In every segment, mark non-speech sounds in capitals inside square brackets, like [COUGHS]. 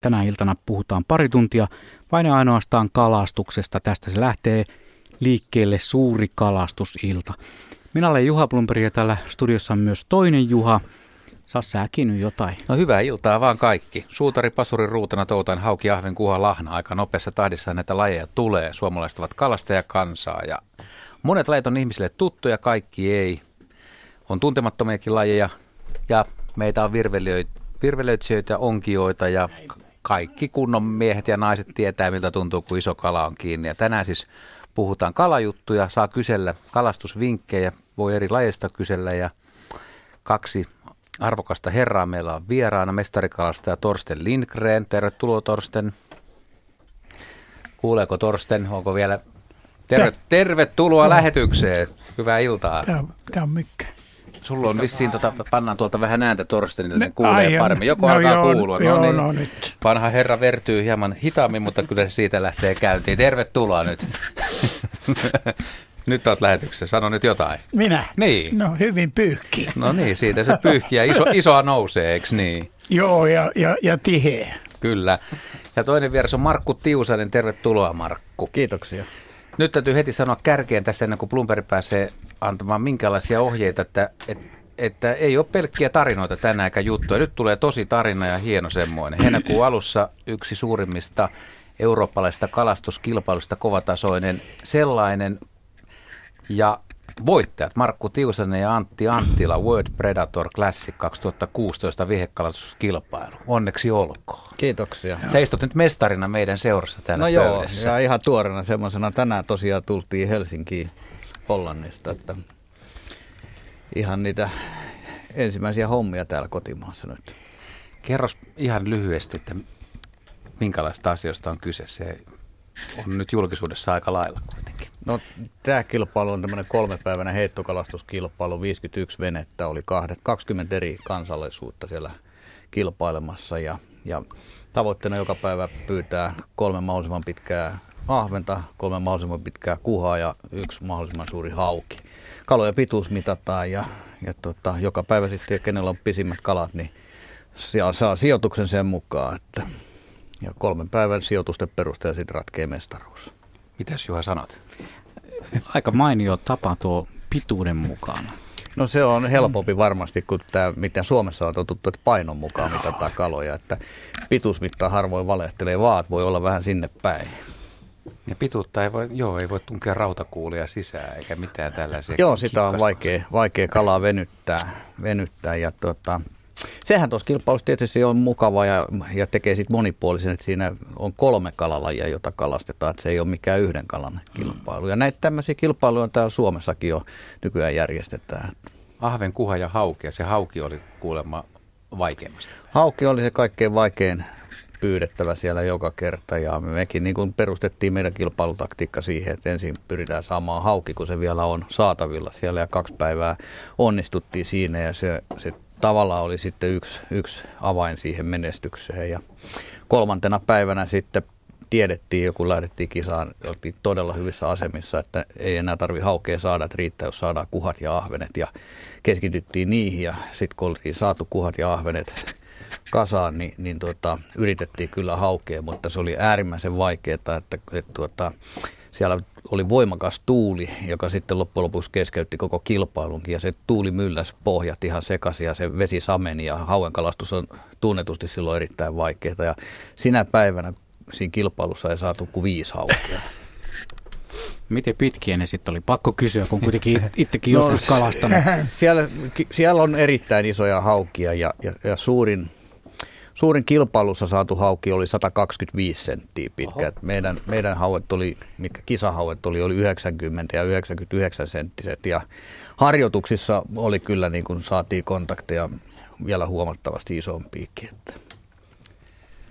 Tänä iltana puhutaan pari tuntia vain ja ainoastaan kalastuksesta. Tästä se lähtee liikkeelle suuri kalastusilta. Minä olen Juha Plumperi ja täällä studiossa on myös toinen Juha. Saa säkin nyt jotain. No hyvää iltaa vaan kaikki. Suutari, pasuri, ruutana, toutain, hauki, ahven, kuha, lahna. Aika nopeassa tahdissa näitä lajeja tulee. Suomalaiset ovat kalastajakansaa ja monet lajit on ihmisille tuttuja, kaikki ei. On tuntemattomiakin lajeja ja meitä on virvelöitsijöitä, onkioita ja kaikki kunnon miehet ja naiset tietää, miltä tuntuu, kun iso kala on kiinni. Ja tänään siis puhutaan kalajuttuja, saa kysellä kalastusvinkkejä, voi eri lajeista kysellä ja kaksi arvokasta herraa meillä on vieraana, mestarikalastaja Torsten Lindgren. Tervetuloa Torsten. Kuuleeko Torsten, onko vielä... Terve, tervetuloa lähetykseen. Hyvää iltaa. Tämä, on mykkä. Sulla on vissiin, tota, pannaan tuolta vähän ääntä Torstenille, niin kuulee ai, paremmin. Joko no alkaa joo, kuulua. No, joo, niin. no nyt. Vanha herra vertyy hieman hitaammin, mutta kyllä se siitä lähtee käyntiin. Tervetuloa nyt. [LAUGHS] nyt olet lähetyksessä. Sano nyt jotain. Minä? Niin. No hyvin pyyhki. No niin, siitä se pyyhkiä. Iso, isoa nousee, eikö niin? Joo, ja, ja, ja tiheä. Kyllä. Ja toinen vieras on Markku Tiusanen. Tervetuloa, Markku. Kiitoksia. Nyt täytyy heti sanoa kärkeen tässä ennen kuin Bloomberg pääsee antamaan minkälaisia ohjeita, että, että, että ei ole pelkkiä tarinoita tänään eikä juttuja. Nyt tulee tosi tarina ja hieno semmoinen. Heinäkuun alussa yksi suurimmista eurooppalaisista kalastuskilpailusta kovatasoinen sellainen. Ja voittajat Markku Tiusanen ja Antti Anttila World Predator Classic 2016 vihekalastuskilpailu. Onneksi olkoon. Kiitoksia. Sä istut nyt mestarina meidän seurassa täällä No pöydässä. joo, ja ihan tuorena semmoisena. Tänään tosiaan tultiin Helsinkiin Hollannista, että ihan niitä ensimmäisiä hommia täällä kotimaassa nyt. Kerros ihan lyhyesti, että minkälaista asioista on kyse. Se on nyt julkisuudessa aika lailla kuitenkin. No tämä kilpailu on tämmöinen kolmepäiväinen heittokalastuskilpailu. 51 venettä oli 20 eri kansallisuutta siellä kilpailemassa ja, ja tavoitteena joka päivä pyytää kolme mahdollisimman pitkää ahventa, kolme mahdollisimman pitkää kuhaa ja yksi mahdollisimman suuri hauki. Kaloja pituus mitataan ja, ja tota, joka päivä sitten, kenellä on pisimmät kalat, niin saa sijoituksen sen mukaan. Että, ja kolmen päivän sijoitusten perusteella sitten ratkee mestaruus. Mitäs Juha sanot? Aika mainio tapa tuo pituuden mukana. No se on helpompi varmasti kuin tämä, mitä Suomessa on totuttu, että painon mukaan mitataan kaloja. Että pituusmittaa harvoin valehtelee, vaat voi olla vähän sinne päin. Ja pituutta ei voi, joo, ei voi tunkea rautakuulia sisään eikä mitään tällaisia. Joo, sitä on vaikea, vaikea kalaa venyttää, venyttää ja tota, Sehän tuossa kilpailussa tietysti on mukava ja, ja tekee sitten monipuolisen, että siinä on kolme kalalajia, jota kalastetaan, että se ei ole mikään yhden kalan kilpailu. Ja näitä tämmöisiä kilpailuja täällä Suomessakin jo nykyään järjestetään. Ahven, kuha ja hauki, ja se hauki oli kuulemma vaikeimmasta. Hauki oli se kaikkein vaikein pyydettävä siellä joka kerta ja mekin niin kuin perustettiin meidän kilpailutaktiikka siihen, että ensin pyritään saamaan hauki, kun se vielä on saatavilla siellä ja kaksi päivää onnistuttiin siinä ja se, se tavallaan oli sitten yksi, yksi avain siihen menestykseen. Ja kolmantena päivänä sitten tiedettiin, joku lähdettiin kisaan, oltiin todella hyvissä asemissa, että ei enää tarvi haukea saada, että riittää, jos saadaan kuhat ja ahvenet. Ja keskityttiin niihin ja sitten kun oltiin saatu kuhat ja ahvenet kasaan, niin, niin tuota, yritettiin kyllä haukea, mutta se oli äärimmäisen vaikeaa, että, että tuota, siellä oli voimakas tuuli, joka sitten loppujen lopuksi keskeytti koko kilpailunkin ja se tuuli mylläs pohjat ihan sekaisin ja se vesi sameni ja hauenkalastus on tunnetusti silloin erittäin vaikeaa ja sinä päivänä siinä kilpailussa ei saatu kuin viisi haukea. [LAUGHS] Miten pitkiä ne sitten oli? Pakko kysyä, kun kuitenkin itsekin no, joskus kalastanut. [LAUGHS] Siellä, siellä on erittäin isoja haukia ja, ja, ja suurin, suurin kilpailussa saatu hauki oli 125 senttiä pitkä. Meidän, meidän hauet oli, mitkä kisahauet oli, oli 90 ja 99 senttiset ja harjoituksissa oli kyllä niin kuin saatiin kontakteja vielä huomattavasti isompiakin. Että.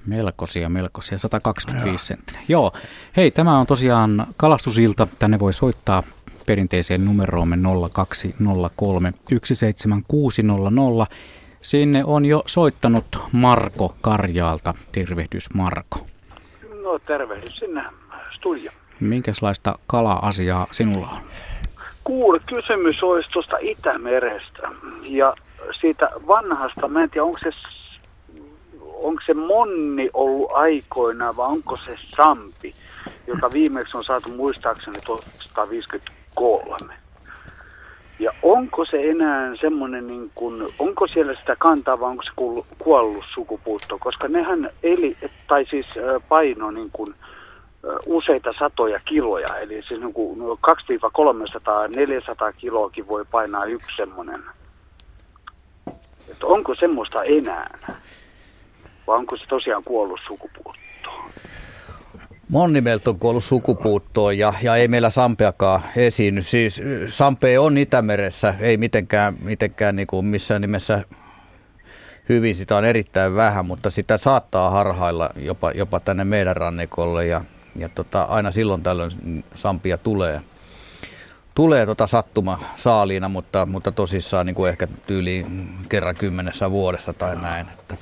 Melkoisia, melkoisia, 125 senttinen. Joo, hei, tämä on tosiaan kalastusilta. Tänne voi soittaa perinteiseen numeroomme 0203 17600. Sinne on jo soittanut Marko Karjaalta. Tervehdys Marko. No tervehdys sinne studio. Minkälaista kala-asiaa sinulla on? Kuule, kysymys olisi tuosta Itämerestä ja siitä vanhasta, mä en tiedä onko se onko se monni ollut aikoina vai onko se sampi, joka viimeksi on saatu muistaakseni 1953. Ja onko se enää semmoinen, niin kuin, onko siellä sitä kantaa vai onko se kuollut sukupuutto? Koska nehän eli, tai siis paino niin kuin, useita satoja kiloja. Eli siis niin kuin 200-300-400 kiloakin voi painaa yksi semmoinen. Että onko semmoista enää? Vai onko se tosiaan kuollut sukupuutto? Monni meiltä on kuollut sukupuuttoon ja, ja ei meillä sampeakaan esiinny. Siis sampe on Itämeressä, ei mitenkään, mitenkään niin kuin missään nimessä hyvin, sitä on erittäin vähän, mutta sitä saattaa harhailla jopa, jopa tänne meidän rannikolle ja, ja tota, aina silloin tällöin sampia tulee. Tulee tota sattuma saaliina, mutta, mutta tosissaan niin kuin ehkä tyyliin kerran kymmenessä vuodessa tai näin. Että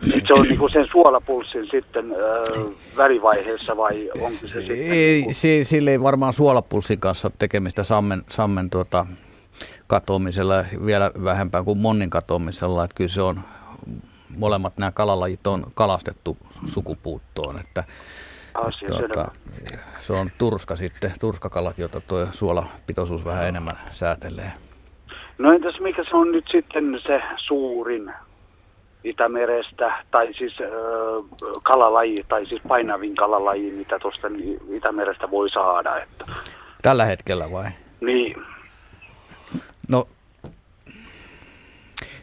se on niin kuin sen suolapulssin sitten ö, välivaiheessa vai onko se sitten? Ei, niin si, sille ei varmaan suolapulssin kanssa tekemistä sammen, sammen tuota, katoamisella vielä vähempää kuin monnin katoamisella. Että kyllä se on, molemmat nämä kalalajit on kalastettu sukupuuttoon. Että, asia tuota, selvä. se on turska sitten, turskakalat, jota tuo suolapitoisuus vähän enemmän säätelee. No entäs mikä se on nyt sitten se suurin Itämerestä, tai siis ö, kalalaji, tai siis painavin kalalaji, mitä tuosta Itämerestä voi saada. Että. Tällä hetkellä vai? Niin, No,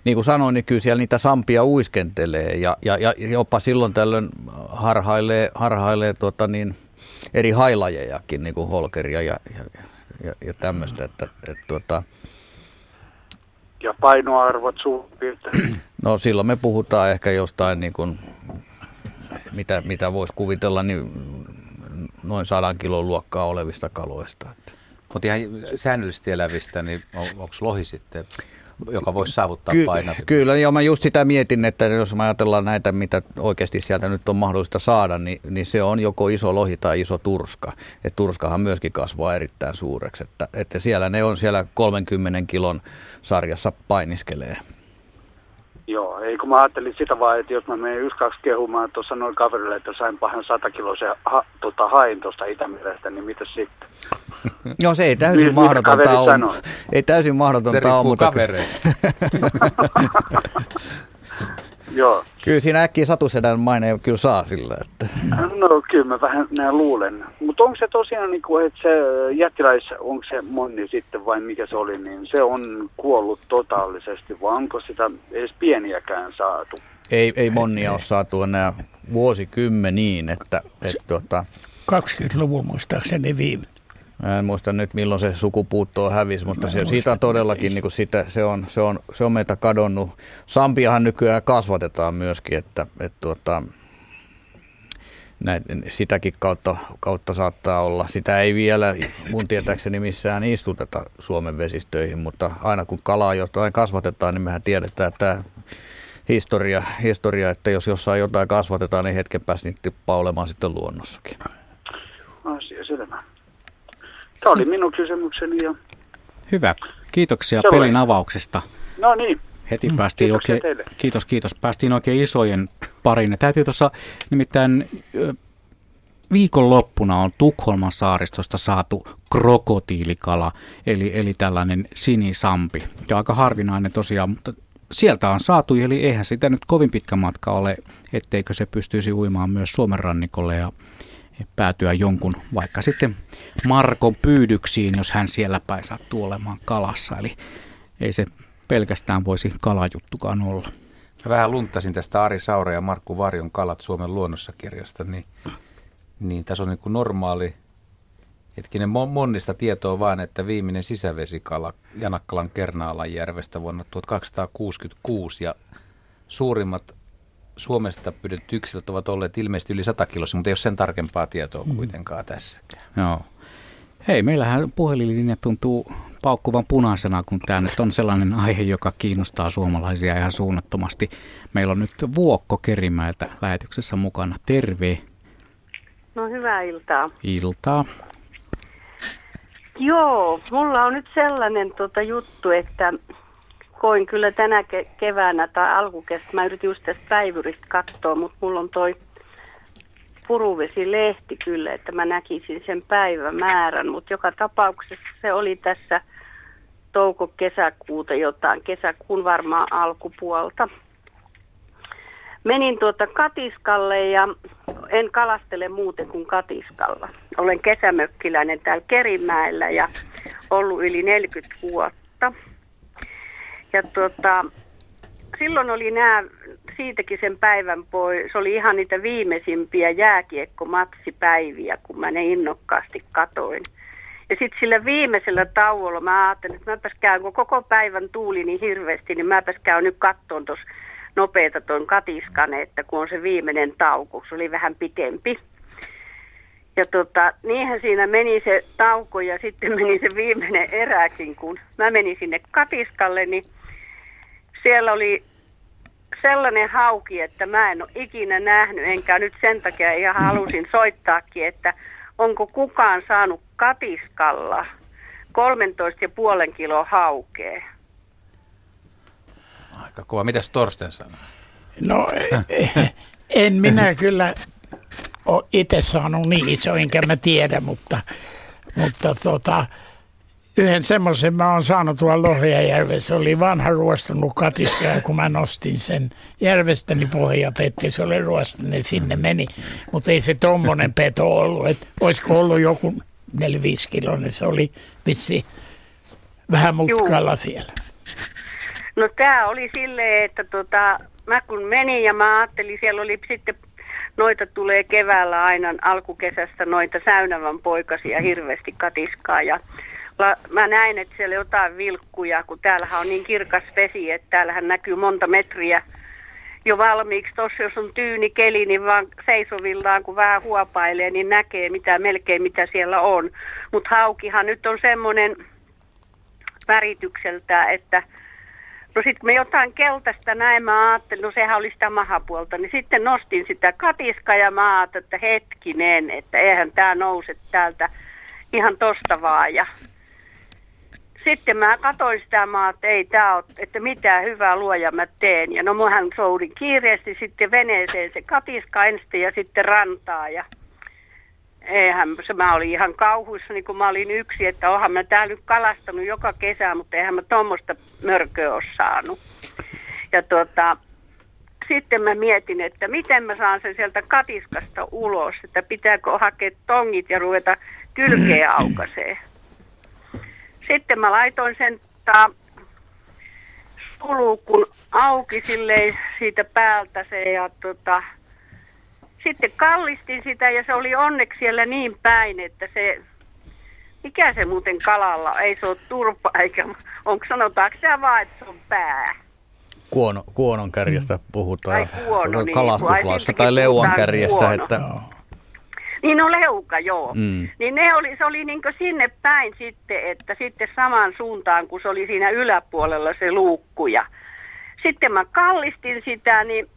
niin kuin sanoin, niin kyllä siellä niitä sampia uiskentelee ja, ja, ja jopa silloin tällöin harhailee, harhailee tuota niin, eri hailajejakin, niin kuin holkeria ja, ja, ja, ja tämmöistä. Että, että, tuota, ja painoarvot suurin piirtein. no silloin me puhutaan ehkä jostain, niin kuin, mitä, mitä voisi kuvitella, niin noin sadan kilon luokkaa olevista kaloista. Mutta ihan säännöllisesti elävistä, niin on, onko lohi sitten, joka voisi saavuttaa Ky- painavia? Kyllä, ja mä just sitä mietin, että jos me ajatellaan näitä, mitä oikeasti sieltä nyt on mahdollista saada, niin, niin se on joko iso lohi tai iso turska. Et turskahan myöskin kasvaa erittäin suureksi, että, että siellä ne on siellä 30 kilon sarjassa painiskelee. Joo, ei kun mä ajattelin sitä vaan, että jos mä menen yksi kaksi kehumaan tuossa noin kaverille, että sain pahan 100 kiloisen ha, tota, hain tuosta Itämerestä, niin mitä sitten? [LAUGHS] No se ei täysin Mitä mahdotonta ole. Ei täysin mahdotonta ole, riippuu mutta kavereista. [LAUGHS] [LAUGHS] Joo, kyllä siinä äkkiä satusedän maine kyllä saa sillä. Että. no kyllä mä vähän näin luulen. Mutta onko se tosiaan, niin kuin, että se jättiläis, onko se monni sitten vai mikä se oli, niin se on kuollut totaalisesti vai onko sitä edes pieniäkään saatu? Ei, ei monia ole saatu enää vuosikymmeniin, että, että tuota, 20-luvun muistaakseni viime. Mä en muista nyt milloin se sukupuutto hävisi, mutta se, siitä on todellakin niin kuin sitä, se, on, se, on, se on meitä kadonnut. Sampiahan nykyään kasvatetaan myöskin, että, että tuota, näin, sitäkin kautta, kautta saattaa olla. Sitä ei vielä mun tietääkseni missään istuteta Suomen vesistöihin, mutta aina kun kalaa jotain kasvatetaan, niin mehän tiedetään, että tämä historia, historia, että jos jossain jotain kasvatetaan, niin hetken päästä niitä tippaa olemaan sitten luonnossakin. Tämä oli minun kysymykseni ja Hyvä. Kiitoksia Se oli. pelin avauksesta. no niin, Heti päästiin Kiitoksia oikein, teille. kiitos, kiitos. Päästiin oikein isojen pariin. Ja täytyy tuossa nimittäin viikonloppuna on Tukholman saaristosta saatu krokotiilikala, eli, eli tällainen sinisampi. Ja aika harvinainen tosiaan, mutta sieltä on saatu, eli eihän sitä nyt kovin pitkä matka ole, etteikö se pystyisi uimaan myös Suomen rannikolle ja päätyä jonkun vaikka sitten Markon pyydyksiin, jos hän siellä päin sattuu olemaan kalassa. Eli ei se pelkästään voisi kalajuttukaan olla. Mä vähän lunttasin tästä Ari Saura ja Markku Varjon Kalat Suomen luonnossa kirjasta, niin, niin tässä on niin kuin normaali, hetkinen mon- monnista tietoa vain, että viimeinen sisävesikala Janakkalan Kernaalan järvestä vuonna 1266 ja suurimmat Suomesta pyydetyt yksilöt ovat olleet ilmeisesti yli 100 kilossa, mutta ei ole sen tarkempaa tietoa kuitenkaan tässäkään. Joo. Hei, meillähän puhelinlinja tuntuu paukkuvan punaisena, kun tämä nyt on sellainen aihe, joka kiinnostaa suomalaisia ihan suunnattomasti. Meillä on nyt Vuokko Kerimäeltä lähetyksessä mukana. Terve No hyvää iltaa. iltaa. Joo, mulla on nyt sellainen tota juttu, että koin kyllä tänä ke- keväänä tai alkukestä. Mä yritin just tästä päivyristä katsoa, mutta mulla on toi puruvesilehti kyllä, että mä näkisin sen päivämäärän. Mutta joka tapauksessa se oli tässä touko-kesäkuuta jotain, kesäkuun varmaan alkupuolta. Menin tuota katiskalle ja en kalastele muuten kuin katiskalla. Olen kesämökkiläinen täällä Kerimäellä ja ollut yli 40 vuotta. Ja tuota, silloin oli nämä, siitäkin sen päivän pois, se oli ihan niitä viimeisimpiä jääkiekkomatsipäiviä, kun mä ne innokkaasti katoin. Ja sitten sillä viimeisellä tauolla mä ajattelin, että mäpäs käyn, kun koko päivän tuuli niin hirveästi, niin mäpäs käyn nyt kattoon tuossa nopeita tuon katiskan, että kun on se viimeinen tauko, se oli vähän pitempi. Ja tota, niinhän siinä meni se tauko ja sitten [LAUGHS] meni se viimeinen eräkin, kun mä menin sinne katiskalle, niin siellä oli sellainen hauki, että mä en ole ikinä nähnyt, enkä nyt sen takia ihan halusin soittaakin, että onko kukaan saanut katiskalla 13,5 kilo haukea. Aika kova. Mitäs Torsten sanoo? No en minä kyllä ole itse saanut niin iso, enkä mä tiedä, mutta, mutta tota, yhden semmoisen mä oon saanut tuolla Lohjajärvessä. Se oli vanha ruostunut katiska ja kun mä nostin sen järvestä, niin pohja petti. Se oli ruostunut, niin sinne meni. Mutta ei se tommonen peto ollut. Et olisiko ollut joku 4-5 kiloinen. Se oli vitsi vähän mutkalla Juu. siellä. No tämä oli silleen, että tota, mä kun menin ja mä ajattelin, siellä oli sitten noita tulee keväällä aina alkukesästä noita säynävän poikasia hirveästi katiskaa ja la, mä näin, että siellä jotain vilkkuja, kun täällähän on niin kirkas vesi, että täällähän näkyy monta metriä jo valmiiksi. Tuossa jos on tyyni keli, niin vaan seisovillaan, kun vähän huopailee, niin näkee mitä, melkein mitä siellä on. Mutta haukihan nyt on semmoinen väritykseltä, että No sitten kun me jotain keltaista näin, mä ajattelin, no sehän oli sitä mahapuolta, niin sitten nostin sitä katiskaa ja mä ajattelin, että hetkinen, että eihän tämä nouse täältä ihan tosta vaan. Ja sitten mä katsoin sitä maa, että ei tämä ole, että mitä hyvää luoja mä teen. Ja no muhän soudin kiireesti sitten veneeseen se katiska ensin ja sitten rantaa. Ja eihän se, mä olin ihan kauhuissa, niin kun mä olin yksi, että ohan mä täällä nyt kalastanut joka kesä, mutta eihän mä tuommoista mörköä ole saanut. Ja tuota, sitten mä mietin, että miten mä saan sen sieltä katiskasta ulos, että pitääkö hakea tongit ja ruveta kylkeä [CLEARS THROAT] aukaseen. Sitten mä laitoin sen ta, sulukun auki silleen siitä päältä se ja tota, sitten kallistin sitä ja se oli onneksi siellä niin päin, että se, mikä se muuten kalalla, ei se ole turpa eikä, onko sanotaanko se vaan, että se on pää? Kuono, kuonon kärjestä puhutaan, tai kuono, niin, kalastuslaissa tai leuan kärjestä, että niin no leuka, joo. Mm. Niin ne oli, se oli niin sinne päin sitten, että sitten samaan suuntaan, kun se oli siinä yläpuolella se luukku. Ja sitten mä kallistin sitä, niin,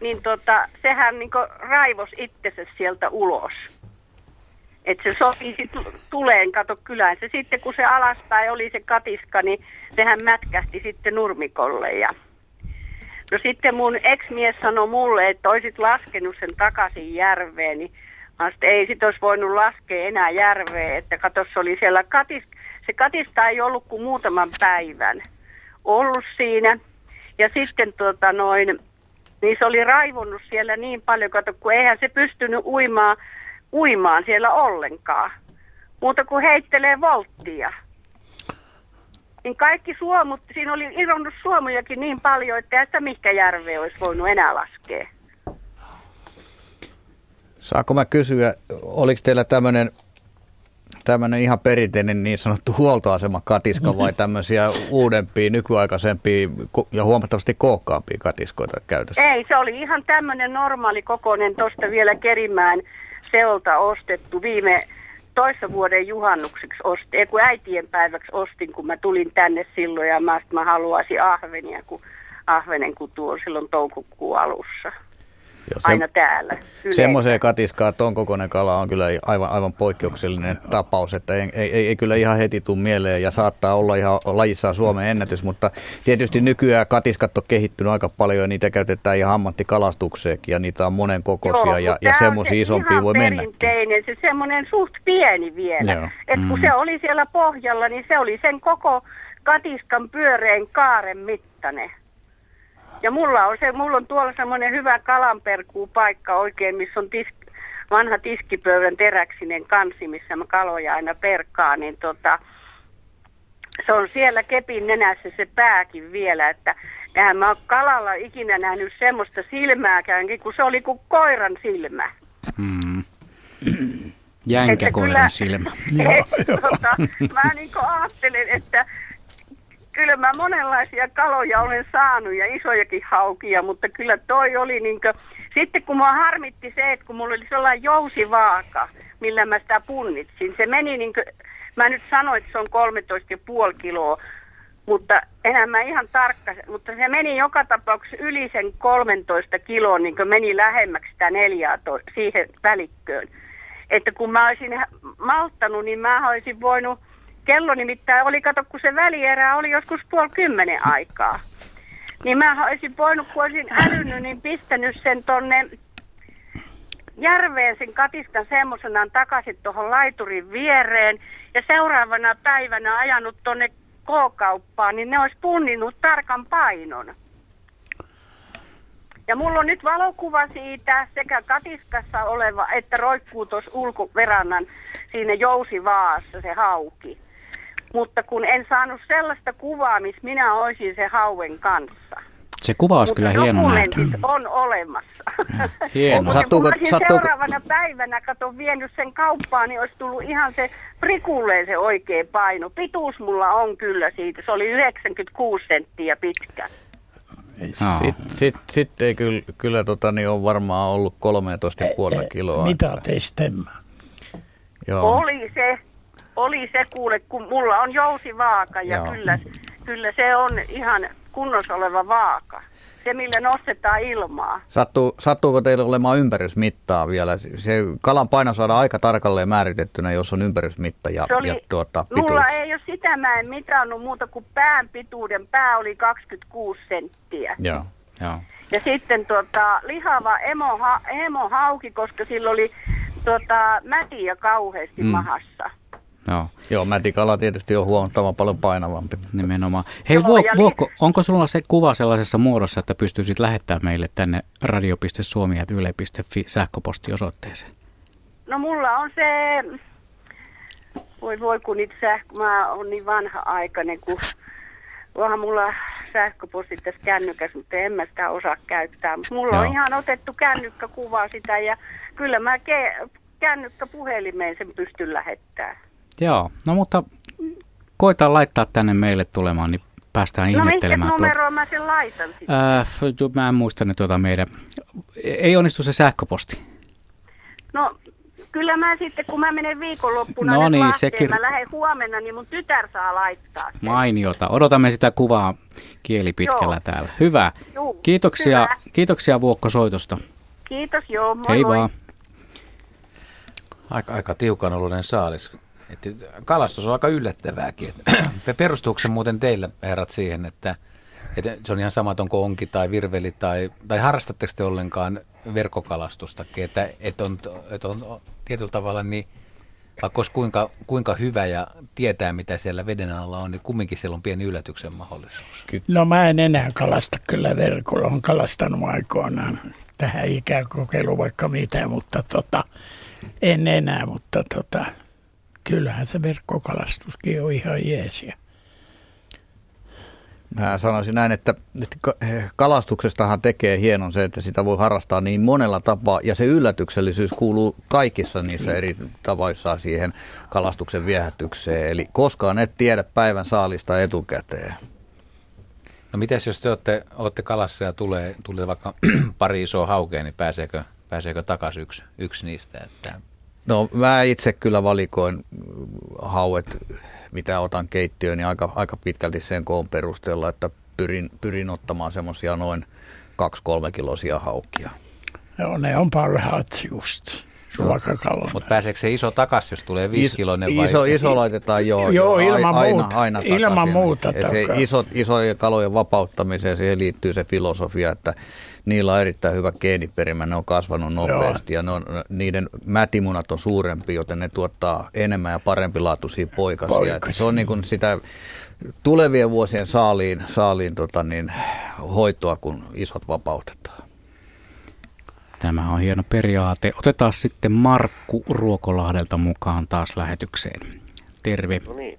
niin tota, sehän niin raivos itsensä sieltä ulos. Että se sitten tuleen, kato kylään. Se sitten kun se alaspäin oli se katiska, niin sehän mätkähti sitten nurmikolle. Ja No sitten mun ex-mies sanoi mulle, että olisit laskenut sen takaisin järveen, niin sitten ei sit olisi voinut laskea enää järveen, että katossa oli siellä katis, se katista ei ollut kuin muutaman päivän ollut siinä. Ja sitten tuota noin, niin se oli raivonnut siellä niin paljon, kato, kun eihän se pystynyt uimaan, uimaan siellä ollenkaan. Muuta kuin heittelee volttia. Niin kaikki suomut, siinä oli irronnut suomujakin niin paljon, että sitä mihinkä järveen olisi voinut enää laskea. Saako mä kysyä, oliko teillä tämmöinen tämmöinen ihan perinteinen niin sanottu huoltoasema katiska vai [LAUGHS] tämmöisiä uudempia, nykyaikaisempia ja huomattavasti kookkaampia katiskoita käytössä? Ei, se oli ihan tämmöinen normaali kokoinen tuosta vielä Kerimään seolta ostettu viime toissa vuoden juhannukseksi ostin, ei kun äitien päiväksi ostin, kun mä tulin tänne silloin ja mä, mä haluaisin ahvenia, kun ahvenen kutu on silloin toukokuun alussa. Joo, se, aina täällä. Semmoiseen katiskaan ton kokoinen kala on kyllä aivan, aivan poikkeuksellinen tapaus, että ei, ei, ei kyllä ihan heti tule mieleen ja saattaa olla ihan lajissaan Suomen ennätys, mutta tietysti nykyään katiskat on kehittynyt aika paljon ja niitä käytetään ihan ammattikalastukseenkin ja niitä on monen kokoisia ja, ja semmoisia isompia voi mennä. se semmoinen suht pieni vielä. että kun mm. se oli siellä pohjalla, niin se oli sen koko katiskan pyöreän kaaren mittainen. Ja mulla on, se, mulla on tuolla semmoinen hyvä paikka oikein, missä on tisk, vanha tiskipöydän teräksinen kansi, missä mä kaloja aina perkaan, niin tota, se on siellä kepin nenässä se pääkin vielä, että eihän mä oon kalalla ikinä nähnyt semmoista silmääkään, kun se oli kuin koiran silmä. Mm. Jänkäkoiran silmä. [LAUGHS] Et, tota, mä niin ajattelen, että kyllä mä monenlaisia kaloja olen saanut ja isojakin haukia, mutta kyllä toi oli niin kuin, sitten kun mua harmitti se, että kun mulla oli sellainen jousivaaka, millä mä sitä punnitsin, se meni niin kuin, mä nyt sanoin, että se on 13,5 kiloa, mutta enää mä ihan tarkka, mutta se meni joka tapauksessa yli sen 13 kiloa, niin kuin meni lähemmäksi sitä 14 siihen välikköön. Että kun mä olisin malttanut, niin mä olisin voinut kello nimittäin oli, kato kun se välierä oli joskus puoli kymmenen aikaa. Niin mä olisin voinut, kun olisin älynyt, niin pistänyt sen tonne järveen sen katiskan semmoisenaan takaisin tuohon laiturin viereen ja seuraavana päivänä ajanut tonne K-kauppaan, niin ne olisi punninut tarkan painon. Ja mulla on nyt valokuva siitä sekä katiskassa oleva, että roikkuu tuossa ulkoverannan siinä jousivaassa se hauki. Mutta kun en saanut sellaista kuvaa, missä minä olisin se hauen kanssa. Se kuva olisi kyllä hieno on olemassa. [LAUGHS] Hieno. Sattuuko, kun sattuuko... seuraavana päivänä, kato vienyt sen kauppaan, niin olisi tullut ihan se prikulleen se oikea paino. Pituus mulla on kyllä siitä. Se oli 96 senttiä pitkä. Sitten sit, sit ei kyllä, kyllä tota, niin on varmaan ollut 13,5 kiloa. Mitä teistä Joo. Oli se oli se kuule, kun mulla on jousivaaka ja kyllä, kyllä se on ihan kunnossa oleva vaaka. Se, millä nostetaan ilmaa. Sattuu, sattuuko teille olemaan ympärysmittaa vielä? Se kalan paino saadaan aika tarkalleen määritettynä, jos on ympärysmitta ja, oli, ja tuota, pituus. Mulla ei ole sitä, mä en mitannut muuta kuin pään pituuden. Pää oli 26 senttiä. Joo. Joo. Ja sitten tuota, lihava emo, ha, emo hauki, koska sillä oli tuota, mätiä kauheasti mm. mahassa. Joo. Joo, mätikala tietysti on huomattavan paljon painavampi. Nimenomaan. Hei no, Vuok, Vuokko, onko sulla se kuva sellaisessa muodossa, että pystyisit lähettämään meille tänne radio.suomi.yle.fi sähköpostiosoitteeseen? No mulla on se, voi voi kun niitä sähkö, mä oon niin vanha-aikainen, kun onhan mulla sähköposti tässä kännykässä, mutta en mä sitä osaa käyttää. Mulla Joo. on ihan otettu kännykkäkuva sitä ja kyllä mä ke- kännykkä puhelimeen sen pystyn lähettämään. Joo, no mutta koita laittaa tänne meille tulemaan, niin päästään no, ihmettelemään. No numeroa mä sen laitan sitten? Äh, mä en muista nyt tuota meidän, ei onnistu se sähköposti. No kyllä mä sitten, kun mä menen viikonloppuna no niin, sekin... mä lähden huomenna, niin mun tytär saa laittaa sen. Mainiota. Odotamme sitä kuvaa kieli pitkällä joo. täällä. Hyvä. Juu, kiitoksia, hyvä. kiitoksia Vuokko soitosta. Kiitos, joo. Moi Hei moi. vaan. Aika, aika tiukan oloinen saalis. Että kalastus on aika yllättävääkin. [CLEARS THROAT] Perustuuko se muuten teillä, herrat, siihen, että, että se on ihan sama, onko onki tai virveli tai, tai harrastatteko te ollenkaan verkkokalastustakin, että, että, on, että on tietyllä tavalla niin vaikka kuinka, kuinka hyvä ja tietää, mitä siellä veden alla on, niin kumminkin siellä on pieni yllätyksen mahdollisuus. No mä en enää kalasta kyllä verkolla. Olen kalastanut aikoinaan tähän ikään kokeilu vaikka mitä, mutta tota, en enää, mutta tota, kyllähän se verkkokalastuskin on ihan jeesiä. Mä sanoisin näin, että kalastuksestahan tekee hienon se, että sitä voi harrastaa niin monella tapaa, ja se yllätyksellisyys kuuluu kaikissa niissä eri tavoissa siihen kalastuksen viehätykseen. Eli koskaan et tiedä päivän saalista etukäteen. No mitäs jos te olette, olette kalassa ja tulee, tulee vaikka [CLEARS THROAT] pari isoa haukea, niin pääseekö, pääseekö takaisin yksi, yksi niistä? Että No mä itse kyllä valikoin hauet, mitä otan keittiöön, niin aika, aika pitkälti sen koon perusteella, että pyrin, pyrin ottamaan semmoisia noin 2-3 kilosia haukkia. Joo, ne on parhaat just ruokakalana. Mutta pääseekö se iso takas, jos tulee viisikiloinen vai? Iso, iso laitetaan joo. Joo, ilman aina, muuta. Aina ilman muuta se iso, isojen kalojen vapauttamiseen siihen liittyy se filosofia, että niillä on erittäin hyvä geeniperimä, ne on kasvanut nopeasti Joo. ja ne on, niiden mätimunat on suurempi, joten ne tuottaa enemmän ja parempilaatuisia poikasia. poikasia. Se on niin kuin sitä tulevien vuosien saaliin, saaliin tota niin, hoitoa, kun isot vapautetaan. Tämä on hieno periaate. Otetaan sitten Markku Ruokolahdelta mukaan taas lähetykseen. Terve. No niin.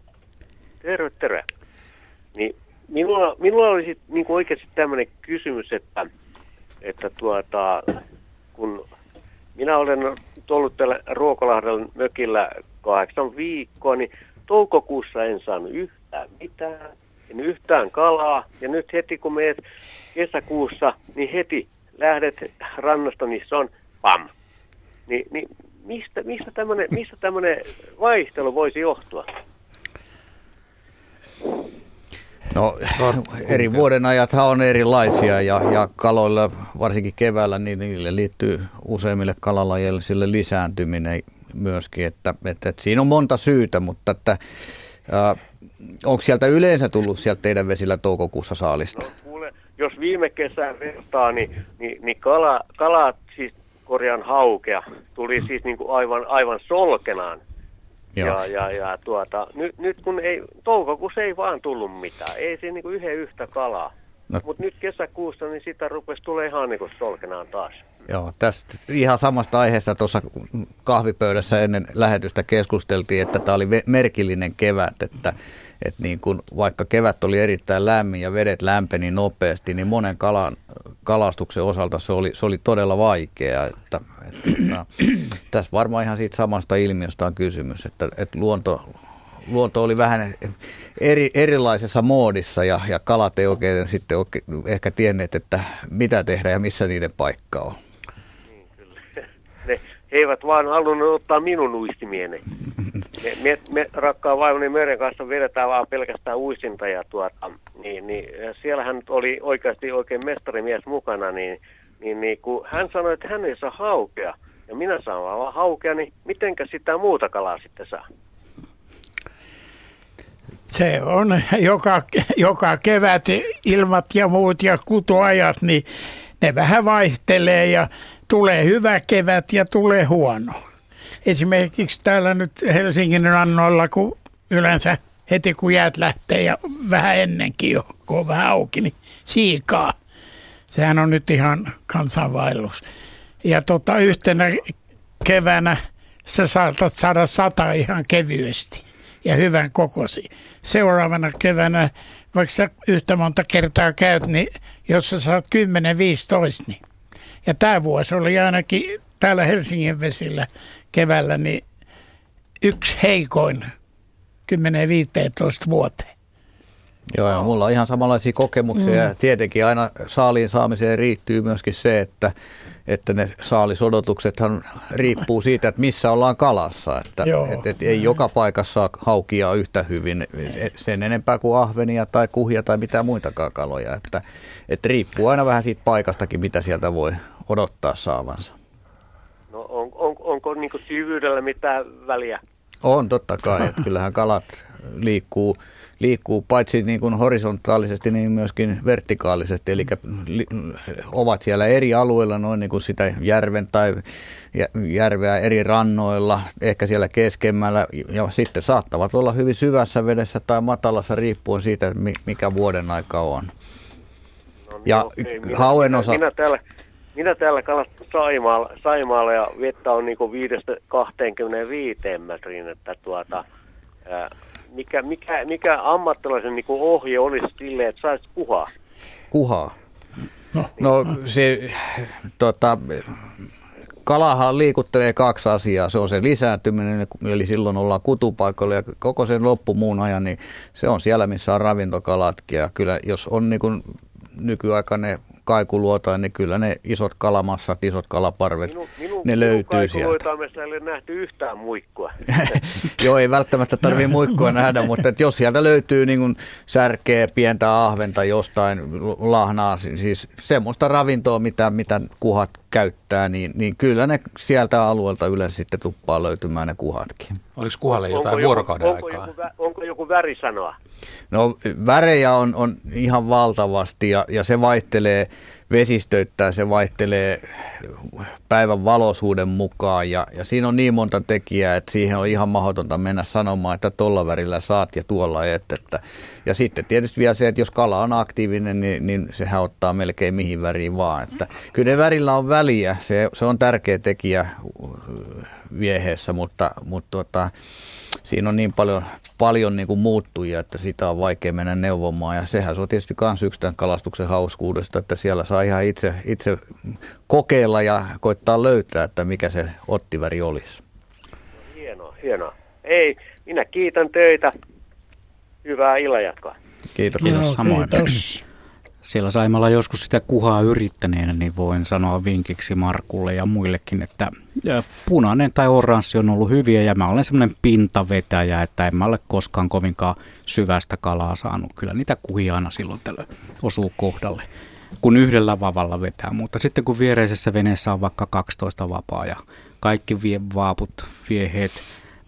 Terve, terve. Niin, minulla, minulla olisi niin kuin oikeasti tämmöinen kysymys, että, että tuota, kun minä olen ollut täällä Ruokolahden mökillä kahdeksan viikkoa, niin toukokuussa en saanut yhtään mitään, en yhtään kalaa. Ja nyt heti kun meet kesäkuussa, niin heti lähdet rannasta, missä on pam. Ni, niin mistä, mistä tämmöinen mistä vaihtelu voisi johtua? No eri vuoden ajathan on erilaisia ja, ja kaloilla, varsinkin keväällä, niin niille liittyy useimmille kalalajeille sille lisääntyminen myöskin, että, että, että siinä on monta syytä, mutta että, äh, onko sieltä yleensä tullut sieltä teidän vesillä toukokuussa saalista? No, jos viime kesän vertaa, niin, niin, niin kala, kalat, siis korjaan haukea, tuli siis niin kuin aivan, aivan solkenaan. Joo. Ja, ja, ja tuota, nyt, nyt kun ei, toukokuussa ei vaan tullut mitään, ei se niin kuin yhden yhtä kalaa. No. Mutta nyt kesäkuussa niin sitä rupesi tulee ihan niin kuin solkenaan taas. Joo, tästä ihan samasta aiheesta tuossa kahvipöydässä ennen lähetystä keskusteltiin, että tämä oli merkillinen kevät, että että niin kun, vaikka kevät oli erittäin lämmin ja vedet lämpeni nopeasti, niin monen kalan, kalastuksen osalta se oli, se oli todella vaikeaa. Että, että, että, tässä varmaan ihan siitä samasta ilmiöstä on kysymys, että, että luonto, luonto oli vähän eri, erilaisessa moodissa ja, ja kalat ei oikein sitten oikein, ehkä tienneet, että mitä tehdä ja missä niiden paikka on. Niin, kyllä. [LAUGHS] Ne, he eivät vaan halunnut ottaa minun uistimieni. [LAUGHS] Me, me, me rakkaan vaimoni Meren kanssa vedetään vaan pelkästään uistinta ja tuota, niin, niin, siellähän oli oikeasti oikein mestarimies mukana, niin, niin, niin kun hän sanoi, että hän ei saa haukea, ja minä saan vaan haukea, niin mitenkä sitä muuta kalaa sitten saa? Se on joka, joka kevät ilmat ja muut ja kutuajat, niin ne vähän vaihtelee ja tulee hyvä kevät ja tulee huono. Esimerkiksi täällä nyt Helsingin rannoilla, kun yleensä heti kun jäät lähtee ja vähän ennenkin jo, kun on vähän auki, niin siikaa. Sehän on nyt ihan kansanvaellus. Ja tota, yhtenä keväänä sä saatat saada sata ihan kevyesti ja hyvän kokosi. Seuraavana keväänä, vaikka sä yhtä monta kertaa käyt, niin jos sä saat 10-15, niin ja tämä vuosi oli ainakin täällä Helsingin vesillä keväällä niin yksi heikoin 10-15 vuoteen. Joo, ja mulla on ihan samanlaisia kokemuksia mm. ja tietenkin aina saaliin saamiseen riittyy myöskin se, että, että ne saalisodotuksethan riippuu siitä, että missä ollaan kalassa. Että et, et ei joka paikassa haukia yhtä hyvin, sen enempää kuin ahvenia tai kuhia tai mitään muitakaan kaloja. Että, et riippuu aina vähän siitä paikastakin, mitä sieltä voi odottaa saavansa. No on, on, onko niin syvyydellä mitään väliä? On totta kai, että kyllähän kalat liikkuu, liikkuu paitsi niin kuin horisontaalisesti, niin myöskin vertikaalisesti, eli li, ovat siellä eri alueilla noin niin kuin sitä järven tai järveä eri rannoilla, ehkä siellä keskemmällä, ja sitten saattavat olla hyvin syvässä vedessä tai matalassa riippuen siitä, mikä vuoden aika on. No niin, ja okei. Minä, hauen osa... Minä täällä, minä täällä kalastan Saimaalla, Saimaalla ja vettä on niin 5-25 metriin, että tuota, ää, mikä, mikä, mikä ammattilaisen niin ohje olisi silleen, että saisi kuhaa? Kuhaa? No, no se, tota, kalahan liikuttelee kaksi asiaa. Se on se lisääntyminen, eli silloin ollaan kutupaikoilla ja koko sen loppumuun ajan, niin se on siellä, missä on ravintokalatkin. Ja kyllä jos on niin kuin nykyaikainen kaikuluotaan, niin kyllä ne isot kalamassat, isot kalaparvet, minun, minun, ne löytyy minun sieltä. Minun ei ole nähty yhtään muikkua. [LAUGHS] Joo, ei välttämättä tarvitse muikkua nähdä, mutta että jos sieltä löytyy niin kuin särkeä, pientä ahventa jostain, lahnaa, siis semmoista ravintoa, mitä, mitä kuhat käyttää, niin, niin kyllä ne sieltä alueelta yleensä sitten tuppaa löytymään ne kuhatkin. Oliko kuhalle jotain onko vuorokauden joku, aikaa? Onko joku, onko joku värisanoa? No värejä on, on ihan valtavasti ja, ja se vaihtelee vesistöittäin, se vaihtelee päivän valoisuuden mukaan ja, ja siinä on niin monta tekijää, että siihen on ihan mahdotonta mennä sanomaan, että tuolla värillä saat ja tuolla et. Että, ja sitten tietysti vielä se, että jos kala on aktiivinen, niin, niin sehän ottaa melkein mihin väriin vaan. Että kyllä ne värillä on väliä, se, se on tärkeä tekijä vieheessä, mutta, mutta tuota, siinä on niin paljon, paljon niin kuin muuttujia, että sitä on vaikea mennä neuvomaan. Ja sehän se on tietysti myös yksi tämän kalastuksen hauskuudesta, että siellä saa ihan itse, itse kokeilla ja koittaa löytää, että mikä se ottiväri olisi. Hienoa, hienoa. Ei, minä kiitän teitä. Hyvää illanjatkoa. Kiitos. Kiitos samoin. Kiitos. Siellä Saimalla joskus sitä kuhaa yrittäneenä, niin voin sanoa vinkiksi Markulle ja muillekin, että punainen tai oranssi on ollut hyviä ja mä olen semmoinen pintavetäjä, että en mä ole koskaan kovinkaan syvästä kalaa saanut. Kyllä niitä kuhia aina silloin tällöin osuu kohdalle, kun yhdellä vavalla vetää. Mutta sitten kun viereisessä veneessä on vaikka 12 vapaa ja kaikki vie vaaput, vieheet,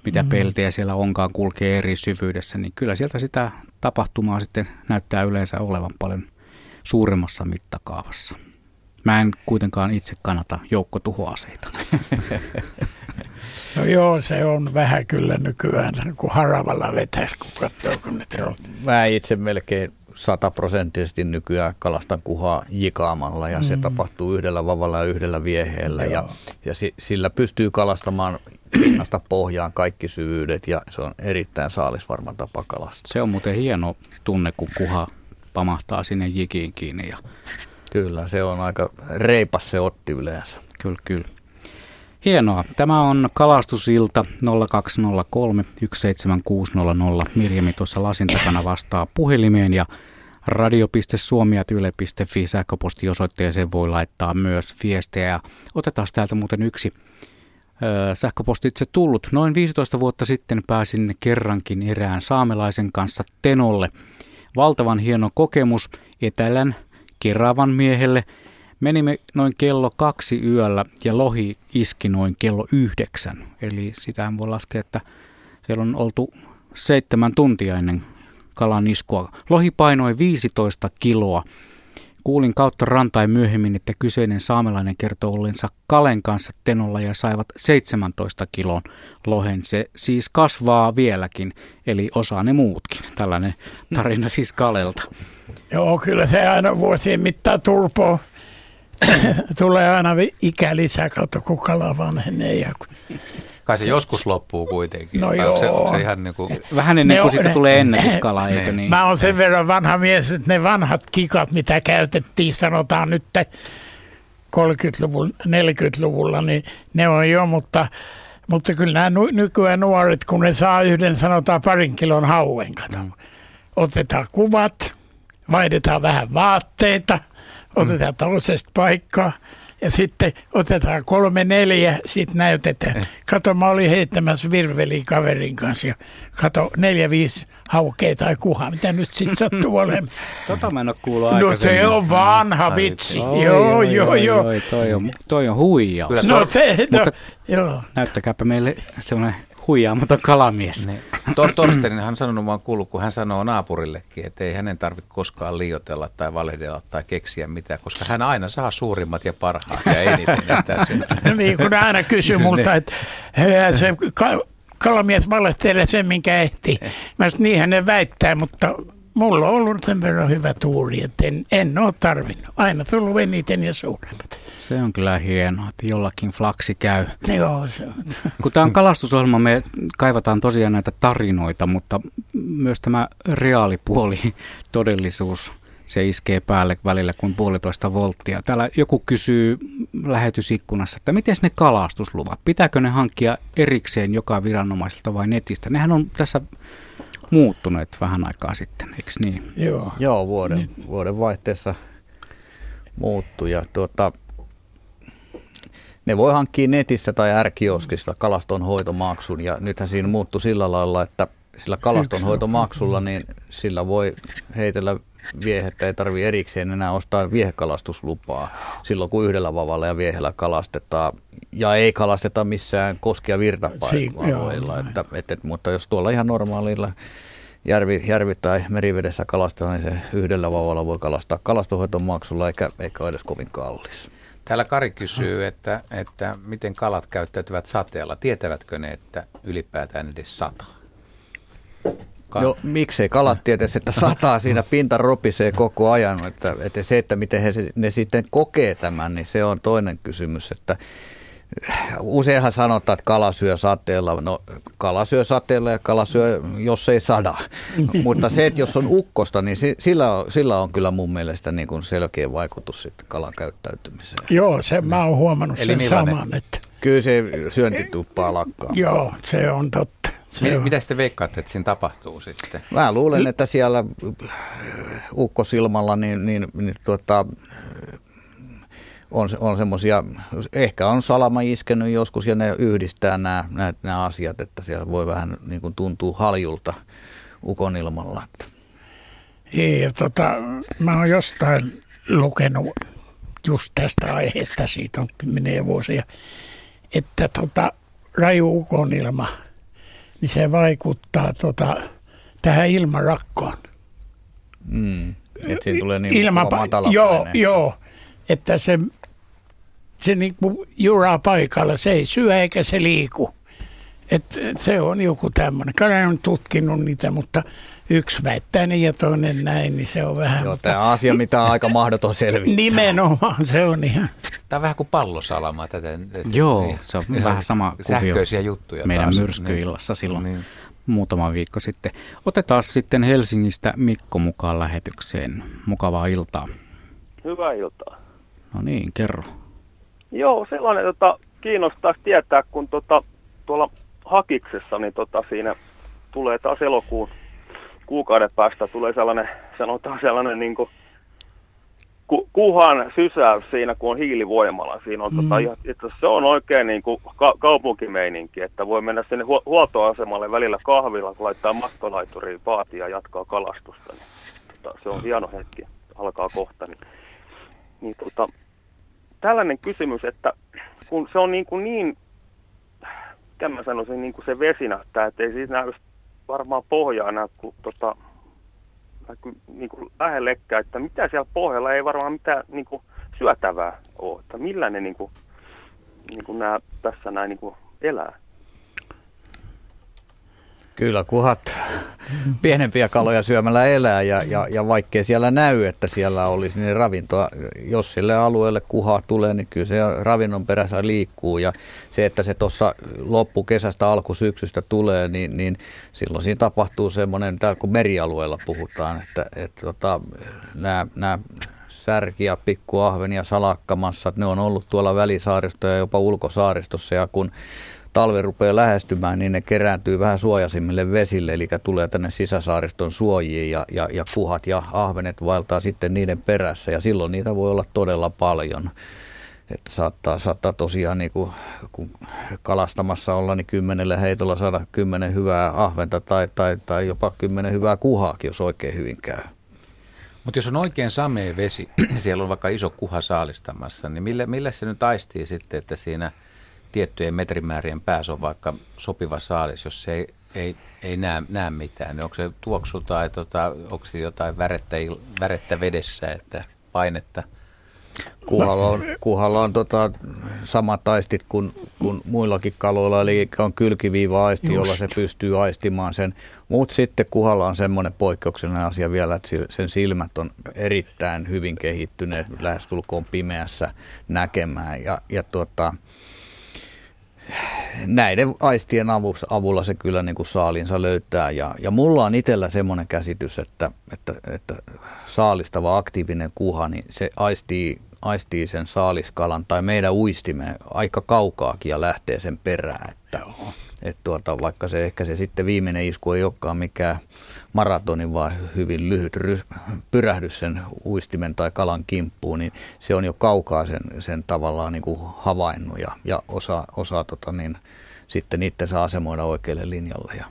mitä mm. peltejä siellä onkaan kulkee eri syvyydessä, niin kyllä sieltä sitä tapahtumaa sitten näyttää yleensä olevan paljon suuremmassa mittakaavassa. Mä en kuitenkaan itse kannata joukkotuhoaseita. [LAUGHS] No joo, se on vähän kyllä nykyään, kun haravalla vetäisi, kun katsoo, kun ne on. Mä itse melkein sataprosenttisesti nykyään kalastan kuhaa jikaamalla ja mm. se tapahtuu yhdellä vavalla ja yhdellä vieheellä ja, ja sillä pystyy kalastamaan pinnasta pohjaan kaikki syvyydet ja se on erittäin saalisvarma tapa kalastaa. Se on muuten hieno tunne, kun kuha pamahtaa sinne jikiin kiinni. Ja... Kyllä, se on aika reipas se otti yleensä. Kyllä, kyllä. Hienoa. Tämä on kalastusilta 0203 17600. Mirjami tuossa lasin takana vastaa puhelimeen ja radio.suomi.yle.fi sähköpostiosoitteeseen voi laittaa myös viestejä. Otetaan täältä muuten yksi sähköpostitse tullut. Noin 15 vuotta sitten pääsin kerrankin erään saamelaisen kanssa Tenolle – valtavan hieno kokemus etelän Keravan miehelle. Menimme noin kello kaksi yöllä ja lohi iski noin kello yhdeksän. Eli sitähän voi laskea, että siellä on oltu seitsemän tuntia ennen kalan iskua. Lohi painoi 15 kiloa. Kuulin kautta rantain myöhemmin, että kyseinen saamelainen kertoo ollensa Kalen kanssa Tenolla ja saivat 17 kilon lohen. Se siis kasvaa vieläkin, eli osaa ne muutkin. Tällainen tarina siis Kalelta. Joo, kyllä se aina vuosien mittaan turpoo. [COUGHS] Tulee aina ikä lisää kautta, kun kala vanhenee. Kai se, se joskus loppuu kuitenkin. No joo. Se, se ihan niin kuin... Vähän ennen kuin siitä tulee ennätyskala, eikö niin? Mä oon sen verran vanha mies, että ne vanhat kikat, mitä käytettiin, sanotaan nyt 30-luvulla, 40-luvulla, niin ne on jo, mutta, mutta kyllä nämä nykyään nuoret, kun ne saa yhden, sanotaan parin kilon hauen, kato. Mm. Otetaan kuvat, vaihdetaan vähän vaatteita, otetaan mm. toisesta paikkaa – ja sitten otetaan kolme neljä, sitten näytetään. Eh. Kato, mä olin heittämässä virveli kaverin kanssa ja kato neljä viisi haukea tai kuhaa, mitä nyt sitten [LAUGHS] sattuu olemaan. tota mä en ole kuullut No se on vanha vitsi, joo, joo, joo, joo. Toi on, toi on huijaus. No se, no, Mutta joo. näyttäkääpä meille semmoinen huijaamaton kalamies. Niin. Tor- Torstenin hän sanonut, vaan kuullut, kun hän sanoo naapurillekin, että ei hänen tarvitse koskaan liioitella tai valehdella tai keksiä mitään, koska hän aina saa suurimmat ja parhaat ja eniten. [LAUGHS] niin kuin aina kysyy multa, niin. että se kalamies valehtelee sen, minkä ehti. Mä sanoin, niinhän ne väittää, mutta mulla on ollut sen verran hyvä tuuri, että en, en ole tarvinnut. Aina tullut eniten ja suuremmat. Se on kyllä hienoa, että jollakin flaksi käy. Joo, se on. [LAUGHS] Kun tämä on kalastusohjelma, me kaivataan tosiaan näitä tarinoita, mutta myös tämä reaalipuoli, [LAUGHS] todellisuus, se iskee päälle välillä kuin puolitoista volttia. Täällä joku kysyy lähetysikkunassa, että miten ne kalastusluvat, pitääkö ne hankkia erikseen joka viranomaiselta vai netistä? Nehän on tässä muuttuneet vähän aikaa sitten, eikö niin? Joo, Joo vuoden, niin. vuoden vaihteessa muuttui ja tuota, ne voi hankkia netistä tai ärkioskista kalastonhoitomaksun ja nythän siinä muuttui sillä lailla, että sillä kalastonhoitomaksulla niin sillä voi heitellä viehettä ei tarvi erikseen enää ostaa viehekalastuslupaa silloin, kun yhdellä vavalla ja viehellä kalastetaan. Ja ei kalasteta missään koski- ja virtapaikoilla. Että, että, mutta jos tuolla ihan normaalilla järvi, järvi tai merivedessä kalastaa, niin se yhdellä vavalla voi kalastaa kalastushoiton maksulla, eikä, eikä ole edes kovin kallis. Täällä Kari kysyy, että, että miten kalat käyttäytyvät sateella. Tietävätkö ne, että ylipäätään edes sataa? Ka- no miksei kalat tietäisi, että sataa siinä pinta ropisee koko ajan. Että, että se, että miten he ne sitten kokee tämän, niin se on toinen kysymys. Että Useinhan sanotaan, että kala syö sateella. No kala syö sateella ja kala syö, jos ei sada. [LAUGHS] Mutta se, että jos on ukkosta, niin sillä on, sillä on kyllä mun mielestä niin kuin selkeä vaikutus sitten kalan käyttäytymiseen. Joo, se mä oon huomannut Eli sen millainen? saman. Että... Kyllä se syöntituppaa lakkaa. Joo, se on totta. Se on. Mitä sitten veikkaatte, että siinä tapahtuu sitten? Mä luulen, että siellä ukkosilmalla niin, niin, niin tuota, on, on semmoisia, ehkä on salama iskenyt joskus ja ne yhdistää nämä, nämä, nämä asiat, että siellä voi vähän niin kuin tuntuu haljulta ukonilmalla. Ei, ja tota, mä oon jostain lukenut just tästä aiheesta, siitä on kymmeniä vuosia, että tota, raju ukonilma, niin se vaikuttaa tota, tähän ilmarakkoon. Mm. Että siinä tulee niin Ilma, joo, joo, että se se niin kuin juraa paikalla, se ei syö eikä se liiku. Et se on joku tämmöinen. Kyllä on tutkinut niitä, mutta yksi väittää niin ja toinen näin, niin se on vähän... Joo, mutta... tämä asia, mitä on aika mahdoton selvittää. Nimenomaan, se on ihan... Tämä on vähän kuin pallosalama. Tätä, että, Joo, niin, se on vähän sama kuvio juttuja meidän taas. myrskyillassa niin. silloin niin. muutama viikko sitten. Otetaan sitten Helsingistä Mikko mukaan lähetykseen. Mukavaa iltaa. Hyvää iltaa. No niin, kerro. Joo, sellainen tota, kiinnostaisi tietää, kun tota, tuolla Hakiksessa, niin tota, siinä tulee taas elokuun kuukauden päästä tulee sellainen, sanotaan sellainen niin kuin, ku, kuhan sysäys siinä, kun on hiilivoimala. Siinä on, tota mm. tota, että se on oikein niin kuin ka- kaupunkimeininki, että voi mennä sinne hu- huoltoasemalle välillä kahvilla, kun laittaa matkalaituriin paati ja jatkaa kalastusta. Niin, tota, se on hieno hetki, alkaa kohta. Niin, niin tota, tällainen kysymys, että kun se on niin, kuin niin miten mä sanoisin, niin kuin se vesi näyttää, että ei siis näy varmaan pohjaa näy kuin, tota, niin kuin lähellekään, että mitä siellä pohjalla ei varmaan mitään niin kuin syötävää ole, että millä ne niin kuin, niin kuin nämä tässä näin niin kuin elää. Kyllä, kuhat pienempiä kaloja syömällä elää ja, ja, ja vaikkei siellä näy, että siellä olisi niin ravintoa, jos sille alueelle kuha tulee, niin kyllä se ravinnon perässä liikkuu. Ja se, että se tuossa loppukesästä alkusyksystä tulee, niin, niin silloin siinä tapahtuu semmoinen, täällä kun merialueella puhutaan, että, että tota, nämä, nämä särki ja pikkuahven ja salakkamassa, ne on ollut tuolla välisaaristossa ja jopa ulkosaaristossa. Ja kun talvi rupeaa lähestymään, niin ne kerääntyy vähän suojasimmille vesille, eli tulee tänne sisäsaariston suojiin ja, ja, ja kuhat ja ahvenet vaeltaa sitten niiden perässä ja silloin niitä voi olla todella paljon. Että saattaa, saattaa tosiaan, niin kuin, kun kalastamassa olla, niin kymmenellä heitolla saada kymmenen hyvää ahventa tai, tai, tai jopa kymmenen hyvää kuhaakin, jos oikein hyvin käy. Mutta jos on oikein samea vesi, [CLEARS THROAT] siellä on vaikka iso kuha saalistamassa, niin millä, millä se nyt aistii sitten, että siinä – tiettyjen metrimäärien päässä on vaikka sopiva saalis, jos se ei, ei, ei näe, näe mitään, niin onko se tuoksu tai tota, onko se jotain värettä, värettä vedessä, että painetta? Kuhalla on, kuhalla on tota, samat taistit kuin, kuin muillakin kaloilla, eli on kylkiviiva-aisti, Just. jolla se pystyy aistimaan sen. Mutta sitten kuhalla on semmoinen poikkeuksellinen asia vielä, että sen silmät on erittäin hyvin kehittyneet, lähestulkoon pimeässä näkemään. Ja, ja tuota, näiden aistien avulla se kyllä niin kuin saalinsa löytää. Ja, ja mulla on itsellä semmoinen käsitys, että, että, että saalistava aktiivinen kuha, niin se aistii, aistii sen saaliskalan tai meidän uistimme aika kaukaakin ja lähtee sen perään. Että, että tuota, vaikka se ehkä se sitten viimeinen isku ei olekaan mikään maratonin, vaan hyvin lyhyt ry- pyrähdys sen uistimen tai kalan kimppuun, niin se on jo kaukaa sen, sen tavallaan niin kuin havainnut ja, ja osaa, osaa tota niin, sitten itse saa asemoida oikealle linjalle. Ja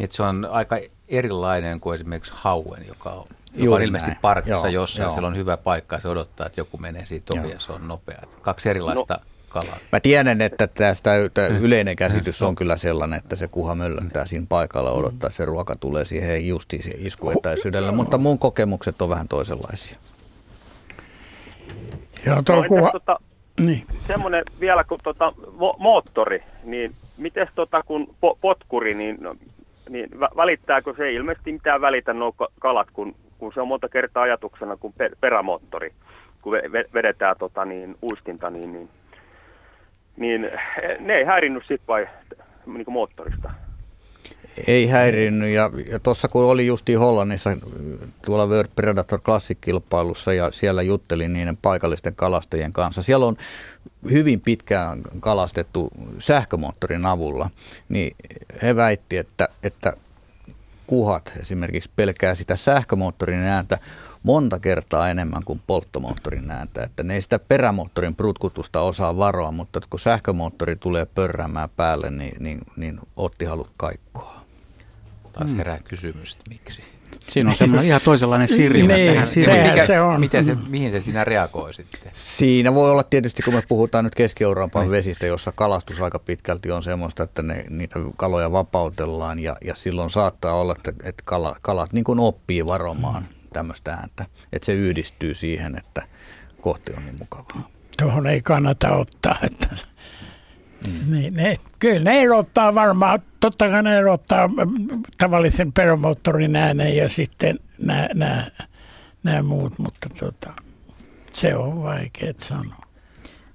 Että se on aika erilainen kuin esimerkiksi hauen, joka on, joka on ilmeisesti näin. parkissa joo, jossain. Joo. Siellä on hyvä paikka ja se odottaa, että joku menee siitä ohi ja se on nopea. Kaksi erilaista no. Kalaa. Mä tiedän, että tästä yleinen käsitys on kyllä sellainen, että se kuha möllöttää siinä paikalla odottaa, että se ruoka tulee siihen justiin siihen iskuetäisyydellä, mutta mun kokemukset on vähän toisenlaisia. Joo, tuo no, kuha... tota, niin. Semmoinen vielä kuin tota, mo- moottori, niin miten tota, kun po- potkuri, niin, no, niin välittääkö se ilmeisesti mitään välitä nuo kalat, kun, kun se on monta kertaa ajatuksena kuin per- perämoottori, kun vedetään tota, niin, uistinta, niin, niin, niin ne ei häirinnyt sitten vai niin kuin moottorista? Ei häirinnyt ja, ja tuossa kun oli justiin Hollannissa tuolla World Predator Classic-kilpailussa ja siellä juttelin niiden paikallisten kalastajien kanssa. Siellä on hyvin pitkään kalastettu sähkömoottorin avulla, niin he väitti, että, että kuhat esimerkiksi pelkää sitä sähkömoottorin ääntä monta kertaa enemmän kuin polttomoottorin ääntä. Että ne ei sitä perämoottorin prutkutusta osaa varoa, mutta kun sähkömoottori tulee pörräämään päälle, niin, niin, niin otti halut kaikkoa. Taas mm. herää kysymys, että miksi. Siinä on semmoinen ihan toisenlainen sirjuna. niin, sehän, se on. Miten se, mihin se siinä reagoi sitten? Siinä voi olla tietysti, kun me puhutaan nyt Keski-Euroopan niin. vesistä, jossa kalastus aika pitkälti on semmoista, että ne, niitä kaloja vapautellaan ja, ja silloin saattaa olla, että, että kala, kalat niin kuin oppii varomaan. Tämmöistä ääntä, että se yhdistyy siihen, että kohti on niin mukavaa. Tuohon ei kannata ottaa, että Mm. Niin, ne, kyllä ne erottaa varmaan, totta kai ne erottaa tavallisen peromoottorin äänen ja sitten nämä muut, mutta tota, se on vaikea sanoa.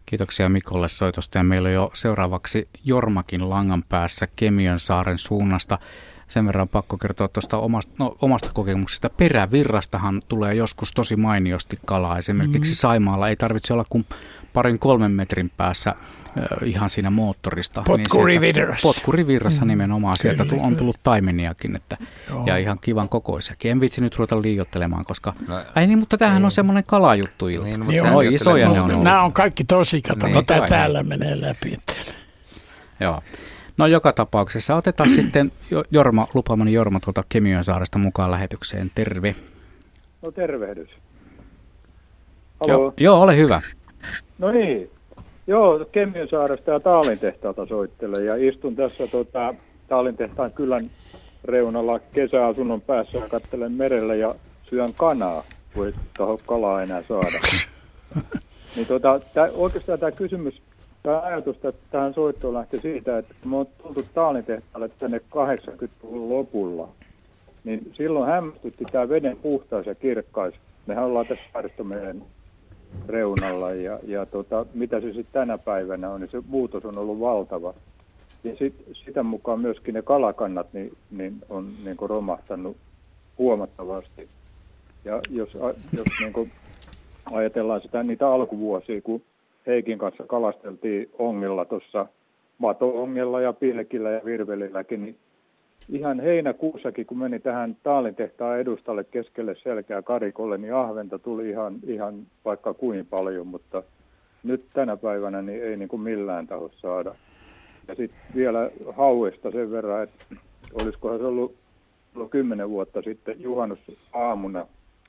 Kiitoksia Mikolle soitosta ja meillä on jo seuraavaksi Jormakin langan päässä Kemiön saaren suunnasta. Sen verran pakko kertoa tuosta omasta, no, omasta kokemuksesta. Perävirrastahan tulee joskus tosi mainiosti kalaa. Esimerkiksi mm. Saimaalla ei tarvitse olla kuin parin kolmen metrin päässä ihan siinä moottorista. Potkurivirrassa. Niin potkurivirrassa mm. nimenomaan. Sieltä Kyllä. on tullut taimeniakin että, ja ihan kivan kokoisiakin. En vitsi nyt ruveta liiottelemaan, koska... No, ai niin, mutta tämähän ei. on semmoinen kalajuttu ilta. Niin, niin, Oi, isoja no, ne on ollut. Nämä on kaikki tosi, kato, niin, täällä menee läpi. Joo. No joka tapauksessa otetaan sitten Jorma, lupaamani Jorma tuolta Kemiön saaresta mukaan lähetykseen. Terve. No tervehdys. Joo, joo, ole hyvä. No niin, joo, Kemiönsaaresta ja Taalintehtaalta soittelen ja istun tässä tota, Taalintehtaan kylän reunalla kesäasunnon päässä ja katselen merelle ja syön kanaa, kun ei taho kalaa enää saada. [LAUGHS] niin tota, tää, oikeastaan tämä kysymys, tämä ajatus että tähän soittoon lähti siitä, että kun me on tultu Taalintehtaalle tänne 80-luvun lopulla, niin silloin hämmästytti tämä veden puhtaus ja kirkkaus. Mehän ollaan tässä Saaristomeren reunalla ja, ja tota, mitä se sitten tänä päivänä on, niin se muutos on ollut valtava. Ja sit, sitä mukaan myöskin ne kalakannat niin, niin on niin kuin romahtanut huomattavasti. Ja jos, jos niin kuin ajatellaan sitä niitä alkuvuosia, kun Heikin kanssa kalasteltiin ongilla tuossa mato-ongella ja pilkillä ja virvelilläkin, niin ihan heinäkuussakin, kun meni tähän Taalintehtaan edustalle keskelle selkää karikolle, niin ahventa tuli ihan, ihan vaikka kuin paljon, mutta nyt tänä päivänä niin ei niin kuin millään taho saada. Ja sitten vielä hauesta sen verran, että olisikohan se ollut, kymmenen vuotta sitten juhannusaamuna,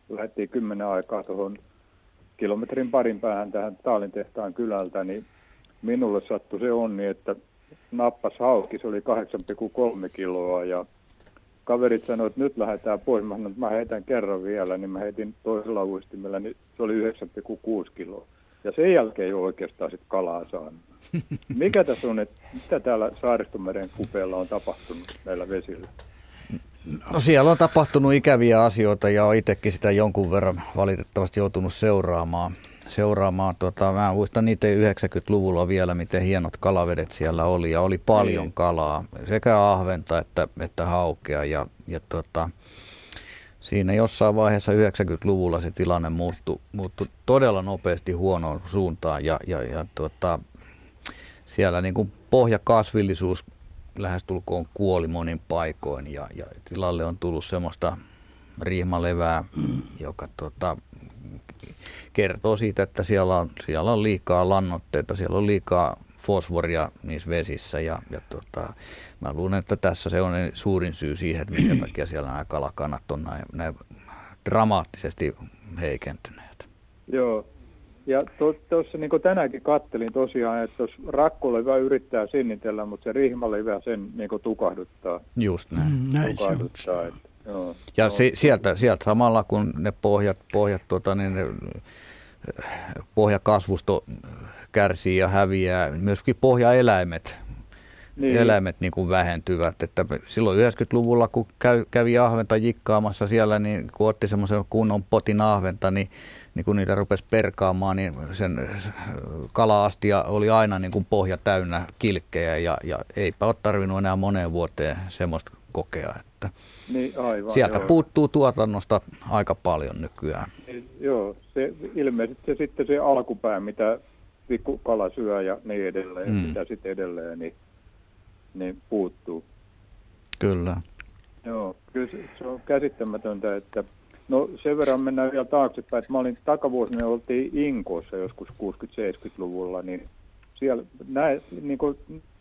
lähdettiin kymmenen aikaa tuohon kilometrin parin päähän tähän Taalintehtaan kylältä, niin minulle sattui se onni, että nappas hauki, se oli 8,3 kiloa ja kaverit sanoivat, että nyt lähdetään pois. Mä sanoin, että mä heitän kerran vielä, niin mä heitin toisella uistimella, niin se oli 9,6 kiloa. Ja sen jälkeen ei ole oikeastaan sit kalaa saanut. [LAUGHS] Mikä tässä on, että mitä täällä Saaristomeren kupeella on tapahtunut näillä vesillä? No siellä on tapahtunut ikäviä asioita ja olen itsekin sitä jonkun verran valitettavasti joutunut seuraamaan seuraamaan. Tota, mä muistan niitä 90-luvulla vielä, miten hienot kalavedet siellä oli ja oli paljon niin. kalaa, sekä ahventa että, että haukea. Ja, ja tota, siinä jossain vaiheessa 90-luvulla se tilanne muuttui, muuttui todella nopeasti huonoon suuntaan ja, ja, ja tota, siellä niin kuin pohjakasvillisuus lähestulkoon kuoli monin paikoin ja, ja tilalle on tullut semmoista riihmalevää, joka tota, kertoo siitä, että siellä on, siellä on liikaa lannoitteita, siellä on liikaa fosforia niissä vesissä ja, ja tota, mä luulen, että tässä se on suurin syy siihen, että minkä takia siellä nämä kalakannat on näin, näin dramaattisesti heikentyneet. Joo, ja tuossa to, niin kuin tänäänkin kattelin tosiaan, että jos rakkolevä yrittää sinnitellä, mutta se rihmalevä sen niin kuin tukahduttaa. Just näin. Mm, näin tukahduttaa, että, joo, ja. Si, sieltä, sieltä samalla kun ne pohjat, pohjat tuota, niin ne, pohjakasvusto kärsii ja häviää, myöskin pohjaeläimet niin. eläimet niin kuin vähentyvät. Että silloin 90-luvulla, kun käy, kävi ahventa jikkaamassa siellä, niin kun otti semmoisen kunnon potin ahventa, niin, niin kun niitä rupesi perkaamaan, niin sen kalaastia oli aina niin kuin pohja täynnä kilkkejä ja, ja eipä ole tarvinnut enää moneen vuoteen semmoista kokea. Että niin, aivan, sieltä joo. puuttuu tuotannosta aika paljon nykyään. Niin, joo, se, ilmeisesti se sitten se alkupää, mitä pikkukala syö ja niin edelleen, mm. mitä sitten edelleen, niin niin puuttuu. Kyllä. Joo, kyllä se, se on käsittämätöntä, että no sen verran mennään vielä taaksepäin, että mä olin takavuosina, oltiin Inkoossa joskus 60-70-luvulla, niin siellä näin, niin kuin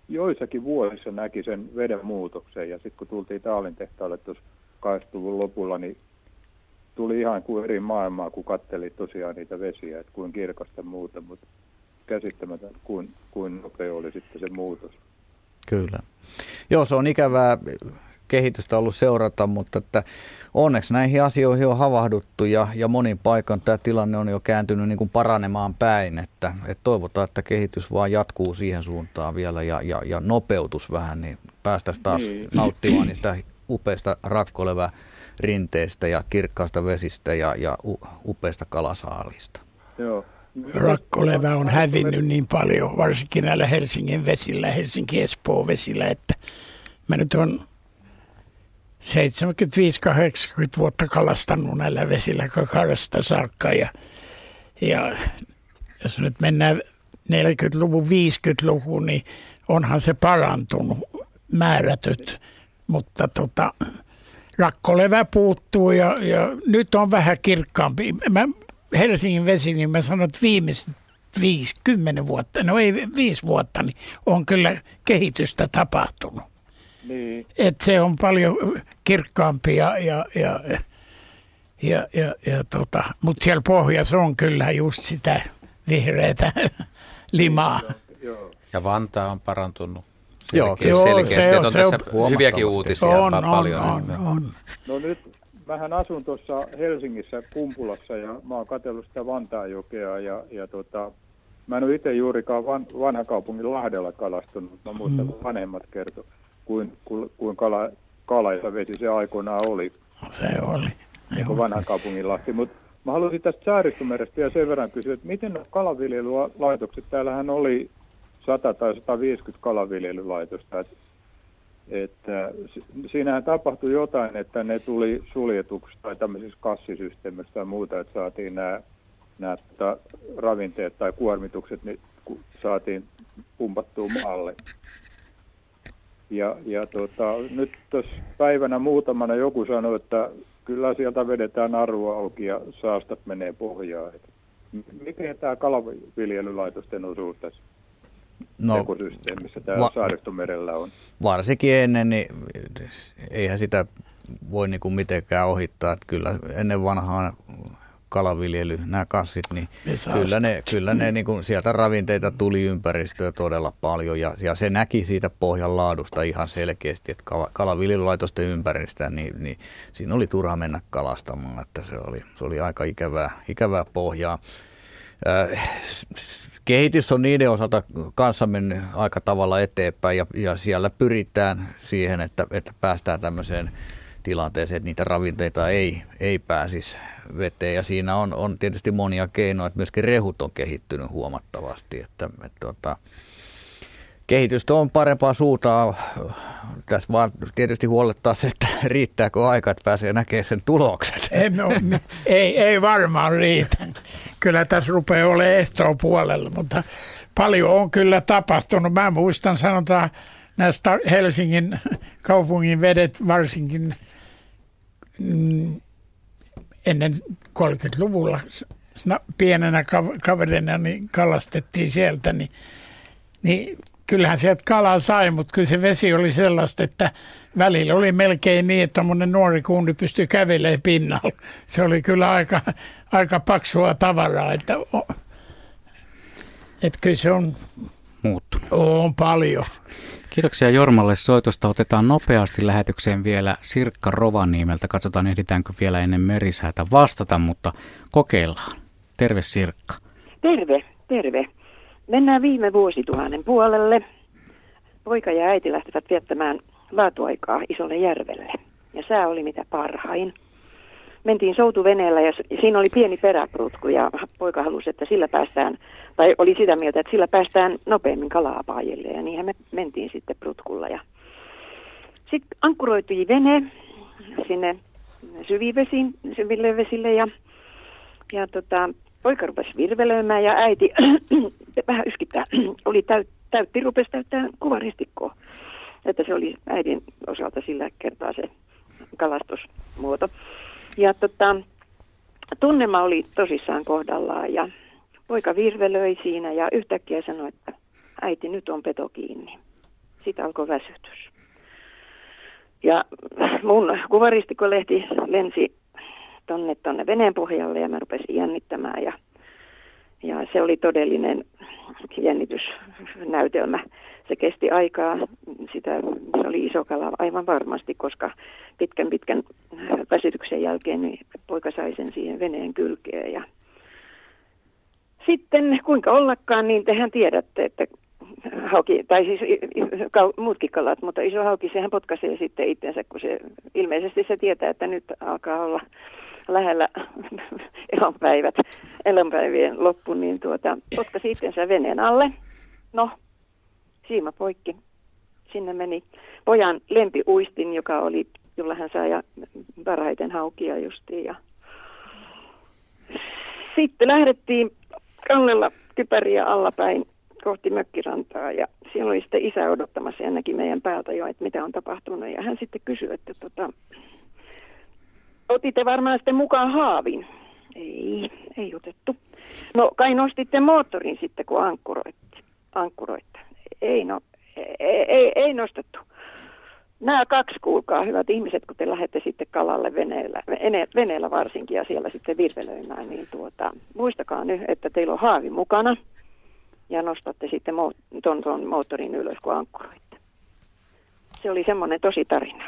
joissakin vuosissa näki sen veden muutoksen ja sitten kun tultiin Taalin tehtaalle tuossa 80-luvun lopulla, niin tuli ihan kuin eri maailmaa, kun katteli tosiaan niitä vesiä, että kuin kirkasta muuta, mutta käsittämätön, kuin, kuin nopea oli sitten se muutos. Kyllä. Joo, se on ikävää kehitystä ollut seurata, mutta että onneksi näihin asioihin on havahduttu ja, ja monin paikan tämä tilanne on jo kääntynyt niin kuin paranemaan päin, että, että toivotaan, että kehitys vaan jatkuu siihen suuntaan vielä ja, ja, ja nopeutus vähän, niin päästäisiin taas niin. nauttimaan niistä upeista rakkolevä rinteistä ja kirkkaasta vesistä ja, ja upeista kalasaalista. Joo. Rakkolevä on hävinnyt niin paljon, varsinkin näillä Helsingin vesillä, Helsinki-Espoon vesillä, että mä nyt on 75-80 vuotta kalastanut näillä vesillä kakarasta saakka ja, ja jos nyt mennään 40-luvun, 50-lukuun, niin onhan se parantunut määrätyt, mutta tota, rakkolevä puuttuu ja, ja nyt on vähän kirkkaampi. Mä Helsingin vesi, niin mä sanon, että viimeiset viisi, kymmenen vuotta, no ei viisi vuotta, niin on kyllä kehitystä tapahtunut. Niin. Et se on paljon kirkkaampi ja, ja, ja, ja, ja, ja tota, mutta siellä pohjassa on kyllä just sitä vihreätä [LAUGHS] limaa. Ja Vantaa on parantunut. Joo, selkeästi. se on, on se on tässä hyviäkin uutisia on, on, paljon. On, on. No nyt mähän asun tuossa Helsingissä Kumpulassa ja mä oon katsellut sitä Vantaajokea ja, ja tota, mä en ole itse juurikaan van, vanha kaupungin Lahdella kalastunut, mutta mä muistan, mm. vanhemmat kertoi, kuin, kuin, kala, kala ja vesi se aikoinaan oli. Se oli. Niin vanhan kaupungin Lahti, mutta mä haluaisin tästä Saaristomerestä vielä sen verran kysyä, että miten ne kalaviljelylaitokset, täällähän oli 100 tai 150 kalaviljelylaitosta, että että siinähän tapahtui jotain, että ne tuli suljetuksi tai tämmöisissä kassisysteemissä tai muuta, että saatiin nämä, nämä tota, ravinteet tai kuormitukset, niin saatiin pumpattua maalle. Ja, ja tota, nyt tuossa päivänä muutamana joku sanoi, että kyllä sieltä vedetään arvoa auki ja saastat menee pohjaan. Mikä tämä kalaviljelylaitosten osuus tässä? no, ekosysteemissä täällä va- Saaristomerellä on. Varsinkin ennen, niin eihän sitä voi niin kuin mitenkään ohittaa. Että kyllä ennen vanhaa kalaviljely, nämä kassit, niin ne kyllä ne, kyllä ne niin kuin sieltä ravinteita tuli ympäristöä todella paljon ja, ja se näki siitä pohjan laadusta ihan selkeästi, että kalaviljelylaitosten ympäristä, niin, niin siinä oli turha mennä kalastamaan, että se oli, se oli aika ikävää, ikävää pohjaa. Äh, kehitys on niiden osalta kanssa mennyt aika tavalla eteenpäin ja, ja siellä pyritään siihen, että, että päästään tämmöiseen tilanteeseen, että niitä ravinteita ei, ei pääsisi veteen. Ja siinä on, on tietysti monia keinoja, että myöskin rehut on kehittynyt huomattavasti. Että, että, tota, kehitystä on parempaa suuntaa. Tässä vaan tietysti huolettaa se, että riittääkö aika, että pääsee näkemään sen tulokset. Ei, no, ei, ei varmaan riitä. Kyllä tässä rupeaa olemaan ehtoa puolella, mutta paljon on kyllä tapahtunut. Mä muistan sanotaan näistä Helsingin kaupungin vedet varsinkin ennen 30-luvulla pienenä kaverina niin kalastettiin sieltä, niin niin kyllähän sieltä kalaa sai, mutta kyllä se vesi oli sellaista, että välillä oli melkein niin, että monen nuori kundi pystyi kävelemään pinnalla. [LAUGHS] Se oli kyllä aika, aika paksua tavaraa, että, että kyllä se on muuttunut. On paljon. Kiitoksia Jormalle soitosta. Otetaan nopeasti lähetykseen vielä Sirkka Rovaniemeltä. Katsotaan ehditäänkö vielä ennen merisäätä vastata, mutta kokeillaan. Terve Sirkka. Terve, terve. Mennään viime vuosituhannen puolelle. Poika ja äiti lähtivät viettämään laatuaikaa isolle järvelle. Ja sää oli mitä parhain. Mentiin soutuveneellä ja siinä oli pieni peräprutku ja poika halusi, että sillä päästään, tai oli sitä mieltä, että sillä päästään nopeammin kalaapajille ja niinhän me mentiin sitten prutkulla. Ja sitten ankkuroitui vene sinne syvivesiin, syville vesille ja, ja tota, poika rupesi virvelöimään ja äiti [CLEARS THROAT] vähän yskittää, [CLEARS THROAT] oli täyt, täytti, rupesi täyttää kuvaristikkoa. Että se oli äidin osalta sillä kertaa se kalastusmuoto. Ja tota, tunnelma oli tosissaan kohdallaan ja poika virvelöi siinä ja yhtäkkiä sanoi, että äiti nyt on peto kiinni. Sitten alkoi väsytys. Ja mun kuvaristikkolehti lensi tonne, tonne veneen pohjalle ja mä rupesin jännittämään ja, ja se oli todellinen jännitysnäytelmä. Se kesti aikaa, sitä, se oli iso kala aivan varmasti, koska pitkän pitkän väsytyksen jälkeen niin poika sai sen siihen veneen kylkeen ja sitten kuinka ollakaan, niin tehän tiedätte, että hauki, tai siis muutkin kalat, mutta iso hauki, sehän potkaisee sitten itsensä, kun se ilmeisesti se tietää, että nyt alkaa olla lähellä [LAUGHS] elonpäivät, elonpäivien loppu, niin tuota, potkasi itsensä veneen alle. No, siima poikki. Sinne meni pojan lempiuistin, joka oli, jolla hän sai parhaiten haukia justiin. Ja sitten lähdettiin kallella kypäriä allapäin kohti mökkirantaa ja siellä oli sitten isä odottamassa ja näki meidän päältä jo, että mitä on tapahtunut. Ja hän sitten kysyi, että tota, otitte varmaan sitten mukaan haavin. Ei, ei otettu. No kai nostitte moottorin sitten, kun ankkuroitte. ankkuroitte. Ei, no, ei, ei, ei nostettu. Nämä kaksi, kuulkaa hyvät ihmiset, kun te lähdette sitten kalalle veneellä, vene, veneellä varsinkin ja siellä sitten virvelöimään, niin tuota, muistakaa nyt, että teillä on haavi mukana ja nostatte sitten mo- ton, ton moottorin ylös, kun ankkuroitte. Se oli semmoinen tosi tarina.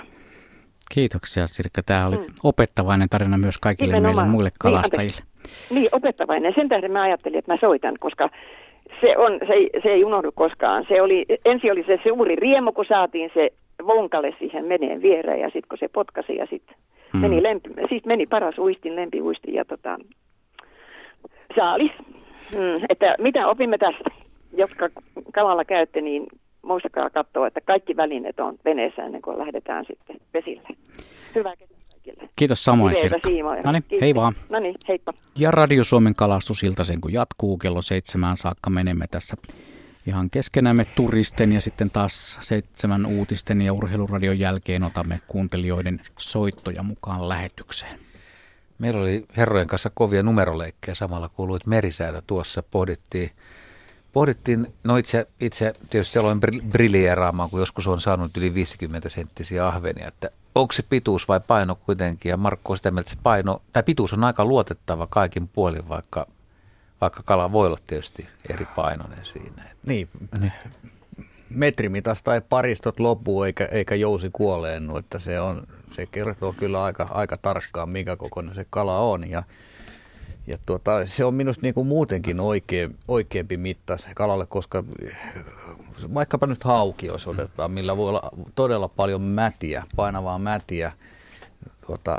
Kiitoksia Sirkka. Tämä oli mm. opettavainen tarina myös kaikille Nimenomaan. meille muille niin, kalastajille. Niin, niin, opettavainen. Sen tähden mä ajattelin, että mä soitan, koska se, on, se, ei, se ei unohdu koskaan. Se oli, ensin oli se suuri riemu, kun saatiin se vonkalle siihen meneen viereen ja sitten kun se potkasi ja sitten mm. meni, lempi, siis meni paras uistin, lempiuistin ja tota, saalis. Mm, että mitä opimme tästä, jotka kalalla käytte, niin muistakaa katsoa, että kaikki välineet on veneessä ennen kuin lähdetään sitten vesille. Hyvää kesää kaikille. Kiitos samoin Sirkka. No niin, hei vaan. No niin, heippa. Ja Radio Suomen kalastusilta sen kun jatkuu kello seitsemään saakka menemme tässä ihan keskenämme turisten ja sitten taas seitsemän uutisten ja urheiluradion jälkeen otamme kuuntelijoiden soittoja mukaan lähetykseen. Meillä oli herrojen kanssa kovia numeroleikkejä samalla kuuluit merisäätä tuossa pohdittiin. Pohdittiin, no itse, itse tietysti aloin briljeeraamaan, kun joskus on saanut yli 50 senttisiä ahvenia, että onko se pituus vai paino kuitenkin, ja Markku on sitä mieltä, että se paino, tai pituus on aika luotettava kaikin puolin, vaikka vaikka kala voi olla tietysti eri painoinen siinä. Niin, niin. metrimitasta ei paristot loppuu eikä, eikä jousi kuoleennu, että se, on, se kertoo kyllä aika, aika tarkkaan, mikä kokoinen se kala on. Ja, ja tuota, se on minusta niin kuin muutenkin oikein, oikeampi mitta se kalalle, koska vaikkapa nyt hauki, jos otetaan, millä voi olla todella paljon mätiä, painavaa mätiä tuota,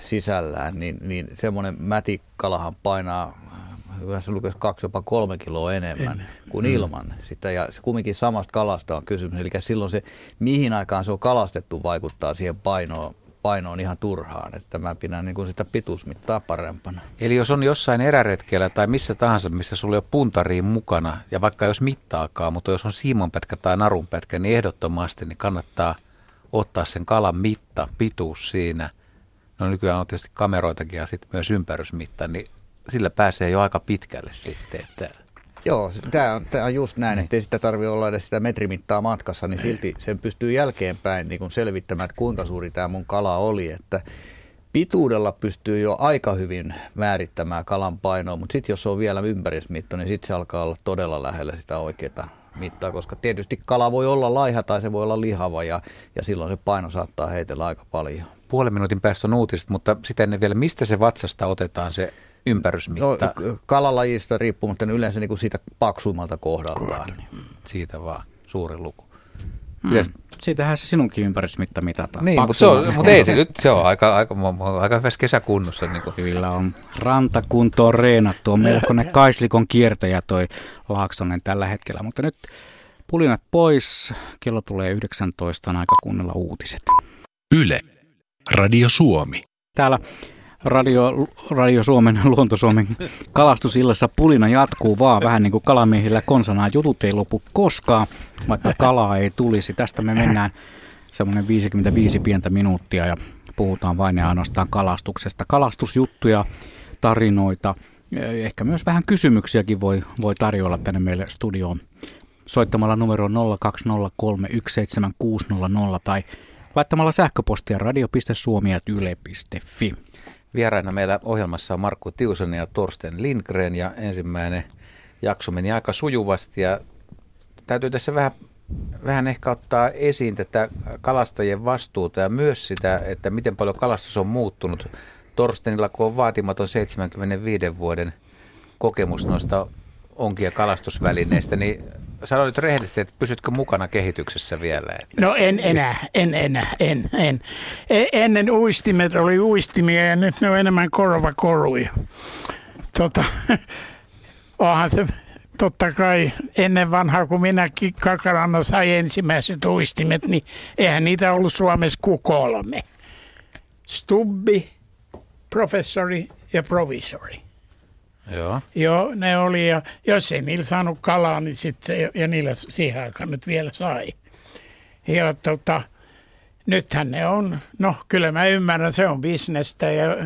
sisällään, niin, niin semmoinen mätikalahan painaa se lukisi kaksi jopa kolme kiloa enemmän Ennen. kuin mm. ilman sitä. Ja se kumminkin samasta kalasta on kysymys. Eli silloin se, mihin aikaan se on kalastettu, vaikuttaa siihen painoon, painoon ihan turhaan. Että mä pidän niin kuin sitä pituusmittaa parempana. Eli jos on jossain eräretkellä tai missä tahansa, missä sulla ei ole puntariin mukana, ja vaikka jos mittaakaan, mutta jos on siimonpätkä tai narunpätkä, niin ehdottomasti niin kannattaa ottaa sen kalan mitta, pituus siinä. No nykyään on tietysti kameroitakin ja sitten myös ympärysmitta, niin sillä pääsee jo aika pitkälle sitten. Että Joo, tämä on, tämä on just näin, niin. ettei sitä tarvitse olla edes sitä metrimittaa matkassa, niin silti sen pystyy jälkeenpäin niin selvittämään, että kuinka suuri tämä mun kala oli. Että pituudella pystyy jo aika hyvin määrittämään kalan painoa, mutta sitten jos se on vielä ympärismitto, niin sitten se alkaa olla todella lähellä sitä oikeaa mittaa, koska tietysti kala voi olla laiha tai se voi olla lihava ja, ja silloin se paino saattaa heitellä aika paljon. Puolen minuutin päästä on uutiset, mutta sitä ennen vielä, mistä se vatsasta otetaan se ympärysmitta? No, kalalajista riippumatta niin yleensä niin kuin siitä paksuimmalta kohdaltaan. Siitä vaan, suuri luku. Hmm. Siitähän se sinunkin ympärysmitta mitataan. Niin, mutta, se on, mutta ei se nyt, se on aika, aika, aika hyvässä kesäkunnossa. Niin kuin. Kyllä on rantakuntoon reenattu, on melkoinen kaislikon kiertäjä toi Laaksonen tällä hetkellä, mutta nyt pulinat pois, kello tulee 19, on aika kuunnella uutiset. Yle, Radio Suomi. Täällä Radio, Radio Suomen, [LAUGHS] Luonto Suomen kalastusillassa pulina jatkuu vaan vähän niin kuin kalamiehillä konsanaan. Jutut ei lopu koskaan, vaikka kalaa ei tulisi. Tästä me mennään semmoinen 55 pientä minuuttia ja puhutaan vain ja ainoastaan kalastuksesta. Kalastusjuttuja, tarinoita, ehkä myös vähän kysymyksiäkin voi, voi tarjolla tänne meille studioon soittamalla numero 020317600 tai laittamalla sähköpostia radio.suomi.yle.fi. Vieraina meillä ohjelmassa on Markku Tiusen ja Torsten Lindgren ja ensimmäinen jakso meni aika sujuvasti ja täytyy tässä vähän, vähän ehkä ottaa esiin tätä kalastajien vastuuta ja myös sitä, että miten paljon kalastus on muuttunut. Torstenilla, kun on vaatimaton 75 vuoden kokemus noista onkia kalastusvälineistä, niin sano nyt rehellisesti, että pysytkö mukana kehityksessä vielä? Että... No en enää, en enää, en, en. E, ennen uistimet oli uistimia ja nyt ne on enemmän korvakoruja. Tota, [LAUGHS] onhan se totta kai ennen vanhaa, kun minäkin Kakarana sai ensimmäiset uistimet, niin eihän niitä ollut Suomessa kuin kolme. Stubbi, professori ja provisori. Joo. Joo, ne oli ja jos ei niillä saanut kalaa, niin sitten, ja, niillä siihen aikaan nyt vielä sai. Ja tota, nythän ne on, no kyllä mä ymmärrän, se on bisnestä ja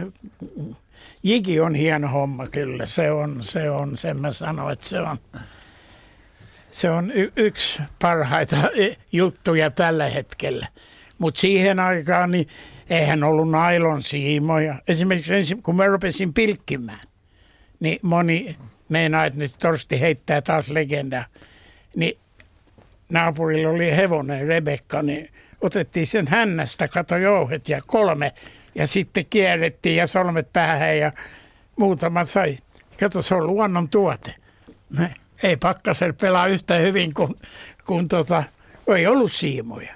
jigi on hieno homma kyllä, se on, se on, sen mä sanon, että se on, se on y- yksi parhaita juttuja tällä hetkellä. Mutta siihen aikaan niin eihän ollut nailon siimoja. Esimerkiksi ensin, kun mä rupesin pilkkimään, niin moni meinaa, että nyt Torsti heittää taas legendaa. Niin naapurilla oli hevonen Rebekka, niin otettiin sen hännästä, kato jouhet ja kolme. Ja sitten kierrettiin ja solmet päähän ja muutama sai. Kato, se on luonnon tuote. Me ei pakkasel pelaa yhtä hyvin kuin, kuin tota, ei ollut siimoja.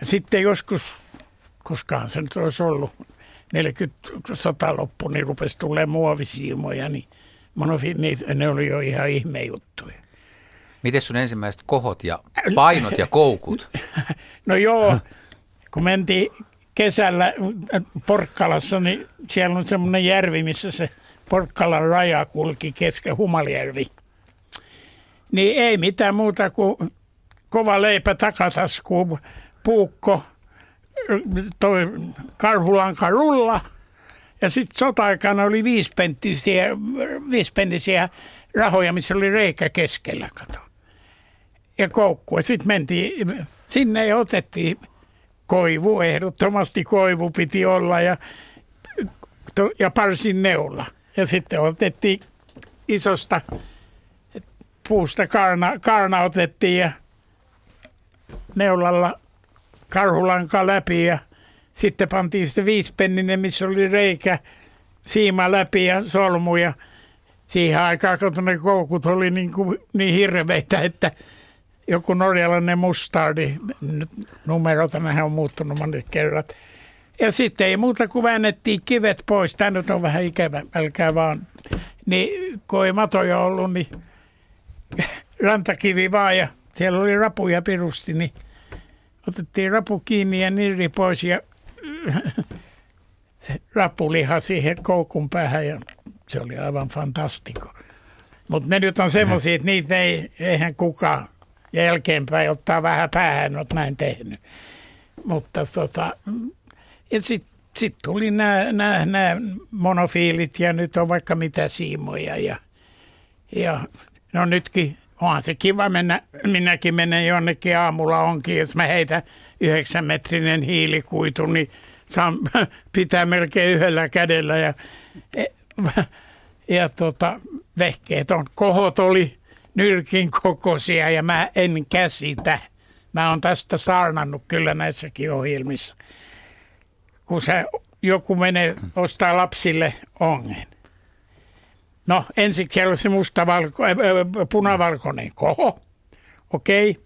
Ja sitten joskus, koskaan se nyt olisi ollut, 40 loppu, niin rupesi tulee muovisiimoja, niin monofiini, ne oli jo ihan ihmejuttuja. Miten sun ensimmäiset kohot ja painot ja koukut? [LAUGHS] No joo, kun mentiin kesällä Porkkalassa, niin siellä on semmoinen järvi, missä se Porkkalan raja kulki kesken Humaljärvi. Niin ei mitään muuta kuin kova leipä takataskuun, puukko, toi karhulanka rulla ja sitten sota-aikana oli viispenttisiä, viispenttisiä rahoja, missä oli reikä keskellä, kato. Ja koukku. Ja sitten mentiin sinne ja otettiin koivu, ehdottomasti koivu piti olla ja, ja parsin neula. Ja sitten otettiin isosta puusta karna, karna otettiin ja neulalla karhulanka läpi ja sitten pantiin sitten viispenninen, missä oli reikä, siima läpi ja solmu ja siihen aikaan, kun ne koukut oli niin, kuin, niin hirveitä, että joku norjalainen mustardi, nyt numerota nehän on muuttunut monet kerrat. Ja sitten ei muuta kuin väännettiin kivet pois. Tämä nyt on vähän ikävä, älkää vaan. Niin kun ei matoja ollut, niin [LAUGHS] rantakivi vaan ja siellä oli rapuja pirusti, niin otettiin rapu kiinni ja nirri pois ja se rapuliha siihen koukun päähän ja se oli aivan fantastiko. Mutta ne nyt on semmoisia, että niitä ei, eihän kukaan jälkeenpäin ottaa vähän päähän, olet näin tehnyt. Mutta tota, sitten sit tuli nämä monofiilit ja nyt on vaikka mitä siimoja ja, ja No nytkin onhan se kiva mennä, minäkin menen jonnekin aamulla onkin, jos mä heitän yhdeksän metrinen hiilikuitu, niin saan [LAUGHS] pitää melkein yhdellä kädellä ja, [LAUGHS] ja tota, vehkeet on. Kohot oli nyrkin kokoisia ja mä en käsitä. Mä oon tästä saarnannut kyllä näissäkin ohjelmissa. Kun se joku menee ostaa lapsille ongen. No ensiksi oli se mustavalko, äh, punavalkoinen koho. Okei. Okay.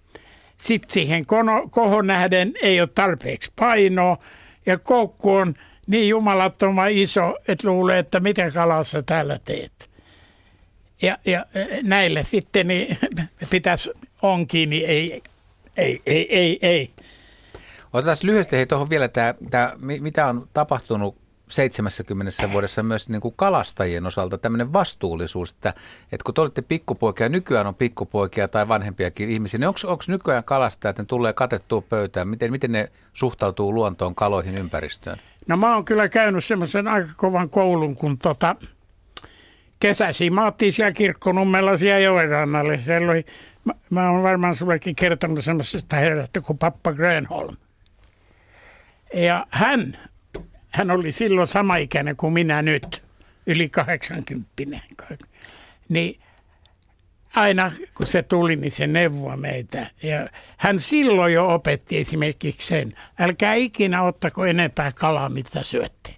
Sitten siihen kono, kohon nähden ei ole tarpeeksi painoa ja koukku on niin jumalattoman iso, että luulee, että mitä kalassa täällä teet. Ja, ja näille sitten niin [LAUGHS] pitäisi onkin, niin ei, ei, ei, ei, ei. Otetaan lyhyesti hei tuohon vielä tämä, mitä on tapahtunut 70 vuodessa myös niin kuin kalastajien osalta tämmöinen vastuullisuus, että, että kun te olette pikkupoikia, nykyään on pikkupoikia tai vanhempiakin ihmisiä, niin onko nykyään kalastajat, että ne tulee katettua pöytään, miten, miten ne suhtautuu luontoon, kaloihin, ympäristöön? No mä oon kyllä käynyt semmoisen aika kovan koulun, kun tota, kesäsi mä oottiin siellä kirkkonummella siellä joenrannalle. Siellä oli, mä, mä oon varmaan sullekin kertonut semmoisesta herrasta kuin Pappa Grönholm. Ja hän hän oli silloin sama ikäinen kuin minä nyt, yli 80. Niin aina kun se tuli, niin se neuvoi meitä. Ja hän silloin jo opetti esimerkiksi sen, älkää ikinä ottako enempää kalaa, mitä syötte.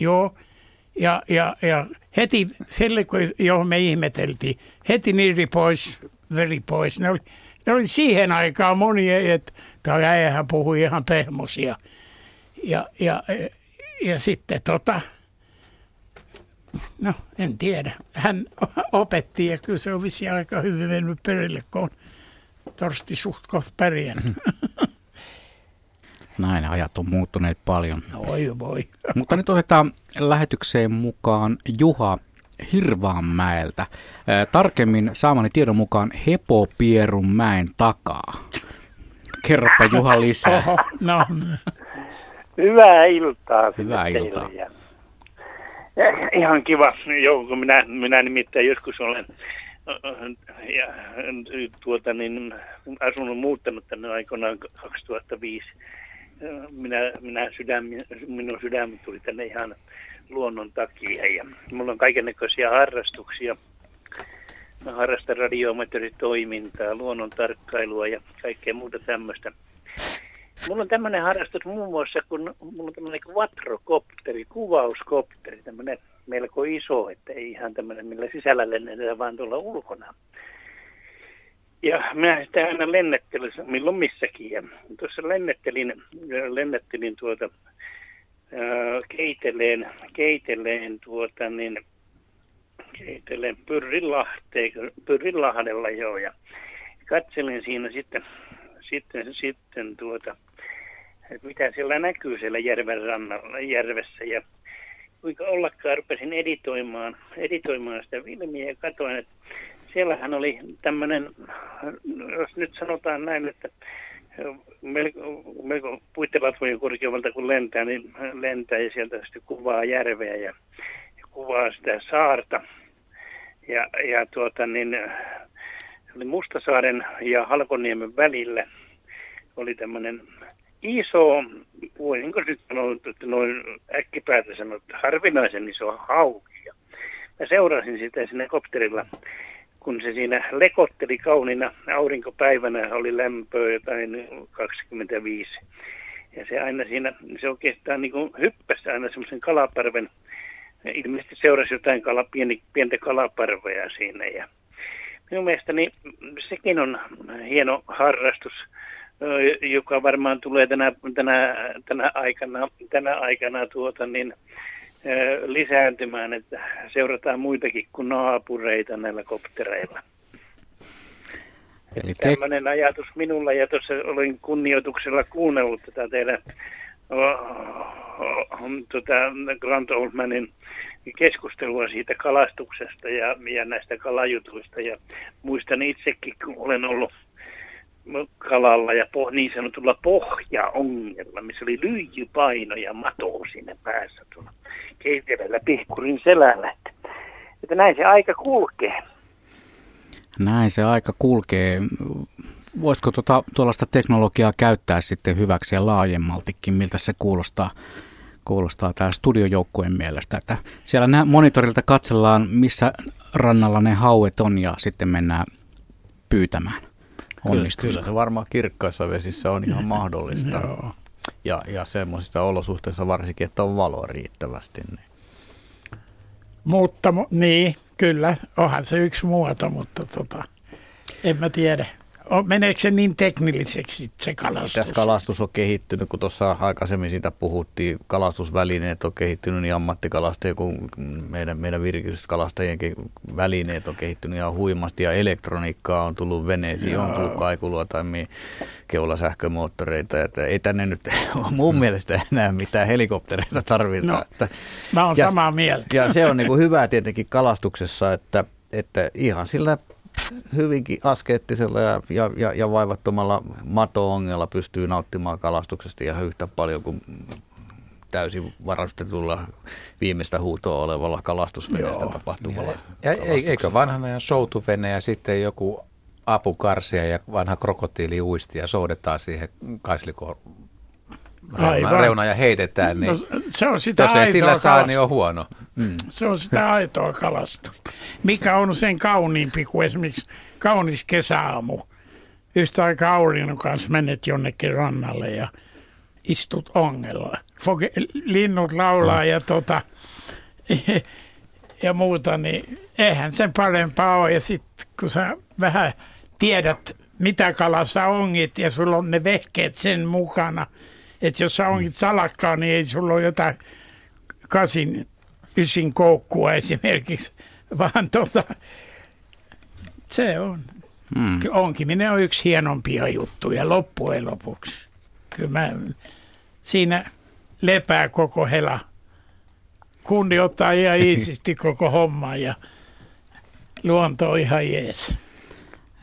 Joo, ja, ja, ja heti, sille kun johon me ihmeteltiin, heti niri pois, veri pois. Ne oli, ne oli siihen aikaan monia, että tämä äijähän puhui ihan pehmosia. Ja, ja, ja sitten tota, no en tiedä, hän opetti ja kyllä se on vissi aika hyvin mennyt perille, kun on Torsti suht pärjännyt. Näin ajat on muuttuneet paljon. Oi voi. Mutta nyt otetaan lähetykseen mukaan Juha Hirvaanmäeltä. Tarkemmin saamani tiedon mukaan Hepopierun mäen takaa. Kerropa Juha lisää. Oho, no. Hyvää iltaa. Hyvää iltaa. Ja, ja, ihan kiva joukko. Minä, minä nimittäin joskus olen ja, tuota, niin, asunut muuttanut tänne aikoinaan 2005. Minä, minä sydäm, minun sydämi tuli tänne ihan luonnon takia ja mulla on kaikenlaisia harrastuksia. Mä harrastan radioamatööritoimintaa, luonnon tarkkailua ja kaikkea muuta tämmöistä. Mulla on tämmöinen harrastus muun muassa, kun mulla on tämmöinen quadrocopteri, kuvauskopteri, tämmöinen melko iso, että ei ihan tämmöinen, millä sisällä lennetään, vaan tuolla ulkona. Ja minä sitä aina lennettelin, milloin missäkin. Ja tuossa lennettelin, lennettelin tuota, keiteleen, keiteleen tuota, niin, keiteleen Pyrrinlahdella joo, ja katselin siinä sitten, sitten, sitten tuota, että mitä siellä näkyy siellä järven rannalla, järvessä. Ja kuinka ollakaan rupesin editoimaan, editoimaan sitä filmiä ja katsoin, että siellähän oli tämmöinen, jos nyt sanotaan näin, että melko, melko puittelatvojen korkeammalta kun lentää, niin lentää ja sieltä sitten kuvaa järveä ja, ja kuvaa sitä saarta. Ja, ja tuota niin, se oli Mustasaaren ja Halkoniemen välillä oli tämmöinen iso, voisinko nyt sanoa, että noin sanoa, että harvinaisen iso hauki. Mä seurasin sitä sinne kopterilla, kun se siinä lekotteli kaunina aurinkopäivänä, oli lämpöä jotain 25. Ja se aina siinä, se oikeastaan niin hyppäsi aina semmoisen kalaparven, ilmeisesti seurasi jotain kala, pieni, pientä kalaparveja siinä. Ja minun mielestäni sekin on hieno harrastus joka varmaan tulee tänä, tänä, tänä aikana, tänä aikana tuota, niin, lisääntymään, että seurataan muitakin kuin naapureita näillä koptereilla. Eli te... Tällainen ajatus minulla, ja tuossa olin kunnioituksella kuunnellut tätä teidän tuota, Grant Oldmanin keskustelua siitä kalastuksesta ja, ja näistä kalajutuista. Ja muistan itsekin, kun olen ollut kalalla ja po, niin sanotulla pohjaongella, missä oli lyijypaino ja mato sinne päässä tuolla keiteleellä pihkurin selällä. Että, että näin se aika kulkee. Näin se aika kulkee. Voisiko tuota, tuollaista teknologiaa käyttää sitten hyväksi ja laajemmaltikin, miltä se kuulostaa, kuulostaa tämä studiojoukkueen mielestä. Että siellä monitorilta katsellaan, missä rannalla ne hauet on ja sitten mennään pyytämään. Kyllä, kyllä se varmaan kirkkaissa vesissä on ihan mahdollista. Ja, ja semmoisissa olosuhteissa varsinkin, että on valoa riittävästi. Niin. Mutta niin, kyllä, onhan se yksi muoto, mutta tota, en mä tiedä. Meneekö se niin teknilliseksi se kalastus? Tässä kalastus on kehittynyt, kun tuossa aikaisemmin siitä puhuttiin, kalastusvälineet on kehittynyt niin ammattikalastajien kuin meidän, meidän virkistyskalastajienkin välineet on kehittynyt ihan huimasti ja elektroniikkaa on tullut veneisiin, Joo. on tullut kaikuluotaimia, keulasähkömoottoreita, että ei tänne nyt [LAUGHS] mun mielestä enää mitään helikoptereita tarvita. No, että, mä oon ja, samaa mieltä. Ja se on niin kuin hyvä tietenkin kalastuksessa, että, että ihan sillä hyvinkin askeettisella ja, ja, ja, ja vaivattomalla mato-ongella pystyy nauttimaan kalastuksesta ihan yhtä paljon kuin täysin varastetulla viimeistä huutoa olevalla kalastusveneestä Joo, tapahtuvalla ja Eikö vanhan ajan soutuvene ja sitten joku apukarsia ja vanha krokotiili uisti ja soudetaan siihen kaislikoon reuna, reuna ja heitetään, niin no, se on sitä jos ei sillä saa, niin on huono. Mm. Se on sitä aitoa kalastusta. Mikä on sen kauniimpi kuin esimerkiksi kaunis kesäaamu. Yhtä aikaa aurinnon kanssa menet jonnekin rannalle ja istut ongella. Foge, linnut laulaa ja, tota, [LAUGHS] ja muuta, niin eihän sen parempaa ole. Ja sitten kun sä vähän tiedät, mitä kalassa ongit ja sulla on ne vehkeet sen mukana, että jos sä ongit salakkaa, niin ei sulla ole jotain kasin ysin koukkua esimerkiksi, [LAUGHS] vaan tota, se on. Hmm. Onkiminen on yksi hienompia juttuja loppujen lopuksi. Kyllä mä, siinä lepää koko hela. Kundi ottaa ihan [LAUGHS] iisisti koko homma ja luonto on ihan jees.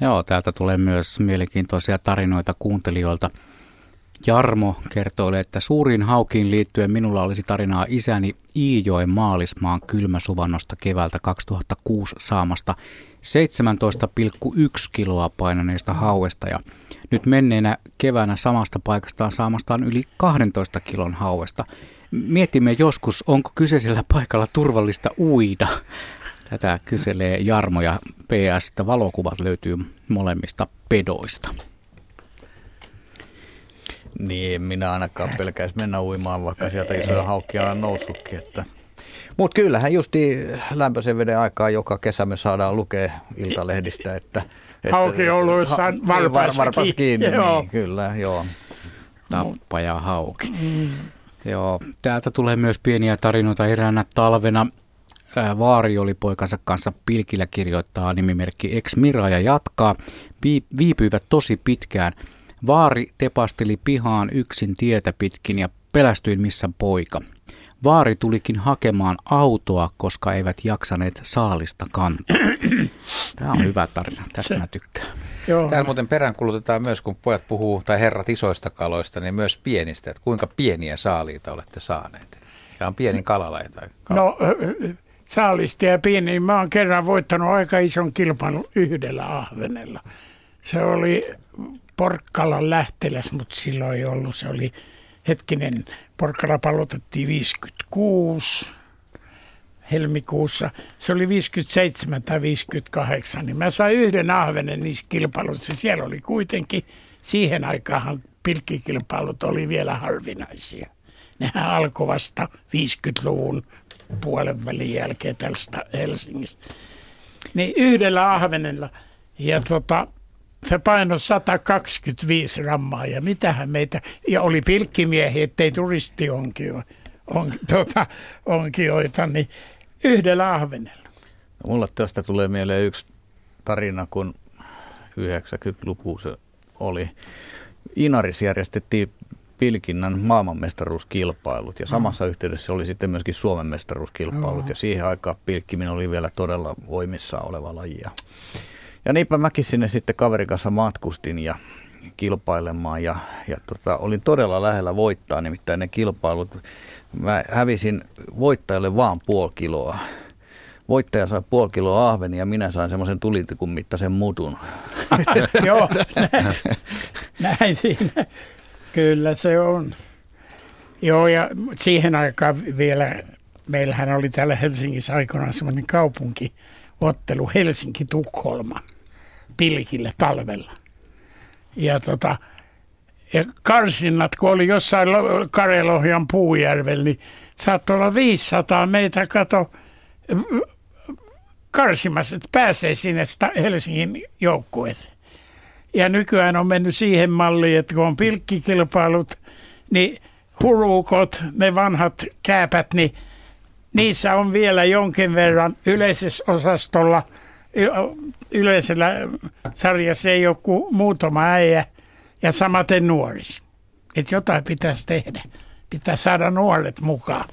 Joo, täältä tulee myös mielenkiintoisia tarinoita kuuntelijoilta – Jarmo kertoo, että suuriin haukiin liittyen minulla olisi tarinaa isäni Iijoen maalismaan kylmäsuvannosta keväältä 2006 saamasta 17,1 kiloa painaneesta hauesta ja nyt menneenä keväänä samasta paikastaan saamastaan yli 12 kilon hauesta. Mietimme joskus, onko kyseisellä paikalla turvallista uida. Tätä kyselee Jarmo ja PS, että valokuvat löytyy molemmista pedoista. Niin, minä ainakaan pelkäisi mennä uimaan, vaikka sieltä isoja haukkia on noussutkin. Että. Mutta kyllähän justi lämpöisen veden aikaa joka kesä me saadaan lukea iltalehdistä, että... että Hauki on ollut jossain ha, varpas, varpas kiinni. Joo. Niin, kyllä, joo. Tappaja hauki. Mm. Joo, täältä tulee myös pieniä tarinoita eräänä talvena. Vaari oli poikansa kanssa pilkillä kirjoittaa nimimerkki Ex Mira ja jatkaa. Viipyivät tosi pitkään – Vaari tepasteli pihaan yksin tietä pitkin ja pelästyin missä poika. Vaari tulikin hakemaan autoa, koska eivät jaksaneet saalista kantaa. Tämä on hyvä tarina, tästä mä tykkään. Joo. Täällä muuten peräänkulutetaan myös, kun pojat puhuu, tai herrat isoista kaloista, niin myös pienistä, että kuinka pieniä saaliita olette saaneet. Ja on pieni kalalaita. Kal- no saalista ja pieni. Mä oon kerran voittanut aika ison kilpailun yhdellä ahvenella. Se oli Porkkalan lähteläs, mutta silloin ei ollut. Se oli hetkinen, Porkkala palotettiin 56 helmikuussa. Se oli 57 tai 58, niin mä sain yhden ahvenen niissä kilpailuissa. Siellä oli kuitenkin, siihen aikaan pilkkikilpailut oli vielä harvinaisia. Nehän alkoi vasta 50-luvun puolen välin jälkeen tästä Helsingissä. Niin yhdellä ahvenella. Ja tota, se painoi 125 rammaa ja mitähän meitä, ja oli pilkkimiehiä, ettei turistionkio, on, tuota, onkioita, niin yhdellä ahvenella. No, mulla tästä tulee mieleen yksi tarina, kun 90-luku se oli. Inaris järjestettiin pilkinnän maailmanmestaruuskilpailut ja samassa mm. yhteydessä oli sitten myöskin Suomen mestaruuskilpailut mm. ja siihen aikaan pilkkiminen oli vielä todella voimissa oleva laji. Ja niinpä mäkin sinne sitten kaverin kanssa matkustin ja kilpailemaan ja, ja tota, olin todella lähellä voittaa nimittäin ne kilpailut. Mä hävisin voittajalle vaan puoli kiloa. voittaja sai puoli kiloa ahvenia ja minä sain semmoisen tulitikun mittaisen mutun. [LAUGHS] Joo, näin, [LAUGHS] näin siinä. Kyllä se on. Joo, ja siihen aikaan vielä, meillähän oli täällä Helsingissä aikoinaan semmoinen kaupunkiottelu Helsinki-Tukholma pilkille talvella. Ja tota, ja karsinnat, kun oli jossain Karelohjan puujärvellä, niin saattoi olla 500 meitä kato karsimassa, että pääsee sinne Helsingin joukkueeseen. Ja nykyään on mennyt siihen malliin, että kun on pilkkikilpailut, niin hurukot, ne vanhat kääpät, niin niissä on vielä jonkin verran yleisessä osastolla, yleisellä sarjassa ei ole kuin muutama äijä ja samaten nuoris. Että jotain pitäisi tehdä. Pitää saada nuoret mukaan.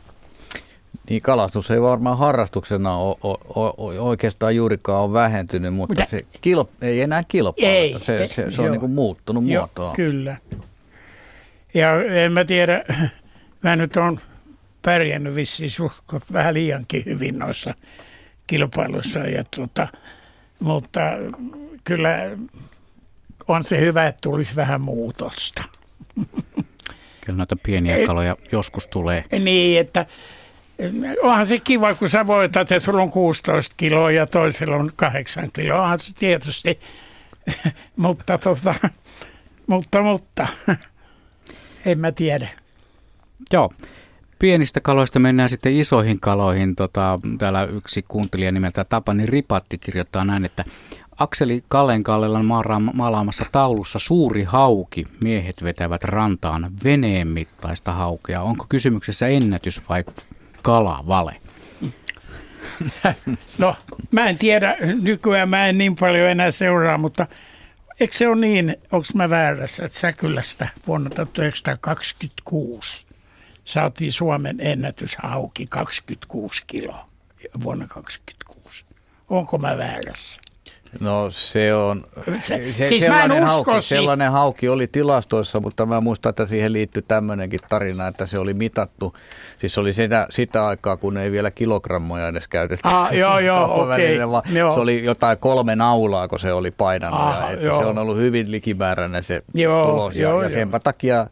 Niin kalastus ei varmaan harrastuksena ole, ole, ole, oikeastaan juurikaan ole vähentynyt, mutta Mitä? se kilp, ei enää kilpailu. Ei, se, se, se on niin kuin muuttunut joo, muotoa. Kyllä. Ja en mä tiedä, [CLEARS THROAT] mä nyt on pärjännyt vissiin suhkot vähän liiankin hyvin noissa kilpailuissa. Ja tuota, mutta kyllä on se hyvä, että tulisi vähän muutosta. Kyllä noita pieniä kaloja joskus tulee. Niin, että onhan se kiva, kun sä voitat, että sulla on 16 kiloa ja toisella on 8 kiloa. Onhan se tietysti, [LAUGHS] mutta, tota, mutta, mutta, [LAUGHS] en mä tiedä. Joo. Pienistä kaloista mennään sitten isoihin kaloihin. Tota, täällä yksi kuuntelija nimeltä Tapani Ripatti kirjoittaa näin, että Akseli Kallen Kallelan maalaamassa taulussa suuri hauki. Miehet vetävät rantaan veneen mittaista haukea. Onko kysymyksessä ennätys vai kalavale? [LAUGHS] No, mä en tiedä. Nykyään mä en niin paljon enää seuraa, mutta eikö se ole niin, onko mä väärässä, että Säkylästä vuonna 1926 saatiin Suomen ennätyshauki 26 kiloa vuonna 1926. Onko mä väärässä? No se on, se, se, siis sellainen, hauki, sellainen hauki oli tilastoissa, mutta mä muistan, että siihen liittyy tämmöinenkin tarina, että se oli mitattu. Siis oli sitä, sitä aikaa, kun ei vielä kilogrammoja edes käytetty. Ah, joo, joo, [LAUGHS] okei. Okay. Se oli jotain kolme naulaa, kun se oli painanut. Ah, ja, että se on ollut hyvin likimääräinen se joo, tulos. Ja, joo, ja senpä joo. takia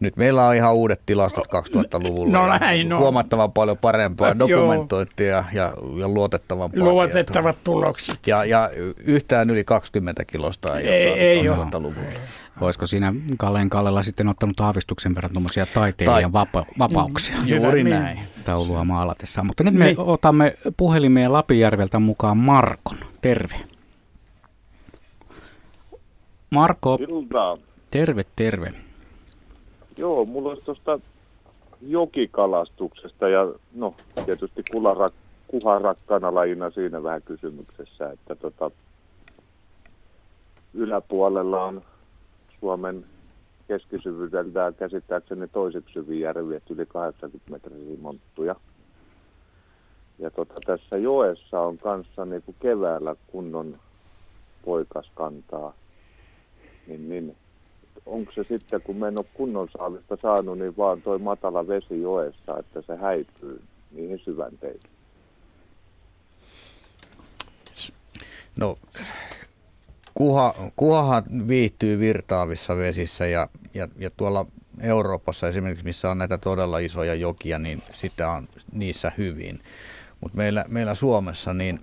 nyt meillä on ihan uudet tilastot 2000-luvulla. No näin, no. Huomattavan paljon parempaa dokumentointia ja, ja luotettavampaa Luotettavat tietoa. tulokset. Ja, ja yhtään yli 20 kilosta ei, ei, ole 2000-luvulla. Olisiko siinä Kalleen Kallella sitten ottanut aavistuksen verran tuommoisia taiteilijan Tai, vapa- vapauksia? Mm, juuri niin. näin. Taulua maalatessa. Mutta nyt me niin. otamme puhelimeen Lapijärveltä mukaan Markon. Terve. Marko. Iltaa. Terve, terve. Joo, mulla olisi tuosta jokikalastuksesta ja no tietysti kularak, kuhan rakkaana lajina siinä vähän kysymyksessä, että tota, yläpuolella on Suomen keskisyvyydeltään käsittääkseni toiseksi syvin järvi, että yli 80 metriä monttuja. Ja tota, tässä joessa on kanssa niin kuin keväällä kunnon poikaskantaa, niin, niin onko se sitten, kun me en ole kunnon saavista saanut, niin vaan toi matala vesi joessa, että se häipyy niihin syvänteisiin? No, kuha, kuhahan viihtyy virtaavissa vesissä ja, ja, ja tuolla Euroopassa esimerkiksi, missä on näitä todella isoja jokia, niin sitä on niissä hyvin. Mutta meillä, meillä Suomessa niin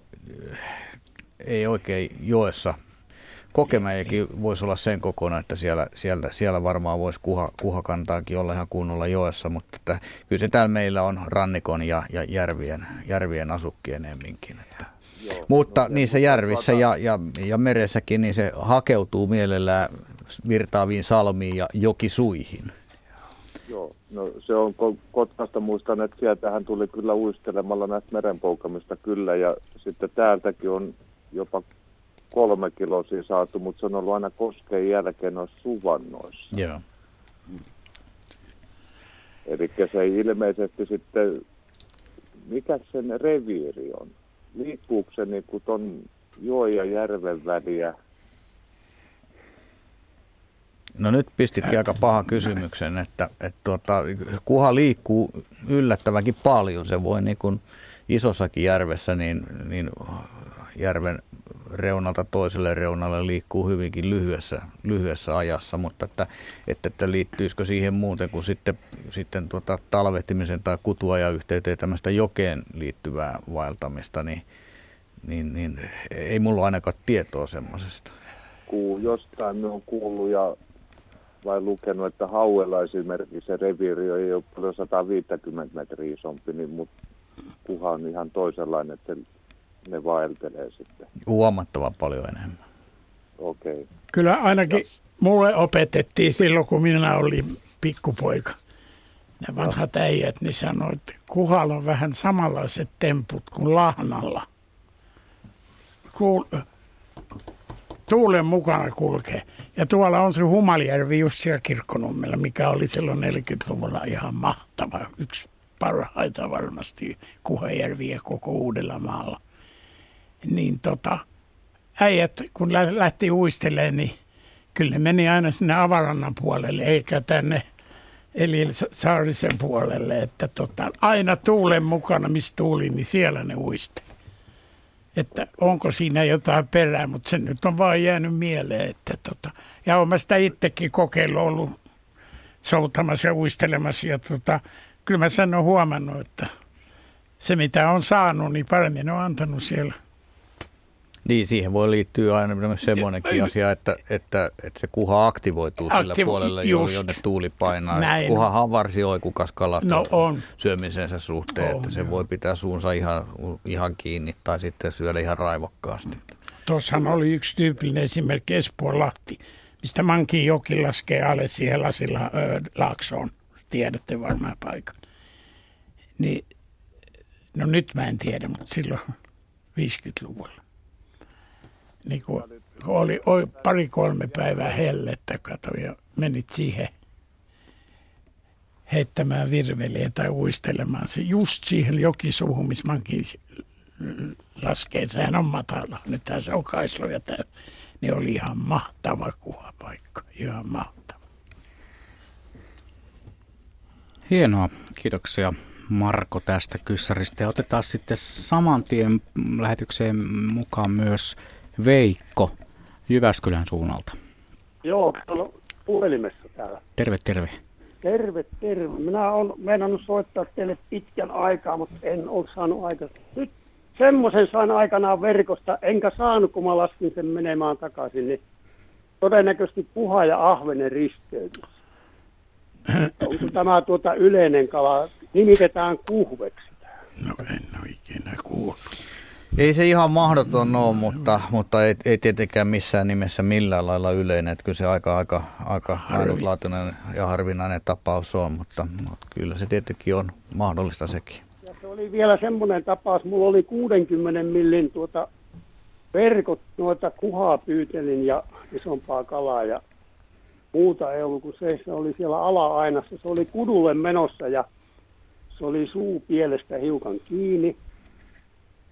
ei oikein joessa – Kokemäjäkin voisi olla sen kokona, että siellä, siellä, siellä varmaan voisi kuha, kuhakantaakin olla ihan kunnolla joessa, mutta että kyllä se täällä meillä on rannikon ja, ja järvien, järvien asukkien emminkin. Että. Joo, mutta no, niissä järvissä ja, ja, ja meressäkin niin se hakeutuu mielellään virtaaviin salmiin ja jokisuihin. Joo, no se on Kotkasta muistan, että sieltähän tuli kyllä uistelemalla näistä merenpoukamista kyllä ja sitten täältäkin on jopa kolme kilosia saatu, mutta se on ollut aina koskeen jälkeen noissa suvannoissa. Joo. Eli se ei ilmeisesti sitten, mikä sen reviiri on? Liikkuuko se niin kuin ton joen ja järven väliä? No nyt pistitkin aika paha kysymyksen, että, että tuota, kuha liikkuu yllättävänkin paljon. Se voi niin kuin isossakin järvessä, niin, niin järven reunalta toiselle reunalle liikkuu hyvinkin lyhyessä, lyhyessä ajassa, mutta että, että, että liittyisikö siihen muuten kuin sitten, sitten tuota talvehtimisen tai kutuajan yhteyteen tämmöistä jokeen liittyvää vaeltamista, niin, niin, niin ei mulla ainakaan tietoa semmoisesta. Kuu, jostain me on kuullut ja vai lukenut, että Hauella esimerkiksi se reviiri ole paljon 150 metriä isompi, niin, mutta kuha on ihan toisenlainen, että ne vaeltelee sitten. Huomattavan paljon enemmän. Okei. Okay. Kyllä ainakin mulle opetettiin silloin, kun minä olin pikkupoika. Ne vanhat äijät, niin sanoivat, että kuhalla on vähän samanlaiset temput kuin lahnalla. Kuul- tuulen mukana kulkee. Ja tuolla on se Humaljärvi just siellä kirkkonummella, mikä oli silloin 40-luvulla ihan mahtava. Yksi parhaita varmasti Kuhajärviä koko Uudellamaalla. Niin tota, äijät kun lähti uistelemaan, niin kyllä ne meni aina sinne avarannan puolelle, eikä tänne eli Saarisen puolelle, että tota, aina tuulen mukana, missä tuuli, niin siellä ne uiste. Että onko siinä jotain perää, mutta se nyt on vaan jäänyt mieleen. Että tota, ja olen sitä itsekin kokeillut ollut soutamassa ja uistelemassa ja tota, kyllä mä sen olen huomannut, että se mitä on saanut, niin paremmin on antanut siellä. Niin, siihen voi liittyä aina myös semmoinenkin asia, että, että, että se kuha aktivoituu Aktivo- sillä puolella, just. jonne tuuli painaa. Näin. Kuhahan on varsin oikukas kala no, on. syömisensä suhteen, on, että se joo. voi pitää suunsa ihan, ihan kiinni tai sitten syödä ihan raivokkaasti. Tuossahan oli yksi tyypillinen esimerkki Espoon Lahti, mistä Mankin joki laskee alle siihen lasilla ö, laaksoon tiedätte varmaan paikan. Niin, no nyt mä en tiedä, mutta silloin 50-luvulla. Niin kun oli, oli pari-kolme päivää hellettä, kato, ja menit siihen heittämään virveliä tai uistelemaan se just siihen jokisuuhun, missä mankin laskee. Sehän on matala. Nyt se on kaisloja täynnä. Niin oli ihan mahtava kuvapaikka. Ihan mahtava. Hienoa, kiitoksia Marko tästä kyssäristä. Ja otetaan sitten saman tien lähetykseen mukaan myös Veikko Jyväskylän suunnalta. Joo, on puhelimessa täällä. Terve, terve. Terve, terve. Minä olen meinannut soittaa teille pitkän aikaa, mutta en ole saanut aikaa. Nyt semmoisen sain aikanaan verkosta, enkä saanut, kun mä laskin sen menemään takaisin, niin todennäköisesti puha ja ahvenen risteytys. Onko tämä tuota yleinen kala, nimitetään kuhveksi? No en ole ikinä kuullut. Ei se ihan mahdoton ole, mutta, mutta ei, ei tietenkään missään nimessä millään lailla yleinen. Että kyllä se aika, aika, aika ainutlaatuinen ja harvinainen tapaus on, mutta, mutta kyllä se tietenkin on mahdollista sekin. Ja se oli vielä semmoinen tapaus, mulla oli 60 millin tuota verkot noita kuhaa pyytelin ja isompaa kalaa ja muuta ei ollut kuin se, se oli siellä ala-ainassa. Se oli kudulle menossa ja se oli suu pielestä hiukan kiinni.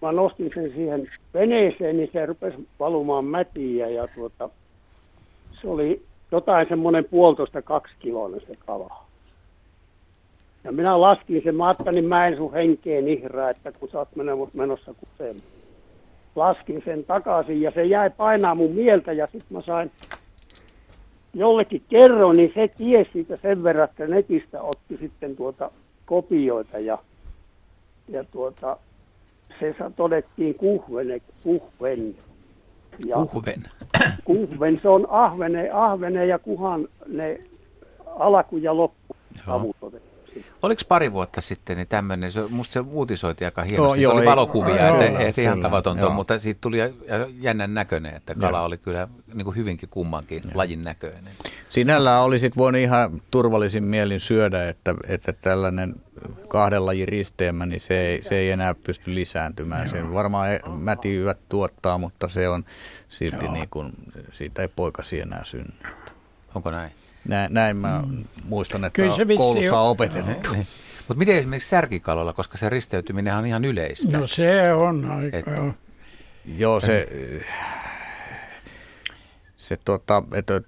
Mä nostin sen siihen veneeseen, niin se rupesi valumaan mätiä ja tuota, se oli jotain semmoinen puolitoista kaksi kiloinen se kala. Ja minä laskin sen, mä ajattelin, mä en sun henkeen ihraa, että kun sä oot menossa kuseen. Laskin sen takaisin ja se jäi painaa mun mieltä ja sitten mä sain jollekin kerroin, niin se tiesi siitä sen verran, että netistä otti sitten tuota kopioita ja, ja tuota, se todettiin kuhvene, kuhven. Ja kuhven. Kuhven, se on ahvene, ahvene ja kuhan ne alku ja loppu avut Oliko pari vuotta sitten niin tämmöinen, se, musta se uutisoiti aika hienosti, joo, se oli ei, valokuvia, joo, että ei se ihan tavatonta, mutta siitä tuli jännän näköinen, että kala joo. oli kyllä niin kuin hyvinkin kummankin joo. lajin näköinen. Sinällään olisit voinut ihan turvallisin mielin syödä, että, että tällainen kahden lajin risteemä, niin se ei, se ei enää pysty lisääntymään. Joo. Se varmaan mätiyvät tuottaa, mutta se on silti niin kuin, siitä ei poikasi enää synny. Onko näin? Näin, näin mä mm. muistan, että Kyllä se koulussa on opetettu. Niin. Mutta miten esimerkiksi särkikalalla, koska se risteytyminen on ihan yleistä? No se on aika, Et, joo. Joo, se, se tota, että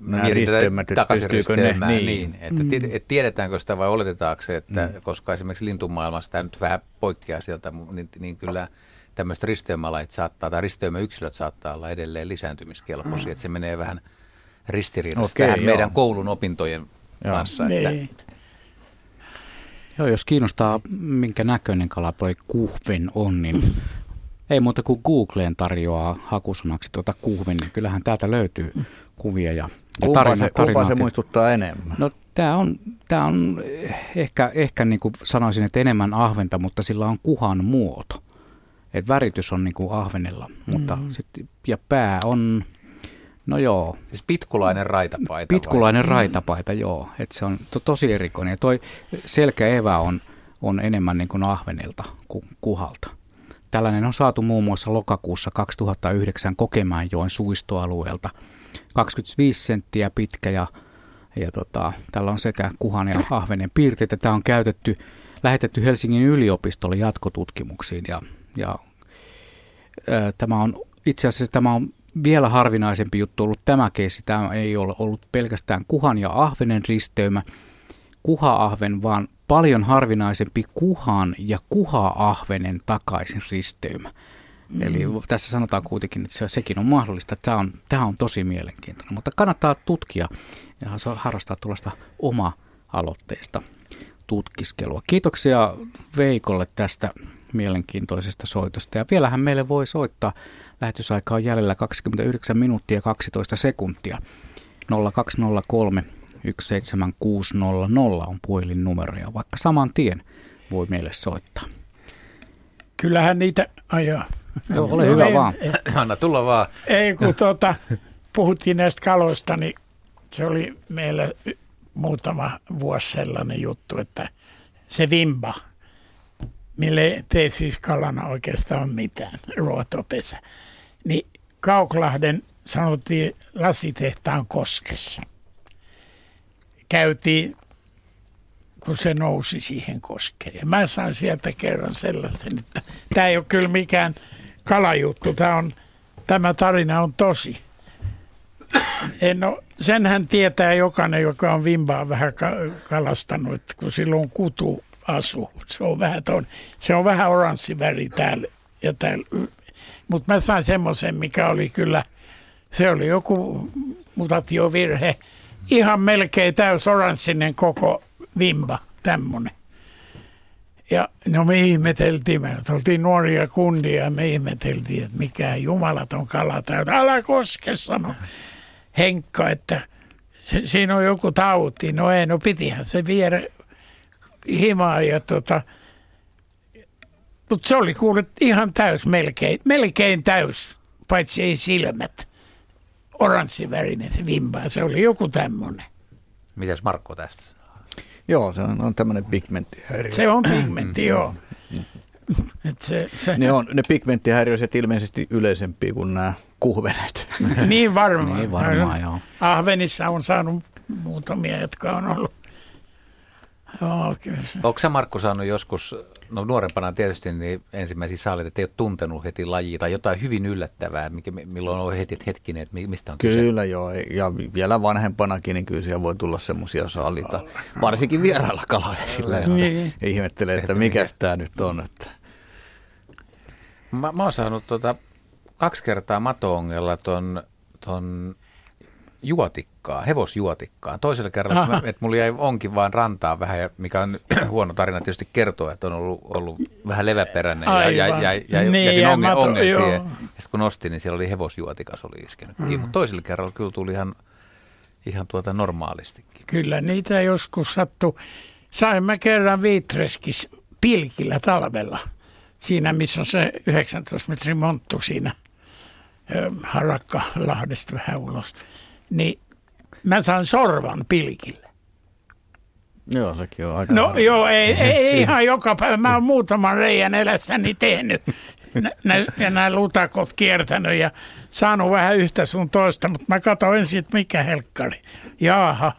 nämä risteymät, takaisin risteymään, niin. niin. Että mm. et tiedetäänkö sitä vai oletetaanko se, että mm. koska esimerkiksi lintumaailmassa tämä nyt vähän poikkeaa sieltä, niin, niin kyllä tämmöiset risteymälait saattaa, tai risteymäyksilöt saattaa olla edelleen lisääntymiskelpoisia, mm. että se menee vähän ristiriidassa okay, tähän joo. meidän koulun opintojen joo. kanssa. Että, niin. Joo, jos kiinnostaa, minkä näköinen kala toi kuhven on, niin [LAUGHS] ei muuta kuin Googleen tarjoaa hakusanaksi tuota kuhven, niin kyllähän täältä löytyy kuvia ja, ja tarina, se, tarina se muistuttaa enemmän? No tämä on, tää on ehkä, ehkä niin kuin sanoisin, että enemmän ahventa, mutta sillä on kuhan muoto. Et väritys on niin kuin ahvenella, mutta mm. sit, ja pää on, no joo. Siis pitkulainen raitapaita Pitkulainen vai? raitapaita, joo. Et se on to, tosi erikoinen. Ja toi selkäevä on, on enemmän niin kuin ahvenelta kuin kuhalta. Tällainen on saatu muun muassa lokakuussa 2009 Kokemäenjoen suistoalueelta. 25 senttiä pitkä ja, ja tota, tällä on sekä kuhan ja ahvenen piirteitä. Tämä on käytetty, lähetetty Helsingin yliopistolle jatkotutkimuksiin ja, ja ää, tämä on itse asiassa tämä on vielä harvinaisempi juttu ollut tämä keissi. Tämä ei ole ollut pelkästään kuhan ja ahvenen risteymä, kuha-ahven, vaan paljon harvinaisempi kuhan ja kuha-ahvenen takaisin risteymä. Mm. Eli tässä sanotaan kuitenkin, että se, sekin on mahdollista. Tämä on, tämä on tosi mielenkiintoinen, mutta kannattaa tutkia ja harrastaa tuollaista oma-aloitteista tutkiskelua. Kiitoksia Veikolle tästä mielenkiintoisesta soitosta. Ja vielähän meille voi soittaa. Lähetysaika on jäljellä 29 minuuttia 12 sekuntia. 0203 17600 on puhelinnumero ja vaikka saman tien voi meille soittaa. Kyllähän niitä ajaa. Joo, ole no, hyvä ei, vaan. Ei, [LAUGHS] Anna tulla vaan. Ei, kun tuota, puhuttiin näistä kaloista, niin se oli meillä muutama vuosi sellainen juttu, että se vimba, mille tee siis kalana oikeastaan mitään, ruotopesä, niin Kauklahden sanottiin lasitehtaan koskessa – käytiin, kun se nousi siihen koskeen. Ja mä sain sieltä kerran sellaisen, että tämä ei ole kyllä mikään kalajuttu. Tämä, on, tämä tarina on tosi. En ole, senhän tietää jokainen, joka on vimbaa vähän kalastanut, että kun silloin kutu asu. Se on vähän, ton, se on vähän oranssi väri täällä ja täällä. Mutta mä sain semmoisen, mikä oli kyllä, se oli joku mutatiovirhe ihan melkein täys oranssinen koko vimba, tämmöinen. Ja no me ihmeteltiin, me oltiin nuoria kundia ja me ihmeteltiin, että mikä jumalaton kala täytä. Älä koske, sano Henkka, että se, siinä on joku tauti. No ei, no pitihän se viedä himaa ja tota, mutta se oli kuulet ihan täys melkein, melkein täys, paitsi ei silmät oranssivärinen se vimpa. Se oli joku tämmöinen. Mitäs Markko tästä Joo, se on, on tämmöinen pigmenttihäiriö. Se on pigmentti, joo. Et se, se... Ne, on, ne pigmenttihäiriöiset ilmeisesti yleisempiä kuin nämä kuhvenet. niin varmaan. niin varmaan, joo. Ahvenissa on saanut muutamia, jotka on ollut Joo, kyllä. Onko sä Markku saanut joskus, no nuorempana tietysti, niin ensimmäisiä saalit, että ei ole tuntenut heti lajia tai jotain hyvin yllättävää, mikä, milloin on heti hetkinen, että mistä on kyse? Kyllä joo, ja vielä vanhempanakin, niin kyllä siellä voi tulla semmoisia saalita, varsinkin vierailla kalaisilla, ja niin. ihmettelee, että mikä tämä nyt on. Että. Mä, mä oon saanut tota, kaksi kertaa matoongella ton, ton juotikkaa, hevosjuotikkaa. Toisella kerralla, että, että mulla jäi onkin vaan rantaa vähän, ja mikä on [CLEARS THROAT] huono tarina tietysti kertoa, että on ollut, ollut vähän leväperäinen Aivan. ja, ja, ja, ja niin, jätin ongen, mato, ongen siihen. Ja sitten kun nostin, niin siellä oli hevosjuotikas oli iskenyt. Mm. Mutta toisella kerralla kyllä tuli ihan, ihan tuota normaalistikin. Kyllä niitä joskus sattuu. Sain mä kerran Viitreskis pilkillä talvella. Siinä, missä on se 19 metrin monttu siinä Harakka Lahdesta vähän ulos niin mä saan sorvan pilkille. Joo, sekin on aika... No harvaa. joo, ei, ei [LAUGHS] ihan joka päivä. Mä oon muutaman reijän elässäni tehnyt. Nä, ja nämä lutakot kiertänyt ja saanut vähän yhtä sun toista, mutta mä katsoin ensin, että mikä helkkari. Jaaha,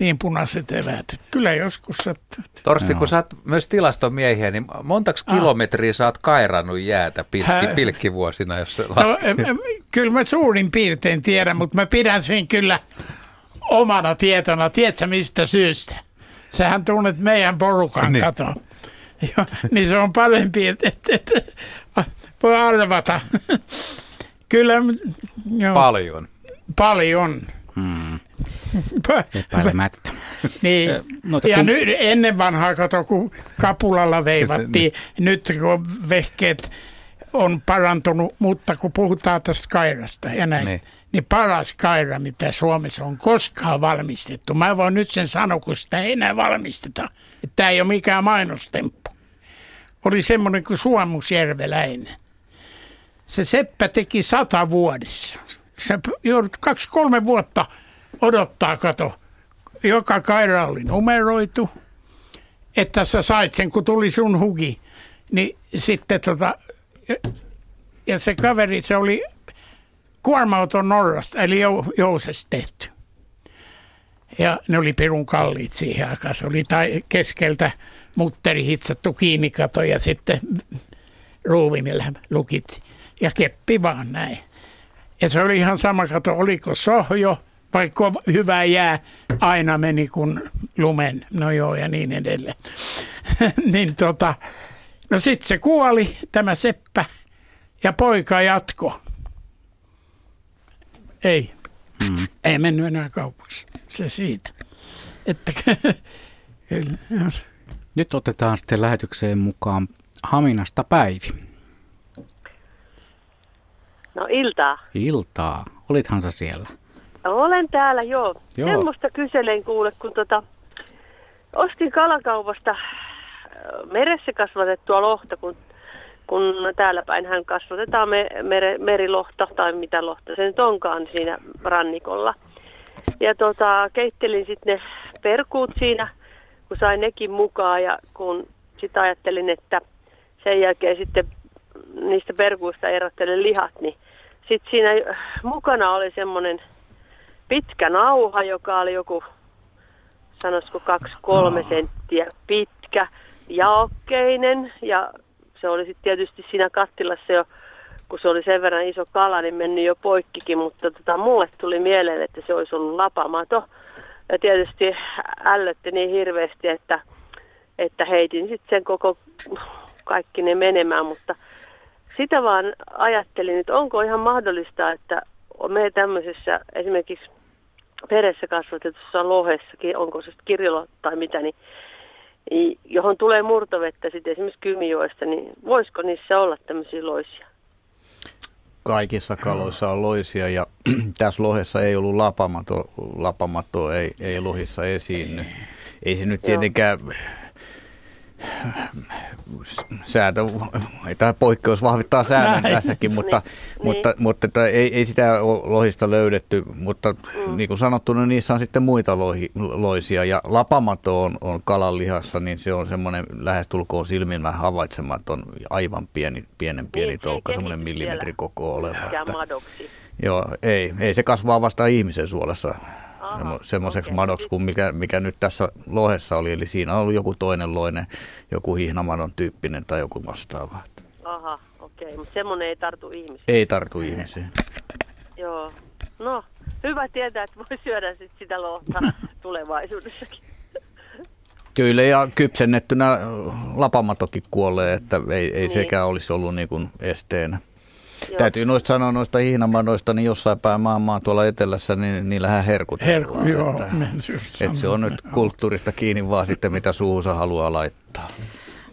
niin punaiset eväät. Kyllä joskus sattuu. Torsti, kun sä oot myös tilastomiehiä, niin montaks ah. kilometriä sä oot kairannut jäätä pilkki, pilkkivuosina, jos se no, Kyllä mä suurin piirtein tiedän, mutta mä pidän sen kyllä omana tietona. Tiedätkö mistä syystä? Sähän tunnet meidän porukan, niin. kato. Jo, niin se on parempi, että et, et, voi arvata. Kyllä. Jo, paljon. Paljon. Epäilemättä. niin. No, ja kun... nyt ennen vanhaa, kato, kun kapulalla veivattiin, [LAUGHS] nyt kun vehkeet on parantunut, mutta kun puhutaan tästä kairasta ja näistä, niin, niin paras kaira, mitä Suomessa on koskaan valmistettu. Mä voin nyt sen sanoa, kun sitä ei enää valmisteta. Tämä ei ole mikään mainostemppu. Oli semmoinen kuin Suomusjärveläinen. Se Seppä teki sata vuodessa. Se joudut kaksi-kolme vuotta odottaa, kato. Joka kaira oli numeroitu, että sä sait sen, kun tuli sun hugi. Niin sitten tota, ja se kaveri, se oli kuorma-auton Norrasta, eli Jousesta tehty. Ja ne oli perun kalliit siihen aikaan. Se oli tai keskeltä mutteri hitsattu kiinni kato ja sitten ruuvimilla lukit ja keppi vaan näin. Ja se oli ihan sama kato, oliko sohjo vai hyvä jää, aina meni kun lumen, no joo ja niin edelleen. [LAUGHS] niin tota, no sitten se kuoli, tämä Seppä, ja poika jatko. Ei, mm. ei mennyt enää kaupaksi, se siitä. Että, [LAUGHS] Nyt otetaan sitten lähetykseen mukaan Haminasta Päivi. No iltaa. Iltaa. Olithan sä siellä? Olen täällä, joo. joo. Semmoista kyselen kuule, kun tota, ostin kalakaupasta meressä kasvatettua lohta, kun, kun täällä päin hän kasvatetaan me, mere, merilohta tai mitä lohta se nyt onkaan siinä rannikolla. Ja tota, keittelin sitten ne perkuut siinä, kun sain nekin mukaan ja kun sitten ajattelin, että sen jälkeen sitten niistä perkuista erottelen lihat, niin sitten siinä mukana oli semmoinen pitkä nauha, joka oli joku, sanoisiko kaksi kolme senttiä pitkä, jaokkeinen ja se oli sitten tietysti siinä kattilassa jo, kun se oli sen verran iso kala, niin mennyt jo poikkikin, mutta tota, mulle tuli mieleen, että se olisi ollut lapamato. Ja tietysti ällötti niin hirveästi, että, että heitin sitten sen koko kaikki ne menemään, mutta sitä vaan ajattelin, että onko ihan mahdollista, että me tämmöisessä esimerkiksi peressä kasvatetussa lohessakin, onko se kirjolla tai mitä, niin, johon tulee murtovettä sitten esimerkiksi Kymijoesta, niin voisiko niissä olla tämmöisiä loisia? Kaikissa kaloissa on loisia ja [CLEARS THROAT] tässä lohessa ei ollut lapamato, lapamato ei, ei lohissa esiinny. Ei se nyt tietenkään sääntö, tai poikkeus vahvittaa säännön [LAUGHS] Näin. tässäkin, mutta, niin. mutta, niin. mutta että ei, ei sitä lohista löydetty, mutta mm. niin kuin sanottu, niin niissä on sitten muita lohi, loisia, ja lapamato on, on kalan lihassa, niin se on semmoinen lähestulkoon silmin vähän havaitsematon, aivan pieni, pienen pieni niin, toukka, semmoinen millimetri koko oleva. Joo, ei, ei, se kasvaa vasta ihmisen suolessa semmoiseksi okay. madoksi kuin mikä, mikä nyt tässä lohessa oli. Eli siinä on ollut joku toinen loinen, joku hihnamadon tyyppinen tai joku vastaava. Aha, okei. Okay. Mutta semmoinen ei tartu ihmisiin. Ei tartu ihmisiin. Joo. No, hyvä tietää, että voi syödä sit sitä lohta [LAUGHS] tulevaisuudessakin. Kyllä, ja kypsennettynä lapamatokin kuolee, että ei, ei niin. sekään olisi ollut niin kuin esteenä. Joo. Täytyy noista sanoa noista hihnamanoista, niin jossain päin maailmaa tuolla etelässä, niin niillähän herkut. Herku, joo. Että, että se on nyt kulttuurista kiinni vaan sitten, mitä suuhunsa haluaa laittaa.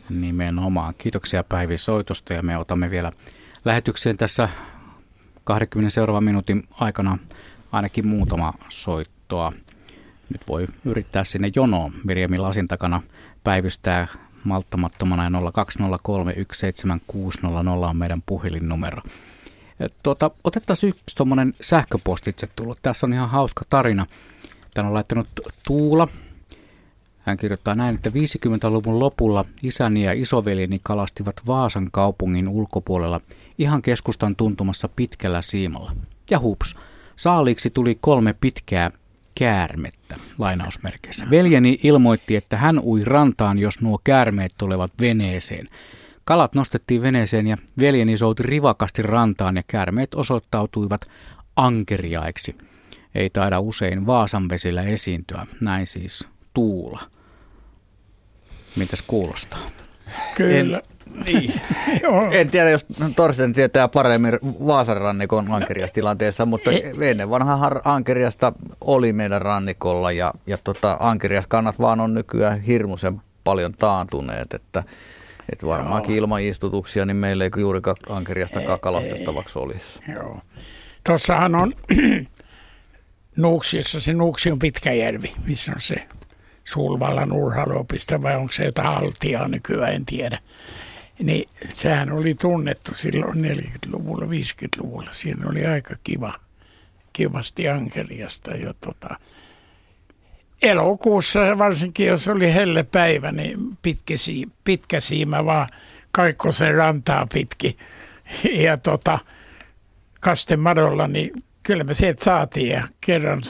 Nimenomaan. Kiitoksia Päivi soitosta ja me otamme vielä lähetykseen tässä 20 seuraavan minuutin aikana ainakin muutama soittoa. Nyt voi yrittää sinne jonoon. Mirjami lasin takana päivystää malttamattomana ja 020317600 on meidän puhelinnumero. Tuota, otettaisiin yksi tuommoinen sähköpostitse tullut. Tässä on ihan hauska tarina. Tän on laittanut Tuula. Hän kirjoittaa näin, että 50-luvun lopulla isäni ja isoveljeni kalastivat Vaasan kaupungin ulkopuolella ihan keskustan tuntumassa pitkällä siimalla. Ja hups, saaliiksi tuli kolme pitkää käärmettä. Käärmettä, lainausmerkeissä. Veljeni ilmoitti, että hän ui rantaan, jos nuo käärmeet tulevat veneeseen. Kalat nostettiin veneeseen ja veljeni souti rivakasti rantaan ja käärmeet osoittautuivat ankeriaiksi. Ei taida usein Vaasan vesillä esiintyä, näin siis Tuula. Mitäs kuulostaa? Kyllä. En, niin. [LAUGHS] en tiedä, jos Torsten tietää paremmin Vaasan rannikon [LAUGHS] ankeriastilanteessa, mutta ennen vanha ankeriasta oli meidän rannikolla ja, ja tota, ankeriaskannat vaan on nykyään hirmuisen paljon taantuneet, että että varmaankin Joo. ilman istutuksia, niin meillä ei juurikaan ankeriasta kalastettavaksi olisi. Joo. Tuossahan on [CLEARS THROAT] Nuuksiossa, se Nuuksi on Pitkäjärvi, missä on se Sulvallan urheiluopista vai onko se jotain altiaa nykyään, en tiedä. Niin sehän oli tunnettu silloin 40-luvulla, 50-luvulla. Siinä oli aika kiva, kivasti ankeriasta. Ja tota, elokuussa varsinkin, jos oli helle päivä, niin pitkä, pitkä siima vaan Kaikkosen rantaa pitki. [LAUGHS] Ja tota, kasten madolla, niin kyllä me sieltä saatiin ja kerran,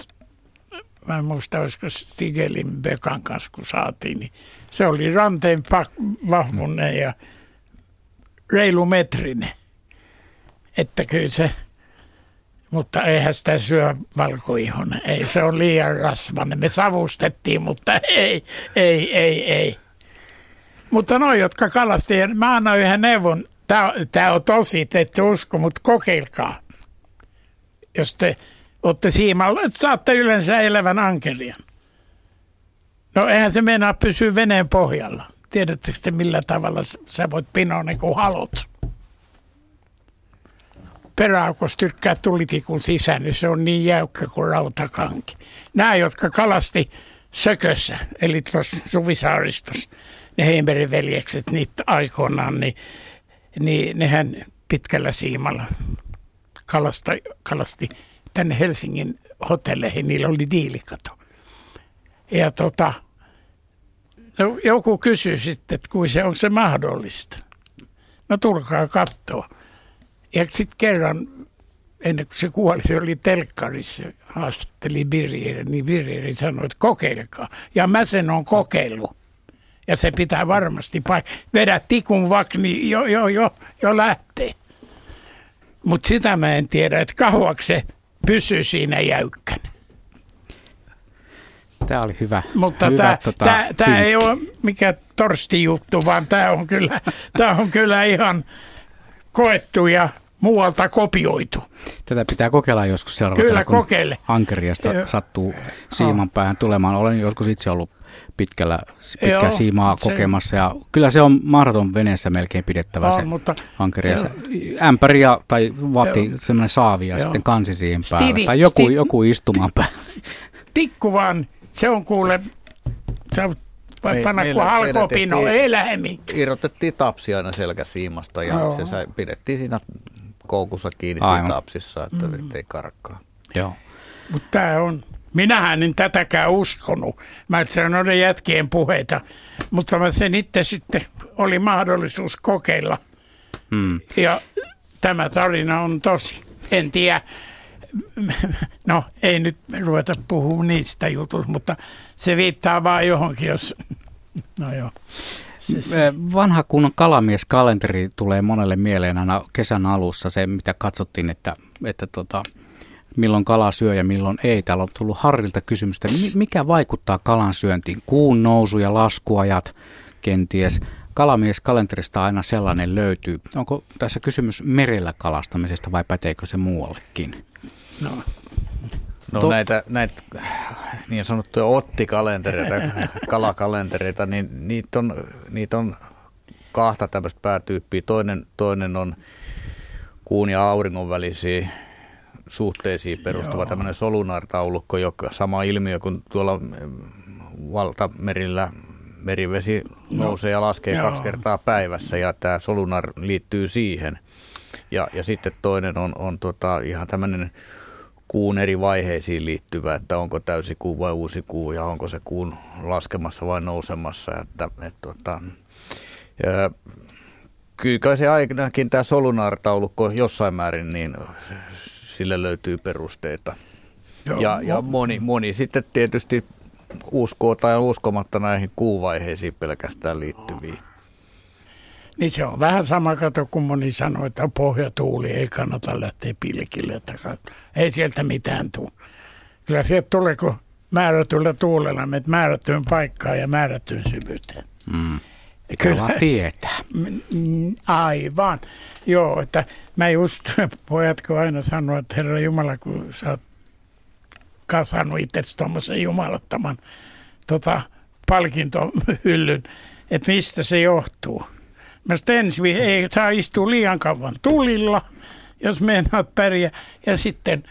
mä en muista olisiko Stigelin Bekan kanssa kun saatiin, niin se oli ranteen vahvunen ja reilu metrinen. Että kyllä se, mutta eihän sitä syö valkoihon. Ei, se on liian rasvainen. Me savustettiin, mutta ei, ei, ei, ei. Mutta noin, jotka kalasti, mä annan yhden neuvon. Tämä on tosi, te ette usko, mutta kokeilkaa. Jos te olette siimalla, että saatte yleensä elävän ankerian. No eihän se meinaa pysyä veneen pohjalla. Tiedättekö te millä tavalla sä voit pinoa niin kuin halot? Peräaukos tykkää tulitikun sisään, niin se on niin jäykkä kuin rautakanki. Nämä, jotka kalasti Sökössä, eli tuossa Suvisaaristossa, ne Heimberin veljekset niitä aikoinaan, niin, niin nehän pitkällä siimalla kalasta, kalasti tänne Helsingin hotelleihin, niillä oli diilikato. Ja tota, no, joku kysyi sitten, että kuin se, onko se mahdollista. No tulkaa katsoa. Ja sitten kerran, ennen kuin se kuoli, se oli telkkarissa, haastatteli Birjeri, niin Birjeri sanoi, että kokeilkaa. Ja mä sen on kokeillut. Ja se pitää varmasti paikkaa. Vedä tikun vaikka, niin jo, jo, jo, jo lähtee. Mutta sitä mä en tiedä, että kauaksi se pysyy siinä jäykkänä. Tämä oli hyvä. Mutta hyvä, tämä, tota, tämä, tämä ei ole mikä torsti juttu, vaan tämä on kyllä, tämä on kyllä ihan koettu ja muualta kopioitu. Tätä pitää kokeilla joskus seuraavalla Kyllä, kokeile. Ankeriasta sattuu siiman päähän tulemaan. Olen joskus itse ollut pitkällä, pitkää Joo, siimaa se, kokemassa. Ja kyllä se on mahdoton veneessä melkein pidettävä on, se mutta, ankeri. Se ämpäri ja, tai vati, semmoinen saavi ja sitten kansi siihen päälle. Stidi, tai joku, sti, joku istumaan päälle. Tikku vaan, se on kuule, se on vai panna kuin halkopino, ei lähde Irrotettiin tapsi aina selkäsiimasta ja Joo. se pidettiin siinä koukussa kiinni siinä tapsissa, että mm. ei karkkaa. Joo. Mutta tämä on, Minähän en tätäkään uskonut. Mä sanoin jätkien puheita, mutta mä sen itse sitten oli mahdollisuus kokeilla. Hmm. Ja tämä tarina on tosi. En tiedä, no ei nyt ruveta puhua niistä jutuista, mutta se viittaa vaan johonkin, jos, no joo. Se. Vanha kunnon kalamieskalenteri tulee monelle mieleen aina kesän alussa, se mitä katsottiin, että, että tota, milloin kala syö ja milloin ei. Täällä on tullut Harrilta kysymystä, mikä vaikuttaa kalan syöntiin? Kuun nousu ja laskuajat kenties. Kalamies-kalenterista aina sellainen löytyy. Onko tässä kysymys merellä kalastamisesta vai päteekö se muuallekin? No, no näitä, näitä niin sanottuja ottikalentereita, kalakalentereita, niin niitä on, niitä on kahta tämmöistä päätyyppiä. Toinen, toinen on kuun ja auringon välisiä suhteisiin perustuva tämmöinen solunar-taulukko, joka sama ilmiö kuin tuolla mm, valtamerillä merivesi no, nousee ja laskee joo. kaksi kertaa päivässä ja tämä solunar liittyy siihen. Ja, ja sitten toinen on, on tota ihan tämmöinen kuun eri vaiheisiin liittyvä, että onko täysi kuu vai uusi kuu ja onko se kuun laskemassa vai nousemassa. Että, et, tota, ja, kyllä kai se ainakin tämä solunar-taulukko jossain määrin niin sille löytyy perusteita. Joo, ja, ja moni, moni sitten tietysti uskoo tai uskomatta näihin kuuvaiheisiin pelkästään liittyviin. Niin se on vähän sama kato, kun moni sanoi, että pohjatuuli ei kannata lähteä pilkille. Ei sieltä mitään tule. Kyllä sieltä tulee, kun määrätyllä tuulella menet määrättyyn paikkaan ja määrättyyn syvyyteen. Mm. Kyllä tietää. [LAUGHS] Aivan. Joo, että mä just, [LAUGHS] pojatko aina sanoa, että Herra Jumala, kun sä oot kasannut itse tuommoisen jumalattoman tota, palkintohyllyn, että mistä se johtuu. Mä ensi ei saa istua liian kauan tulilla, jos meinaat pärjää. Ja sitten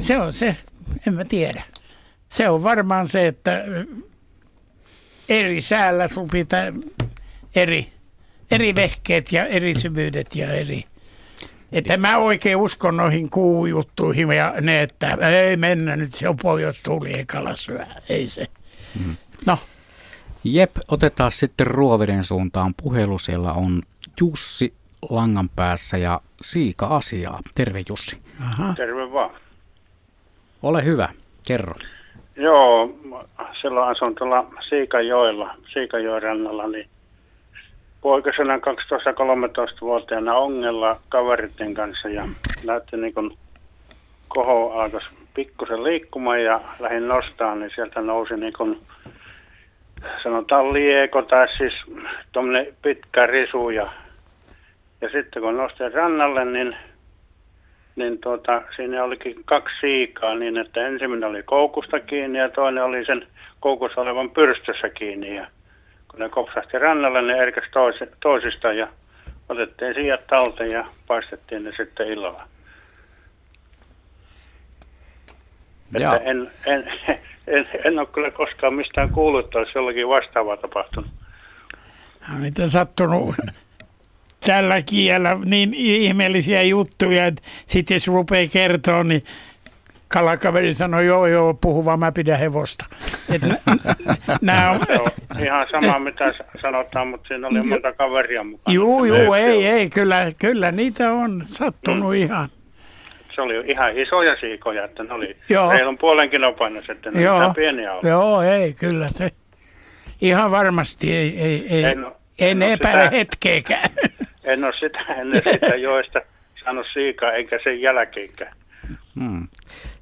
se on se, en mä tiedä. Se on varmaan se, että eri säällä sun pitää eri, eri vehkeet ja eri syvyydet ja eri. Että mä oikein uskon noihin kuujuttuihin ja ne, että ei mennä nyt, se on pohjois tuli ekala syö. Ei se. Mm. No. Jep, otetaan sitten Ruoveden suuntaan puhelu. Siellä on Jussi langan päässä ja Siika asiaa. Terve Jussi. Aha. Terve vaan. Ole hyvä, kerro. Joo, silloin asun tuolla Siikajoella, Siikajoen rannalla, niin poikasena 12-13-vuotiaana ongella kaveritten kanssa ja näytti niin kuin koho alkoi pikkusen liikkumaan ja lähdin nostaa, niin sieltä nousi niin kuin, sanotaan lieko tai siis tuommoinen pitkä risu ja, ja sitten kun nostin rannalle, niin niin tuota, siinä olikin kaksi siikaa niin, että ensimmäinen oli koukusta kiinni ja toinen oli sen koukussa olevan pyrstössä kiinni. Ja kun ne kopsahti rannalle, ne erkäs tois, toisista ja otettiin sijat talteen ja paistettiin ne sitten illalla. Että en, en, en, en ole kyllä koskaan mistään kuullut, että olisi jollakin vastaavaa tapahtunut. Mitä sattunut [LAUGHS] tällä kielellä niin ihmeellisiä juttuja, että sitten jos rupeaa kertoa, niin kalakaveri sanoi, joo joo, puhu vaan mä pidän hevosta. Et n- nää on... Joo, ihan sama mitä sanotaan, mutta siinä oli monta kaveria mukana. Joo, joo, ei, ei, kyllä, kyllä niitä on sattunut mm. ihan. Se oli ihan isoja siikoja, että ne oli joo. reilun puolenkin opainas, että ne joo. pieniä oli. Joo, ei, kyllä se. Ihan varmasti ei, ei, ei. En, en, en epäile sitä... hetkeäkään. [LAUGHS] En ole sitä ennen sitä joista saanut siikaa, eikä sen jälkeenkään. Hmm.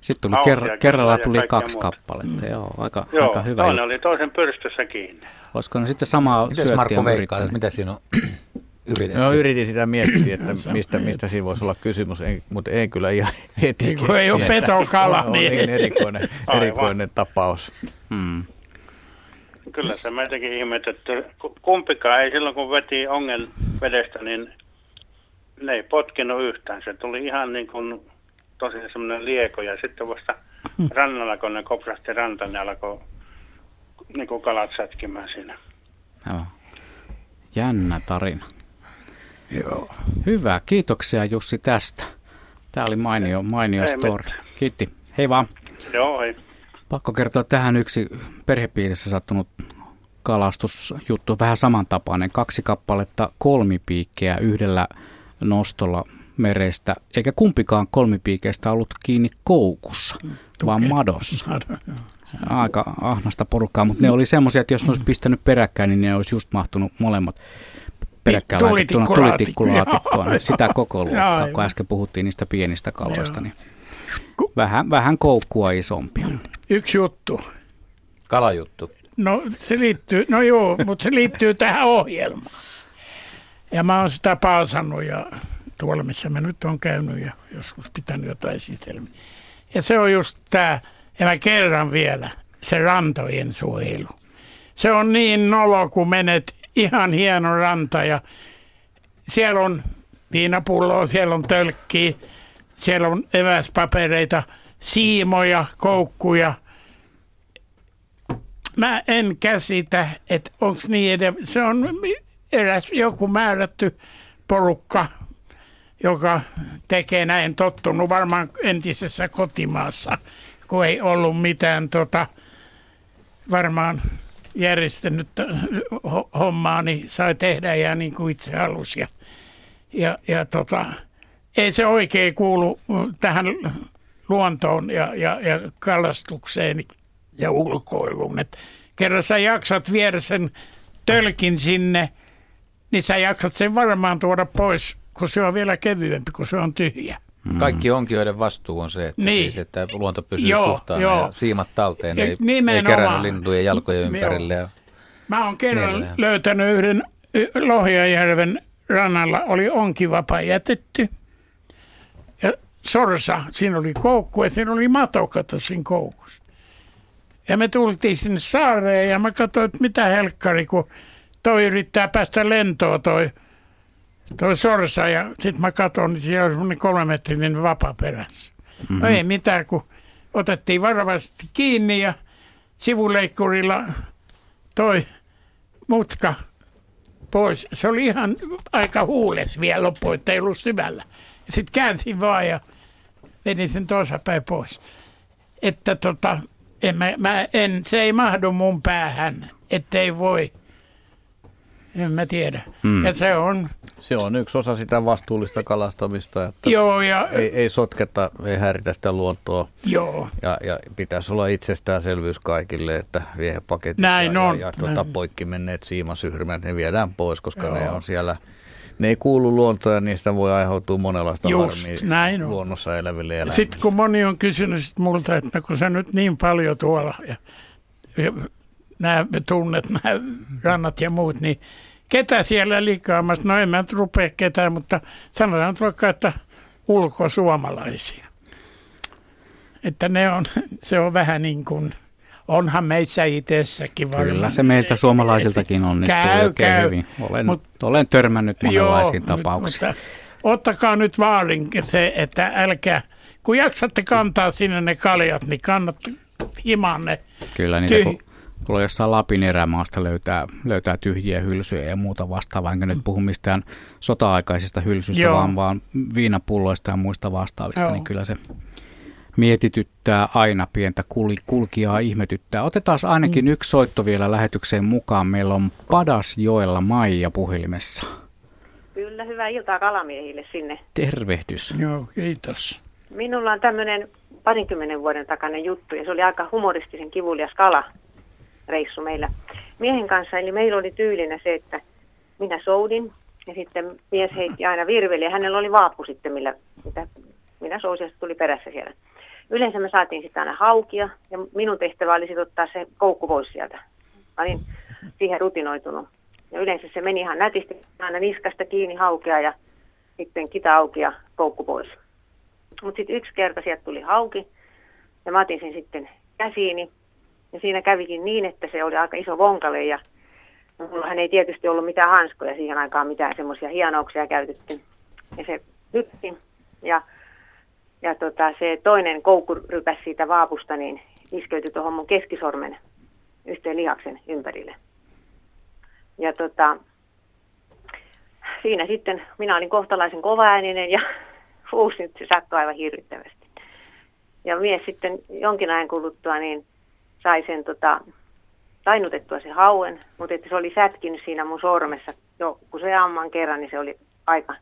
Sitten tuli ker- kerralla tuli kaksi muuta. kappaletta, mm. joo, aika, joo, aika hyvä. toinen oli toisen pyrstössä kiinni. Olisiko ne sitten samaa syöttiä Marko veikkaa, mitä siinä on yritetty? No yritin sitä miettiä, että mistä, mistä siinä voisi olla kysymys, ei, mutta ei kyllä ihan heti. Niin kun ei ole petokala. On niin erikoinen, erikoinen tapaus. Hmm. Kyllä se meitäkin ihmetetty. Kumpikaan ei silloin, kun veti ongen vedestä, niin ne ei potkinut yhtään. Se tuli ihan niin kuin tosi semmoinen lieko ja sitten vasta rannalla, kun ne kopsahti ranta, ne alkoi niin kuin kalat sätkimään siinä. Joo. Jännä tarina. Joo. Hyvä, kiitoksia Jussi tästä. Tämä oli mainio, mainio ei story. Mitään. Kiitti. Hei vaan. Joo, hei. Pakko kertoa tähän yksi perhepiirissä sattunut kalastusjuttu, vähän samantapainen. Kaksi kappaletta kolmipiikkejä yhdellä nostolla merestä, eikä kumpikaan kolmipiikeistä ollut kiinni koukussa, Tuket. vaan madossa. [LAUGHS] Aika ahnasta porukkaa, mutta ne oli semmoisia, että jos ne olisi pistänyt peräkkäin, niin ne olisi just mahtunut molemmat peräkkäin laitettuna tulitikkulaatikkoon. Sitä koko luokkaa, kun äsken puhuttiin niistä pienistä kaloista, niin vähän, vähän koukkua isompia. Yksi juttu. Kalajuttu. No se liittyy, no joo, mutta se liittyy tähän ohjelmaan. Ja mä oon sitä paasannut ja tuolla, missä mä nyt on käynyt ja joskus pitänyt jotain esitelmiä. Ja se on just tämä, ja mä kerran vielä, se rantojen suojelu. Se on niin nolo, kun menet ihan hieno ranta ja siellä on viinapulloa, siellä on tölkkiä, siellä on eväspapereita, siimoja, koukkuja. Mä en käsitä, että onko niin edes, se on eräs joku määrätty porukka, joka tekee näin tottunut varmaan entisessä kotimaassa, kun ei ollut mitään tota, varmaan järjestänyt hommaa, niin sai tehdä ja niin kuin itse halusi. Ja, ja, ja tota, ei se oikein kuulu tähän luontoon ja, ja, ja kalastukseen ja ulkoiluun. Et kerran sä jaksat viedä sen tölkin sinne, niin sä jaksat sen varmaan tuoda pois, kun se on vielä kevyempi, kun se on tyhjä. Mm. Kaikki onkijoiden vastuu on se, että, niin. siis, että luonto pysyy joo, puhtaana joo. ja siimat talteen, ja ei, ei kerännyt lintujen jalkojen ympärille. Ja Mä oon kerran Neljä. löytänyt yhden Lohjajärven rannalla, oli onkivapa jätetty. Ja sorsa, siinä oli koukku ja siinä oli matokata siinä koukussa. Ja me tultiin sinne saareen ja mä katsoin, että mitä helkkari, kun toi yrittää päästä lentoon toi, toi sorsa. Ja sitten mä katsoin, niin siellä oli semmoinen kolmemetrinen vapa perässä. Mm-hmm. No ei mitään, kun otettiin varovasti kiinni ja sivuleikkurilla toi mutka pois. Se oli ihan aika huules vielä loppu, että ei ollut syvällä. Sitten käänsin vaan ja vedin sen toisapäin pois. Että tota, en mä, mä en, se ei mahdu mun päähän, ettei voi. En mä tiedä. Hmm. Ja se on... Se on yksi osa sitä vastuullista kalastamista, että Joo, ja... ei, ei sotketa, ei häiritä sitä luontoa. Joo. Ja, ja pitäisi olla itsestäänselvyys kaikille, että viehepaketit Näin ja, on. ja, ja tuota, poikki menneet siimasyrmät, ne viedään pois, koska Joo. ne on siellä ne ei kuulu luontoon ja niistä voi aiheutua monenlaista Just, harmia näin on. luonnossa eläville eläimille. Sitten kun moni on kysynyt sit multa, että kun sä nyt niin paljon tuolla ja, ja nämä tunnet, nämä rannat ja muut, niin ketä siellä likaamassa? No en mä nyt rupea ketään, mutta sanotaan nyt vaikka, että ulkosuomalaisia. Että ne on, [LAUGHS] se on vähän niin kuin, onhan meissä itsessäkin varmaan. Kyllä se meiltä suomalaisiltakin onnistuu käy, oikein käy. hyvin. Olen, Mut, olen törmännyt monenlaisiin joo, tapauksiin. Mutta ottakaa nyt vaarin se, että älkää, kun jaksatte kantaa sinne ne kaljat, niin kannat himaan ne. Kyllä niitä, tyh- kun tuolla jossain Lapin erämaasta löytää, löytää tyhjiä hylsyjä ja muuta vastaavaa, enkä nyt puhu mistään sota-aikaisista hylsyistä, Joo. vaan, vaan viinapulloista ja muista vastaavista, Joo. niin kyllä se mietityttää aina pientä kul- kulkijaa, ihmetyttää. Otetaan ainakin mm. yksi soitto vielä lähetykseen mukaan. Meillä on Padasjoella Maija puhelimessa. Kyllä, hyvää iltaa kalamiehille sinne. Tervehdys. Joo, kiitos. Minulla on tämmöinen parinkymmenen vuoden takainen juttu ja se oli aika humoristisen kivulias kala reissu meillä miehen kanssa. Eli meillä oli tyylinä se, että minä soudin ja sitten mies heitti aina virveli ja hänellä oli vaappu sitten, millä, mitä minä sousin ja tuli perässä siellä. Yleensä me saatiin sitten aina haukia ja minun tehtävä oli sitten ottaa se koukku pois sieltä. Mä olin siihen rutinoitunut. Ja yleensä se meni ihan nätisti aina niskasta kiinni haukea ja sitten kita auki ja koukku pois. Mutta sitten yksi kerta sieltä tuli hauki ja mä otin sen sitten käsiini. Ja siinä kävikin niin, että se oli aika iso vonkale ja mullahan ei tietysti ollut mitään hanskoja siihen aikaan, mitään semmoisia hienouksia käytetty. Ja se hyppi ja ja tota, se toinen koukku rypäsi siitä vaapusta, niin iskeytyi tuohon mun keskisormen yhteen lihaksen ympärille. Ja tota, siinä sitten minä olin kohtalaisen kovaääninen ja [LAUGHS] huusin se sakko aivan hirvittävästi. Ja mies sitten jonkin ajan kuluttua niin sai sen tota, tainutettua se hauen, mutta että se oli sätkinyt siinä mun sormessa jo, kun se amman kerran, niin se oli aika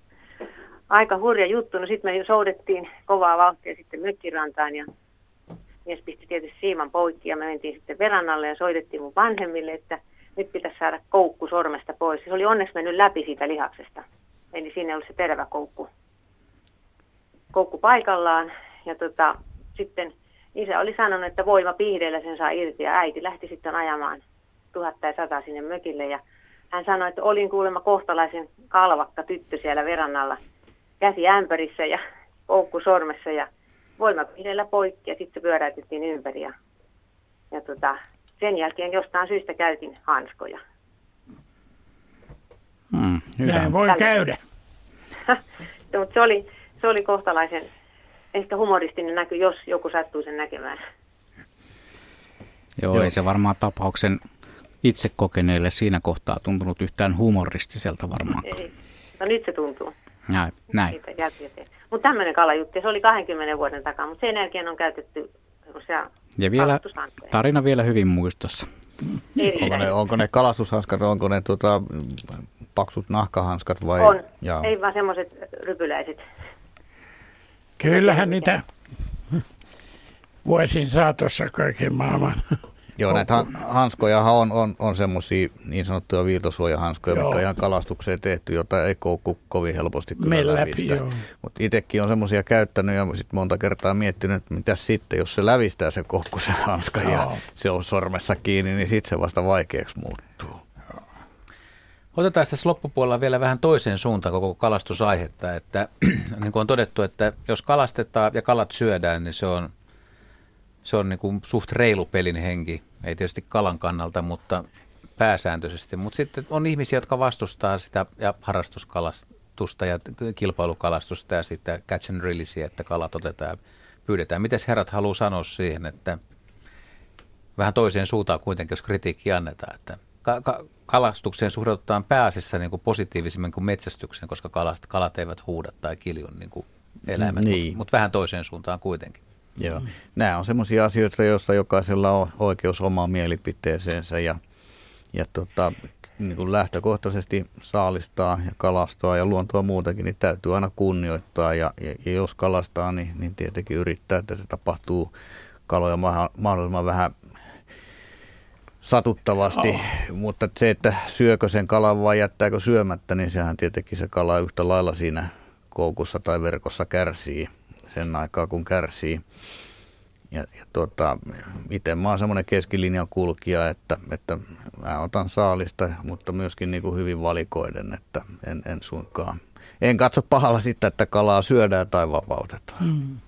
aika hurja juttu. No sitten me soudettiin kovaa vauhtia sitten mökkirantaan ja mies pisti tietysti siiman poikki ja me mentiin sitten verannalle ja soitettiin mun vanhemmille, että nyt pitäisi saada koukku sormesta pois. Se oli onneksi mennyt läpi siitä lihaksesta. Eli siinä oli se terävä koukku, koukku paikallaan. Ja tota, sitten isä oli sanonut, että voima piihdeellä sen saa irti ja äiti lähti sitten ajamaan tuhatta ja sata sinne mökille. Ja hän sanoi, että olin kuulemma kohtalaisen kalvakka tyttö siellä verannalla – käsi ämpärissä ja koukku sormessa ja voimapihdellä poikki ja sitten pyöräytettiin ympäri. Ja, ja tota, sen jälkeen jostain syystä käytin hanskoja. Mm, Näin voi Tällä. käydä. [LAUGHS] Mutta se oli, se oli kohtalaisen ehkä humoristinen näky, jos joku sattuu sen näkemään. Joo, Joo. ei se varmaan tapauksen itse kokeneelle siinä kohtaa tuntunut yhtään humoristiselta varmaan. Ei. No nyt se tuntuu. Näin. näin. Mutta tämmöinen kalajuttu, se oli 20 vuoden takaa, mutta sen jälkeen on käytetty ja vielä, tarina vielä hyvin muistossa. Onko ne, onko ne kalastushanskat, onko ne tota, paksut nahkahanskat vai? On, Jaa. ei vaan semmoiset rypyläiset. Kyllähän niitä, vuosin saatossa kaiken maailman Joo, näitä hanskoja on, on, on semmoisia niin sanottuja viitosuojahanskoja, jotka on ihan kalastukseen tehty, jota ei koukku kovin helposti kyllä. Mutta itsekin on semmoisia käyttänyt ja sit monta kertaa miettinyt, että mitä sitten, jos se lävistää se koukku sen hanska Joo. ja se on sormessa kiinni, niin sitten se vasta vaikeaksi muuttuu. Otetaan tässä loppupuolella vielä vähän toiseen suuntaan koko kalastusaihetta, että [CLEARS THROAT] niin kuin on todettu, että jos kalastetaan ja kalat syödään, niin se on – se on niin kuin suht reilu pelin henki. Ei tietysti kalan kannalta, mutta pääsääntöisesti. Mutta sitten on ihmisiä, jotka vastustaa sitä ja harrastuskalastusta ja kilpailukalastusta ja sitten catch and release, että kalat otetaan ja pyydetään. Miten herrat haluaa sanoa siihen, että vähän toiseen suuntaan kuitenkin, jos kritiikki annetaan, että ka- ka- kalastukseen suhtaudutaan pääasiassa niin kuin positiivisemmin kuin metsästykseen, koska kalat, kalat eivät huuda tai kiljun niin kuin eläimet, niin. mutta mut vähän toiseen suuntaan kuitenkin. Joo. Nämä on sellaisia asioita, joissa jokaisella on oikeus omaan mielipiteeseensä ja, ja tota, niin kuin lähtökohtaisesti saalistaa ja kalastaa ja luontoa muutakin, niin täytyy aina kunnioittaa. Ja, ja, ja jos kalastaa, niin, niin tietenkin yrittää, että se tapahtuu kaloja mahdollisimman vähän satuttavasti, oh. mutta se, että syökö sen kalan vai jättääkö syömättä, niin sehän tietenkin se kala yhtä lailla siinä koukussa tai verkossa kärsii sen aikaa, kun kärsii. Ja, ja tota, itse mä oon semmoinen keskilinjan kulkija, että, että mä otan saalista, mutta myöskin niin kuin hyvin valikoiden, että en, en suinkaan. En katso pahalla sitä, että kalaa syödään tai vapautetaan. Hmm.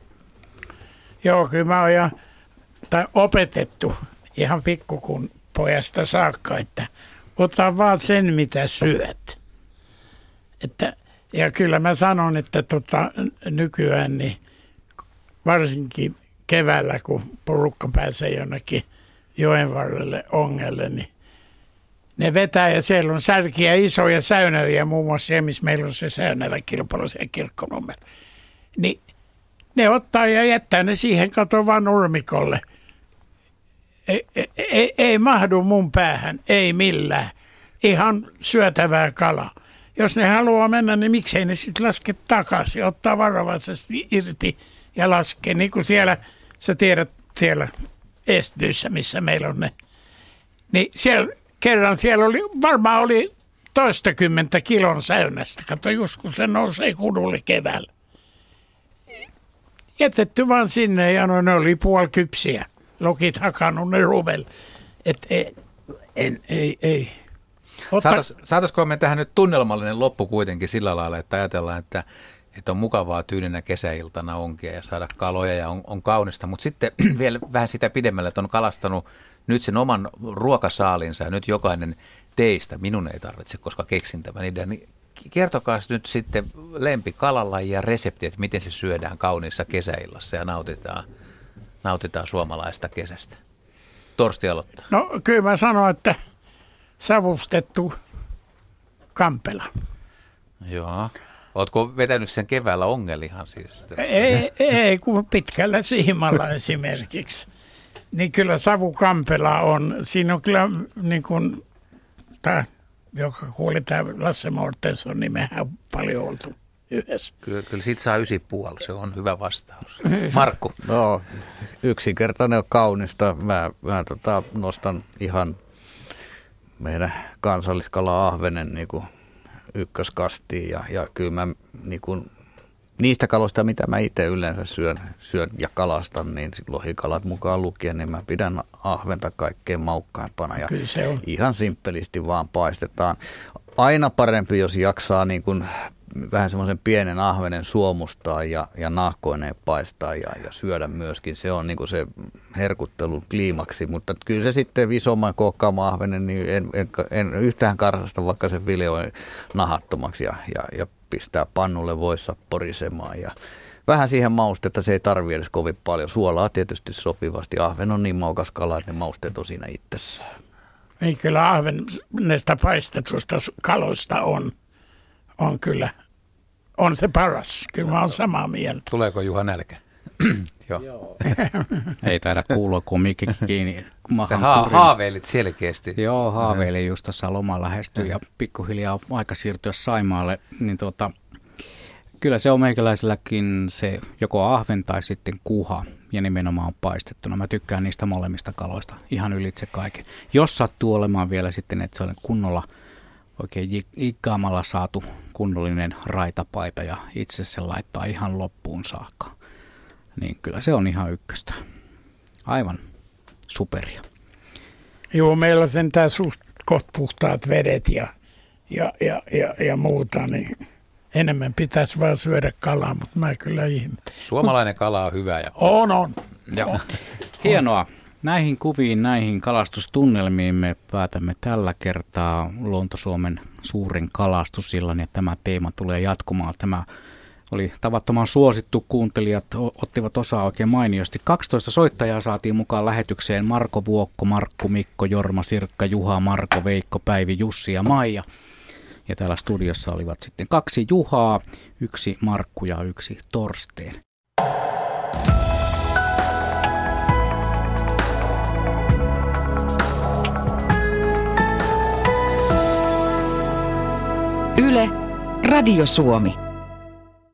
Joo, kyllä mä oon ja, tai opetettu ihan pikkukun pojasta saakka, että ota vaan sen, mitä syöt. Että, ja kyllä mä sanon, että tota, nykyään niin varsinkin keväällä, kun porukka pääsee jonnekin joen varrelle ongelle, niin ne vetää ja siellä on särkiä isoja säynäviä, muun muassa se, missä meillä on se säynävä kilpailu siellä kirkkonummella. Niin ne ottaa ja jättää ne siihen kato vaan nurmikolle. Ei, ei, mahdu mun päähän, ei millään. Ihan syötävää kalaa. Jos ne haluaa mennä, niin miksei ne sitten laske takaisin, ottaa varovaisesti irti ja laskee. Niin kuin siellä, sä tiedät siellä Estbyssä, missä meillä on ne. Niin siellä, kerran siellä oli, varmaan oli toistakymmentä kilon säynästä. Kato, just kun se nousee kudulle keväällä. Jätetty vaan sinne ja no, ne oli puolikypsiä. Lokit hakannut ne ruvel. Et ei, en, ei, ei. Otta... Saatais, me tähän nyt tunnelmallinen loppu kuitenkin sillä lailla, että ajatellaan, että että on mukavaa tyylinä kesäiltana onkia ja saada kaloja ja on, on kaunista. Mutta sitten [CLEARS THROAT] vielä vähän sitä pidemmälle, että on kalastanut nyt sen oman ruokasaalinsa ja nyt jokainen teistä, minun ei tarvitse, koska keksin tämän idean, niin kertokaa nyt sitten kalalla ja resepti, että miten se syödään kauniissa kesäillassa ja nautitaan, nautitaan suomalaista kesästä. Torsti aloittaa. No kyllä mä sanon, että savustettu kampela. Joo. Oletko vetänyt sen keväällä ongelihan siis? Ei, ei kun pitkällä siimalla [LAUGHS] esimerkiksi. Niin kyllä savukampela on, siinä on kyllä niin kuin, tämä, joka kuuli tämä Lasse Mortenson, niin mehän on paljon oltu yhdessä. Kyllä, kyllä siitä saa ysi puoli, se on hyvä vastaus. [LAUGHS] Markku? No, yksinkertainen on kaunista. Mä, mä tota, nostan ihan meidän kansalliskala ahvenen niin kuin ykköskastiin ja, ja kyllä mä niin kuin, niistä kaloista, mitä mä itse yleensä syön, syön ja kalastan, niin lohikalat mukaan lukien, niin mä pidän ahventa kaikkein maukkaimpana ja se on. ihan simppelisti vaan paistetaan. Aina parempi, jos jaksaa niin kuin vähän semmoisen pienen ahvenen suomustaa ja, ja nahkoineen paistaa ja, ja syödä myöskin. Se on niin se herkuttelun kliimaksi, mutta kyllä se sitten isomman kookkaama ahvenen, niin en, en, en yhtään karsasta, vaikka se file on nahattomaksi ja, ja, ja pistää pannulle voissa porisemaan ja vähän siihen maustetta, se ei tarvi edes kovin paljon. Suolaa tietysti sopivasti. Ahven on niin maukas kala, että ne mausteet on siinä itsessään. Ei kyllä ahvenesta paistetusta kaloista on, on kyllä on se paras. Kyllä mä oon samaa mieltä. Tuleeko Juha nälkä? [CLEARS THROAT] Joo. [LAUGHS] Ei taida kuulua kumminkin kiinni. Sä ha- haaveilit selkeästi. Joo, haaveilin just tässä loma lähestyy ja pikkuhiljaa aika siirtyä Saimaalle. Niin tuota, kyllä se on meikäläiselläkin se joko ahven tai sitten kuha. ja nimenomaan paistettuna. Mä tykkään niistä molemmista kaloista ihan ylitse kaiken. Jos sattuu olemaan vielä sitten, että se on kunnolla oikein ikkaamalla saatu kunnollinen raitapaita ja itse se laittaa ihan loppuun saakka, niin kyllä se on ihan ykköstä. Aivan superia. Joo, meillä on sentään suht koht puhtaat vedet ja, ja, ja, ja, ja muuta, niin enemmän pitäisi vaan syödä kalaa, mutta mä kyllä ihmettelen. Suomalainen kala on hyvä. Ja... On, on. Joo. Hienoa. Näihin kuviin, näihin kalastustunnelmiin me päätämme tällä kertaa Luonto-Suomen suurin kalastusillan ja tämä teema tulee jatkumaan. Tämä oli tavattoman suosittu, kuuntelijat ottivat osaa oikein mainiosti. 12 soittajaa saatiin mukaan lähetykseen Marko Vuokko, Markku Mikko, Jorma, Sirkka, Juha, Marko, Veikko, Päivi, Jussi ja Maija. Ja täällä studiossa olivat sitten kaksi Juhaa, yksi Markku ja yksi Torsteen. Yle, Radio Suomi.